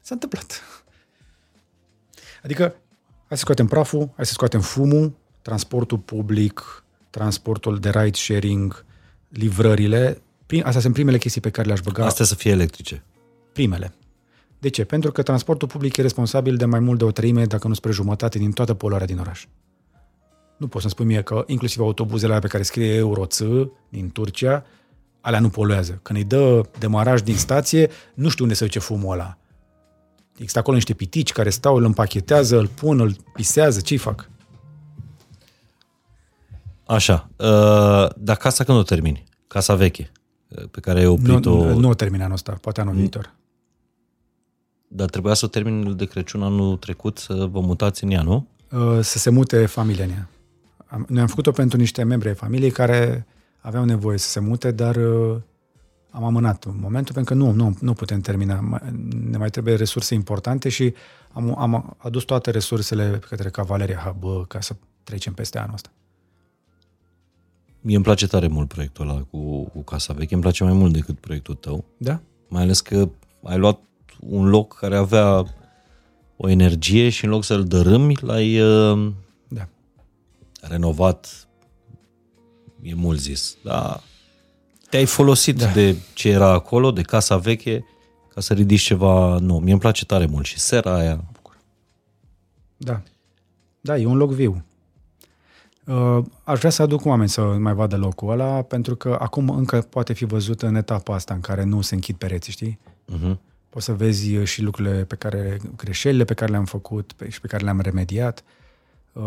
S-a întâmplat. Adică, hai să scoatem praful, hai să scoatem fumul, transportul public, transportul de ride sharing, livrările. Astea sunt primele chestii pe care le-aș băga. Astea să fie electrice. Primele. De ce? Pentru că transportul public e responsabil de mai mult de o treime, dacă nu spre jumătate, din toată poluarea din oraș. Nu poți să-mi spui mie că inclusiv autobuzele pe care scrie Euroț din Turcia, alea nu poluează. Când îi dă demaraj din stație, nu știu unde se duce fumul ăla. Există acolo niște pitici care stau, îl împachetează, îl pun, îl pisează, ce-i fac? Așa. Uh, dar casa când o termini? Casa veche, uh, pe care ai oprit-o... Nu, nu o termin anul ăsta, poate anul viitor. Dar trebuia să o termin de Crăciun anul trecut, să vă mutați în ea, nu? Uh, să se mute familia în ea. Noi am făcut-o pentru niște membri ai familiei care aveau nevoie să se mute, dar uh, am amânat un momentul pentru că nu, nu, nu putem termina. Ne mai trebuie resurse importante și am, am adus toate resursele către Cavaleria Hub ca să trecem peste anul ăsta. Mie îmi place tare mult proiectul ăla cu, cu Casa Veche, îmi place mai mult decât proiectul tău. Da? Mai ales că ai luat un loc care avea o energie și în loc să-l dărâmi, l-ai uh, da. renovat e mult zis, dar te-ai folosit da. de ce era acolo, de casa veche, ca să ridici ceva nou. Mie îmi place tare mult și sera aia. Da. Da, e un loc viu. Uh, aș vrea să aduc oameni să mai vadă locul ăla, pentru că acum încă poate fi văzut în etapa asta în care nu se închid pereții, știi? Uh-huh. Poți să vezi și lucrurile pe care, greșelile pe care le-am făcut pe, și pe care le-am remediat. Uh,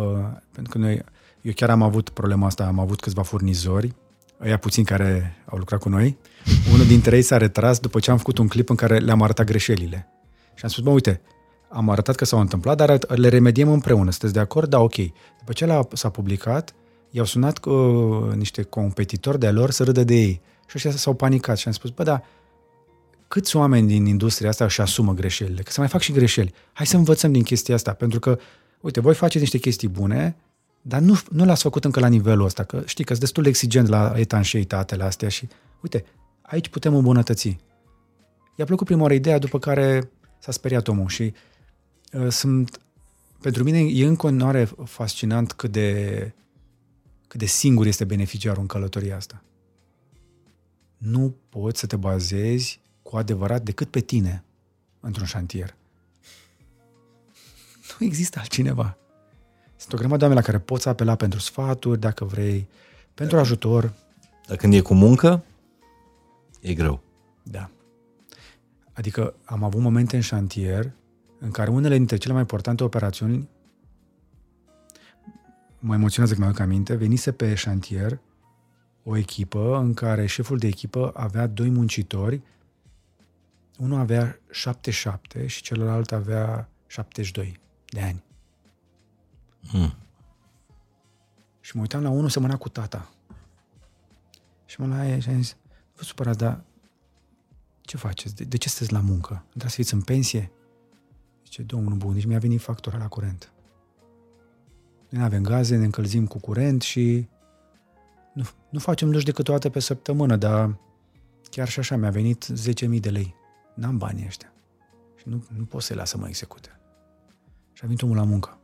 pentru că noi, eu chiar am avut problema asta, am avut câțiva furnizori, ăia puțini care au lucrat cu noi. Unul dintre ei s-a retras după ce am făcut un clip în care le-am arătat greșelile. Și am spus, bă, uite, am arătat că s-au întâmplat, dar le remediem împreună. Sunteți de acord? Da, ok. După ce s-a publicat, i-au sunat cu uh, niște competitori de-a lor să râdă de ei. Și ăștia s-au panicat și am spus, bă, da, câți oameni din industria asta își asumă greșelile? Că să mai fac și greșeli. Hai să învățăm din chestia asta, pentru că, uite, voi faceți niște chestii bune, dar nu, nu l-ați făcut încă la nivelul ăsta, că știi că sunt destul de exigent la etanșeitatele astea și, uite, aici putem îmbunătăți. I-a plăcut prima oară ideea, după care s-a speriat omul și uh, sunt, pentru mine e în continuare fascinant cât de, cât de singur este beneficiarul în călătoria asta. Nu poți să te bazezi cu adevărat decât pe tine într-un șantier. Nu există altcineva. Sunt o grămadă de oameni la care poți apela pentru sfaturi, dacă vrei, pentru da. ajutor. Dar când e cu muncă, e greu. Da. Adică am avut momente în șantier în care unele dintre cele mai importante operațiuni mă emoționează că mi-aduc aminte, venise pe șantier o echipă în care șeful de echipă avea doi muncitori, unul avea 77 și celălalt avea 72 de ani. Hmm. Și mă uitam la unul semăna cu tata. Și mă la aia și am zis, vă supărați, dar ce faceți? De, de ce sunteți la muncă? Nu trebuie să fiți în pensie? Zice, domnul bun, nici mi-a venit factura la curent. Noi nu avem gaze, ne încălzim cu curent și nu, nu facem duș decât o dată pe săptămână, dar chiar și așa mi-a venit 10.000 de lei. N-am banii ăștia. Și nu, nu pot să-i las să mă execute. Și a venit omul la muncă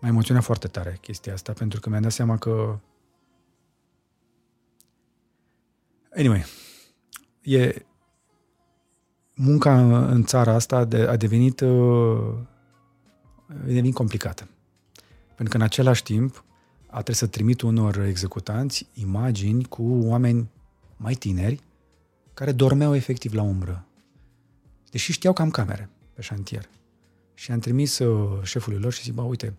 m-a emoționat foarte tare chestia asta, pentru că mi-am dat seama că Anyway, e munca în țara asta a devenit uh, a devenit complicată. Pentru că în același timp a trebuit să trimit unor executanți imagini cu oameni mai tineri care dormeau efectiv la umbră. Deși știau că am camere pe șantier. Și am trimis uh, șefului lor și zic, bă, uite,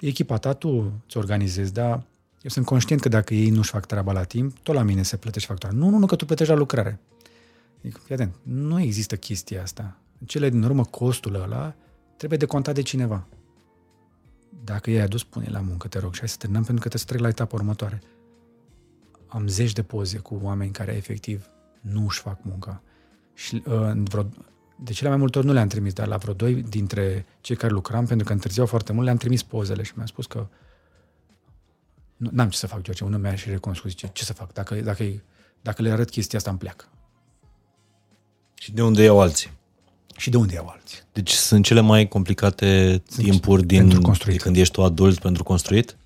echipa ta, tu ți organizezi, dar eu sunt conștient că dacă ei nu-și fac treaba la timp, tot la mine se plătește factura. Nu, nu, nu, că tu plătești la lucrare. Zic, fii atent, nu există chestia asta. În cele din urmă, costul ăla trebuie de contat de cineva. Dacă ei adus, pune la muncă, te rog, și hai să terminăm pentru că te trec la etapa următoare. Am zeci de poze cu oameni care efectiv nu își fac munca. Și uh, vreo, de cele mai multe ori nu le-am trimis, dar la vreo doi dintre cei care lucram, pentru că întârziau foarte mult, le-am trimis pozele și mi-a spus că nu am ce să fac, George. Unul mi-a și recunoscut, zice, ce să fac? Dacă, dacă, dacă le arăt chestia asta, îmi pleacă. Și de unde iau alții? Și de unde iau alții? Deci sunt cele mai complicate sunt timpuri din de când ești tu adult pentru construit?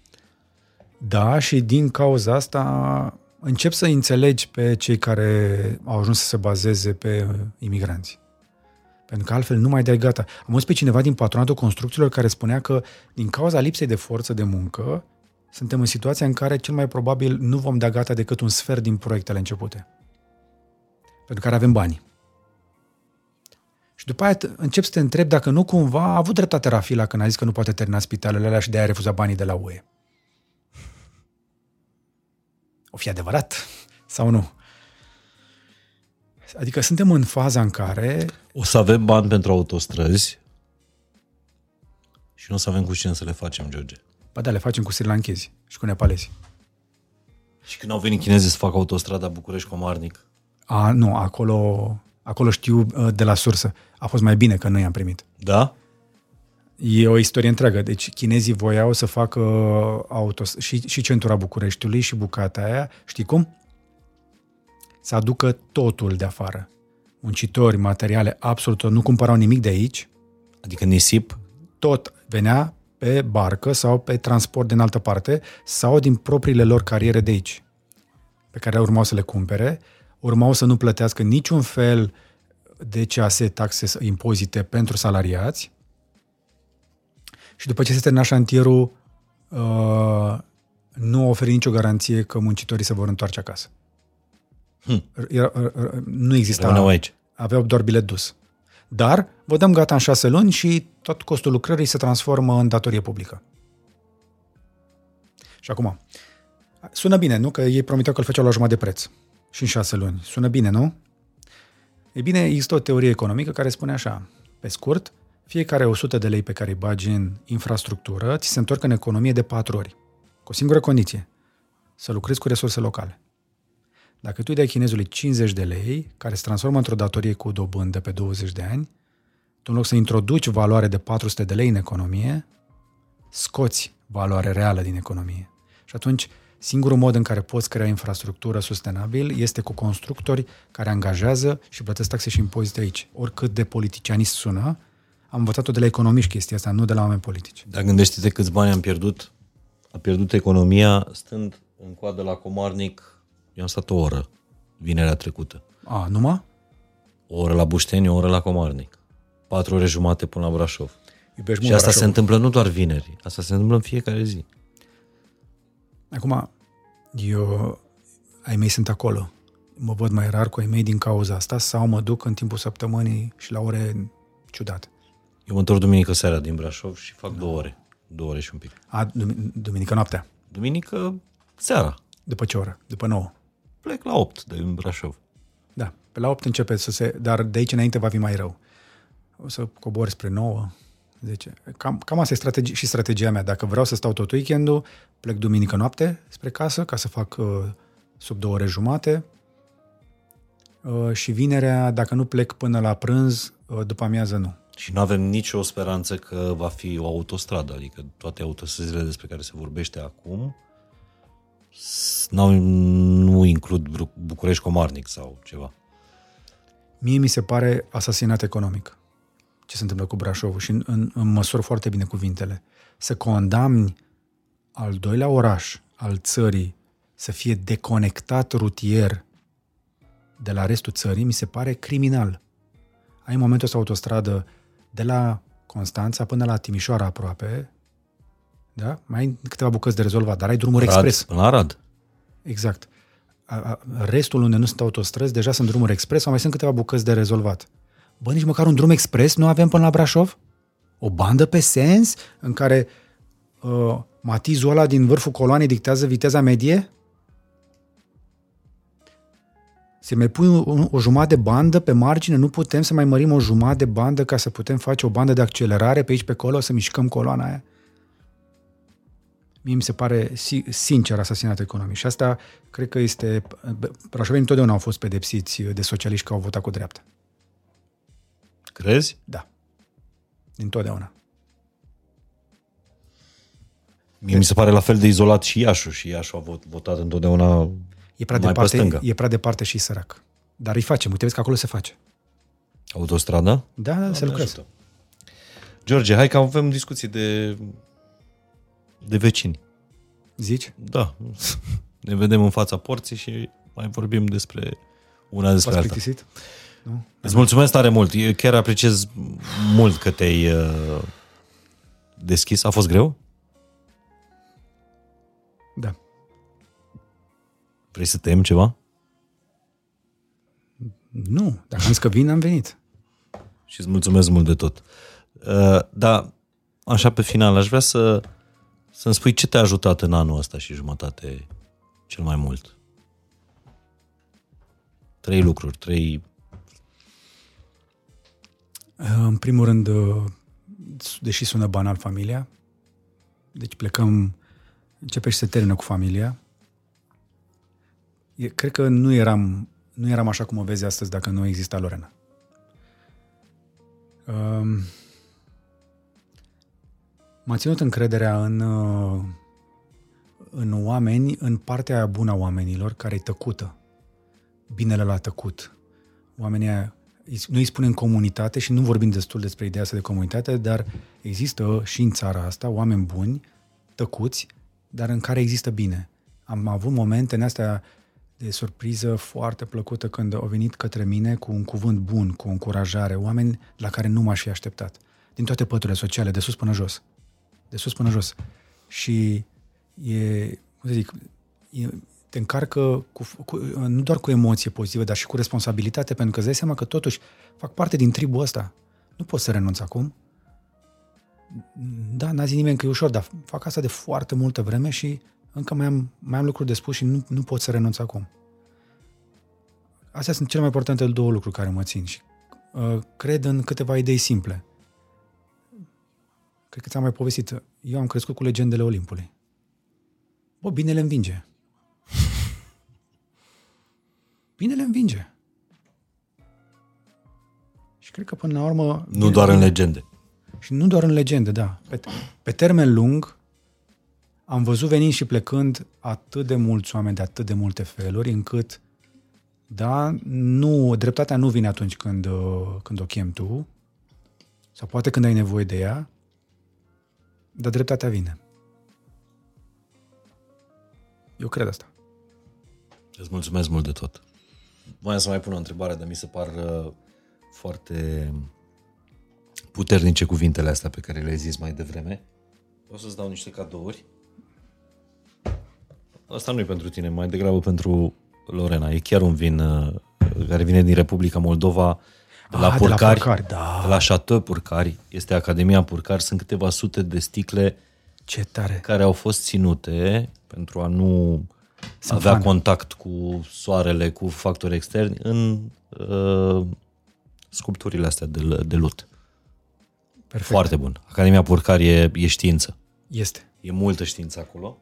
Da, și din cauza asta încep să înțelegi pe cei care au ajuns să se bazeze pe imigranți. Pentru că altfel nu mai dai gata. Am auzit pe cineva din patronatul construcțiilor care spunea că din cauza lipsei de forță de muncă, suntem în situația în care cel mai probabil nu vom da gata decât un sfert din proiectele începute. Pentru care avem bani. Și după aia încep să te întreb dacă nu cumva a avut dreptate Rafila când a zis că nu poate termina spitalele alea și de aia a refuzat banii de la UE. O fi adevărat sau nu? Adică suntem în faza în care... O să avem bani pentru autostrăzi și nu o să avem cu cine să le facem, George. Ba da, le facem cu sirlanchezi și cu nepalezi. Și când au venit chinezii să facă autostrada București-Comarnic? A, nu, acolo, acolo știu uh, de la sursă. A fost mai bine că noi am primit. Da? E o istorie întreagă. Deci chinezii voiau să facă autos și, și centura Bucureștiului și bucata aia. Știi cum? Să aducă totul de afară. Muncitori, materiale, absolut tot. Nu cumpărau nimic de aici. Adică nisip? Tot venea pe barcă sau pe transport din altă parte sau din propriile lor cariere de aici, pe care urmau să le cumpere, urmau să nu plătească niciun fel de CAS, taxe, impozite pentru salariați și după ce se termina șantierul, uh, nu oferi nicio garanție că muncitorii se vor întoarce acasă. Hmm. Nu exista. Rămâneau aici. Aveau doar bilet dus. Dar vă dăm gata în șase luni și tot costul lucrării se transformă în datorie publică. Și acum, sună bine, nu? Că ei promiteau că îl făceau la jumătate de preț. Și în șase luni. Sună bine, nu? E bine, există o teorie economică care spune așa, pe scurt, fiecare 100 de lei pe care îi bagi în infrastructură, ți se întorc în economie de patru ori. Cu o singură condiție, să lucrezi cu resurse locale. Dacă tu îi dai chinezului 50 de lei, care se transformă într-o datorie cu dobândă pe 20 de ani, tu în loc să introduci valoare de 400 de lei în economie, scoți valoare reală din economie. Și atunci, singurul mod în care poți crea infrastructură sustenabil este cu constructori care angajează și plătesc taxe și impozite aici. Oricât de politicianist sună, am învățat-o de la economiști chestia asta, nu de la oameni politici. Dar gândește-te câți bani am pierdut, a pierdut economia stând în coadă la Comarnic eu am stat o oră vinerea trecută. A, numai? O oră la Bușteni, o oră la Comarnic. Patru ore jumate până la Brașov. Iubești și asta Brașov. se întâmplă nu doar vineri, asta se întâmplă în fiecare zi. Acum, eu, ai mei sunt acolo. Mă văd mai rar cu ai mei din cauza asta sau mă duc în timpul săptămânii și la ore ciudate. Eu mă întorc duminică seara din Brașov și fac da. două ore. Două ore și un pic. A, duminică noaptea? Duminică seara. După ce oră? După nouă? Plec la 8 de în Brașov. Da, pe la 8 începe să se... Dar de aici înainte va fi mai rău. O să cobor spre 9, 10. Cam, cam asta e strategi- și strategia mea. Dacă vreau să stau tot weekendul, plec duminică noapte spre casă ca să fac uh, sub două ore jumate uh, și vinerea, dacă nu plec până la prânz, uh, după amiază nu. Și nu avem nicio speranță că va fi o autostradă, adică toate autostrăzile despre care se vorbește acum nu includ București Comarnic sau ceva. Mie mi se pare asasinat economic ce se întâmplă cu Brașovul și în, în, în măsur foarte bine cuvintele. Să condamni al doilea oraș al țării să fie deconectat rutier de la restul țării, mi se pare criminal. Ai în momentul ăsta autostradă de la Constanța până la Timișoara aproape, Da? Mai ai câteva bucăți de rezolvat, dar ai drumuri Rad, expres. Până la Rad. Exact. A, a, restul unde nu sunt autostrăzi, deja sunt drumuri expres sau mai sunt câteva bucăți de rezolvat. Bă, nici măcar un drum expres nu avem până la Brașov? O bandă pe sens în care uh, matizul ăla din vârful coloanei dictează viteza medie? Se mai pui o, o jumătate de bandă pe margine, nu putem să mai mărim o jumătate de bandă ca să putem face o bandă de accelerare pe aici pe acolo, să mișcăm coloana aia. Mie mi se pare si- sincer asasinat economic și asta cred că este... Brașovenii întotdeauna au fost pedepsiți de socialiști că au votat cu dreapta. Crezi? Da. Din totdeauna. Mie mi se pare la fel de izolat și Iașu. Și Iașu a vot- votat întotdeauna E prea, mai pe departe, stânga. e prea departe și sărac. Dar îi facem. Uite, vezi că acolo se face. Autostrada? Da, da, se lucrează. George, hai că avem discuții de, de vecini. Zici? Da. Ne vedem în fața porții și mai vorbim despre una despre V-ați alta. plictisit? Nu? Îți mulțumesc tare mult. Eu chiar apreciez mult că te-ai uh, deschis. A fost greu? Da. Vrei să tăiem ceva? Nu. Dacă am zis că vin, am venit. Și îți mulțumesc mult de tot. Uh, dar, așa pe final, aș vrea să, să-mi spui ce te-a ajutat în anul ăsta și jumătate cel mai mult. Trei lucruri, trei... În primul rând, deși sună banal familia, deci plecăm, începe și se termină cu familia. E, cred că nu eram, nu eram așa cum o vezi astăzi dacă nu exista Lorena. Um, m-a ținut încrederea în, uh, în oameni, în partea aia bună a oamenilor, care e tăcută. Binele la tăcut. Oamenii aia, noi îi spunem comunitate și nu vorbim destul despre ideea asta de comunitate, dar există și în țara asta oameni buni, tăcuți, dar în care există bine. Am avut momente în astea de surpriză foarte plăcută când au venit către mine cu un cuvânt bun, cu o încurajare, oameni la care nu m-aș fi așteptat. Din toate păturile sociale, de sus până jos. De sus până jos. Și e, cum să zic, e, te încarcă cu, cu, nu doar cu emoție pozitivă, dar și cu responsabilitate, pentru că îți dai seama că totuși fac parte din tribul ăsta. Nu pot să renunț acum. Da, n-a zis nimeni că e ușor, dar fac asta de foarte multă vreme și încă mai am, mai am lucruri de spus și nu, nu pot să renunț acum. Astea sunt cele mai importante două lucruri care mă țin și uh, cred în câteva idei simple. Cred că ți-am mai povestit. Eu am crescut cu legendele Olimpului. Bă, binele învinge. Binele învinge. Și cred că până la urmă... Nu doar în legende. Și nu doar în legende, da. Pe, pe termen lung am văzut venind și plecând atât de mulți oameni de atât de multe feluri, încât, da, nu, dreptatea nu vine atunci când, uh, când o chem tu, sau poate când ai nevoie de ea, dar dreptatea vine. Eu cred asta. Îți mulțumesc mult de tot. Voiam să mai pun o întrebare, dar mi se par uh, foarte puternice cuvintele astea pe care le-ai zis mai devreme. O să-ți dau niște cadouri. Asta nu e pentru tine, mai degrabă pentru Lorena. E chiar un vin uh, care vine din Republica Moldova, de la Ah, de la Purcari, Purcari, da. de la Chateau Purcari. Este Academia Purcari, sunt câteva sute de sticle Ce tare. care au fost ținute pentru a nu Sunt avea fan. contact cu soarele, cu factori externi în uh, sculpturile astea de, de lut. Perfect. Foarte bun. Academia Purcari e, e știință. Este. E multă știință acolo.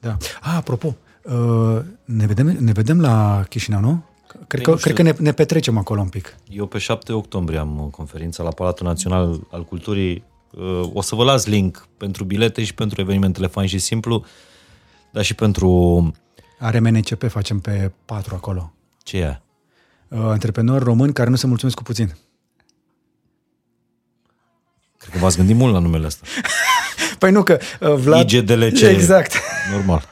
Da. Ah, apropo, uh, ne vedem, ne vedem la Chișinău, nu? Cred Păi că, nu știu. cred că ne, ne petrecem acolo un pic. Eu pe 7 octombrie am uh, conferința la Palatul Național al Culturii. Uh, O să vă las link pentru bilete și pentru evenimentele fain și simplu, dar și pentru Are MNCP, facem pe patru acolo. ce e? Uh, antreprenori români care nu se mulțumesc cu puțin. Cred că v-ați gândit mult la numele ăsta. Păi nu că uh, Vlad... IGDLC. Exact. Normal.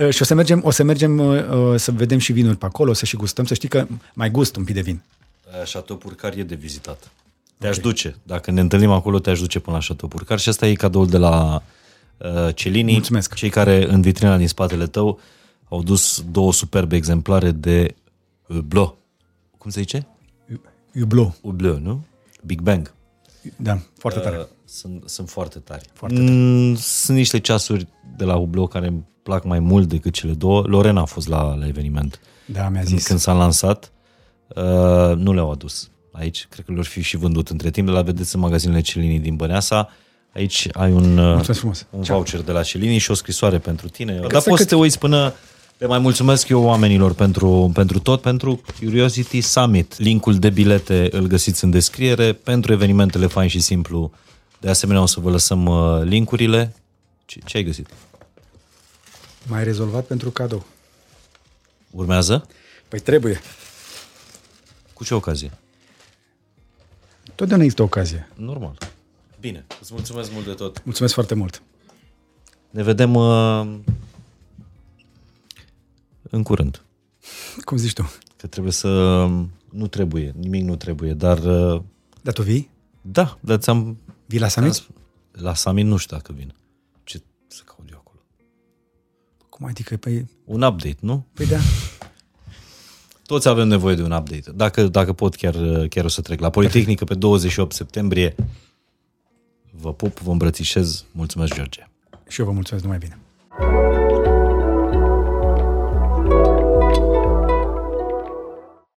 Uh, și o să mergem, o să mergem uh, uh, să vedem și vinuri pe acolo, să și gustăm, să știi că mai gust un pic de vin. Uh, Chateau Purcar e de vizitat. Te-aș duce. Dacă ne întâlnim acolo, te-aș duce până la Chateau Purcar și asta e cadoul de la, uh, Celini. Mulțumesc. Cei care în vitrina din spatele tău au dus două superbe exemplare de Hublot. Cum se zice? Hublot. Hublot, nu? Big Bang. Da, foarte tare. Uh, Sunt, sunt foarte tari. Foarte tari. Mm, sunt niște ceasuri de la Hublot care îmi plac mai mult decât cele două. Lorena a fost la, la eveniment. Da, mi-a Când, zis. când s-a lansat, uh, nu le-au adus aici. Cred că le-or fi și vândut între timp. La vedeți în magazinele Celini din Băneasa. Aici ai un, uh, Mulțumesc frumos. un Ceau. voucher de la Celini și o scrisoare pentru tine. Dar să poți să cât- te uiți până... Le mai mulțumesc eu oamenilor pentru, pentru tot, pentru Curiosity Summit. Linkul de bilete îl găsiți în descriere. Pentru evenimentele fain și simplu, de asemenea o să vă lăsăm uh, linkurile. Ce, ce ai găsit? Mai rezolvat pentru cadou. Urmează? Păi trebuie. Cu ce ocazie? Totdeauna există ocazie. Normal. Bine, îți mulțumesc mult de tot. Mulțumesc foarte mult. Ne vedem uh, în curând. Cum zici tu? Că trebuie să... Nu trebuie, nimic nu trebuie, dar... Uh, Dar tu vii? da, dar ți-am... Vii la summit? La Summit nu știu dacă vin. Cum adică? Păi, Un update, nu? păi da. Toți avem nevoie de un update. Dacă, dacă pot, chiar, chiar o să trec la Politehnică pe 28 septembrie. Vă pup, vă îmbrățișez. Mulțumesc, George. Și eu vă mulțumesc numai bine.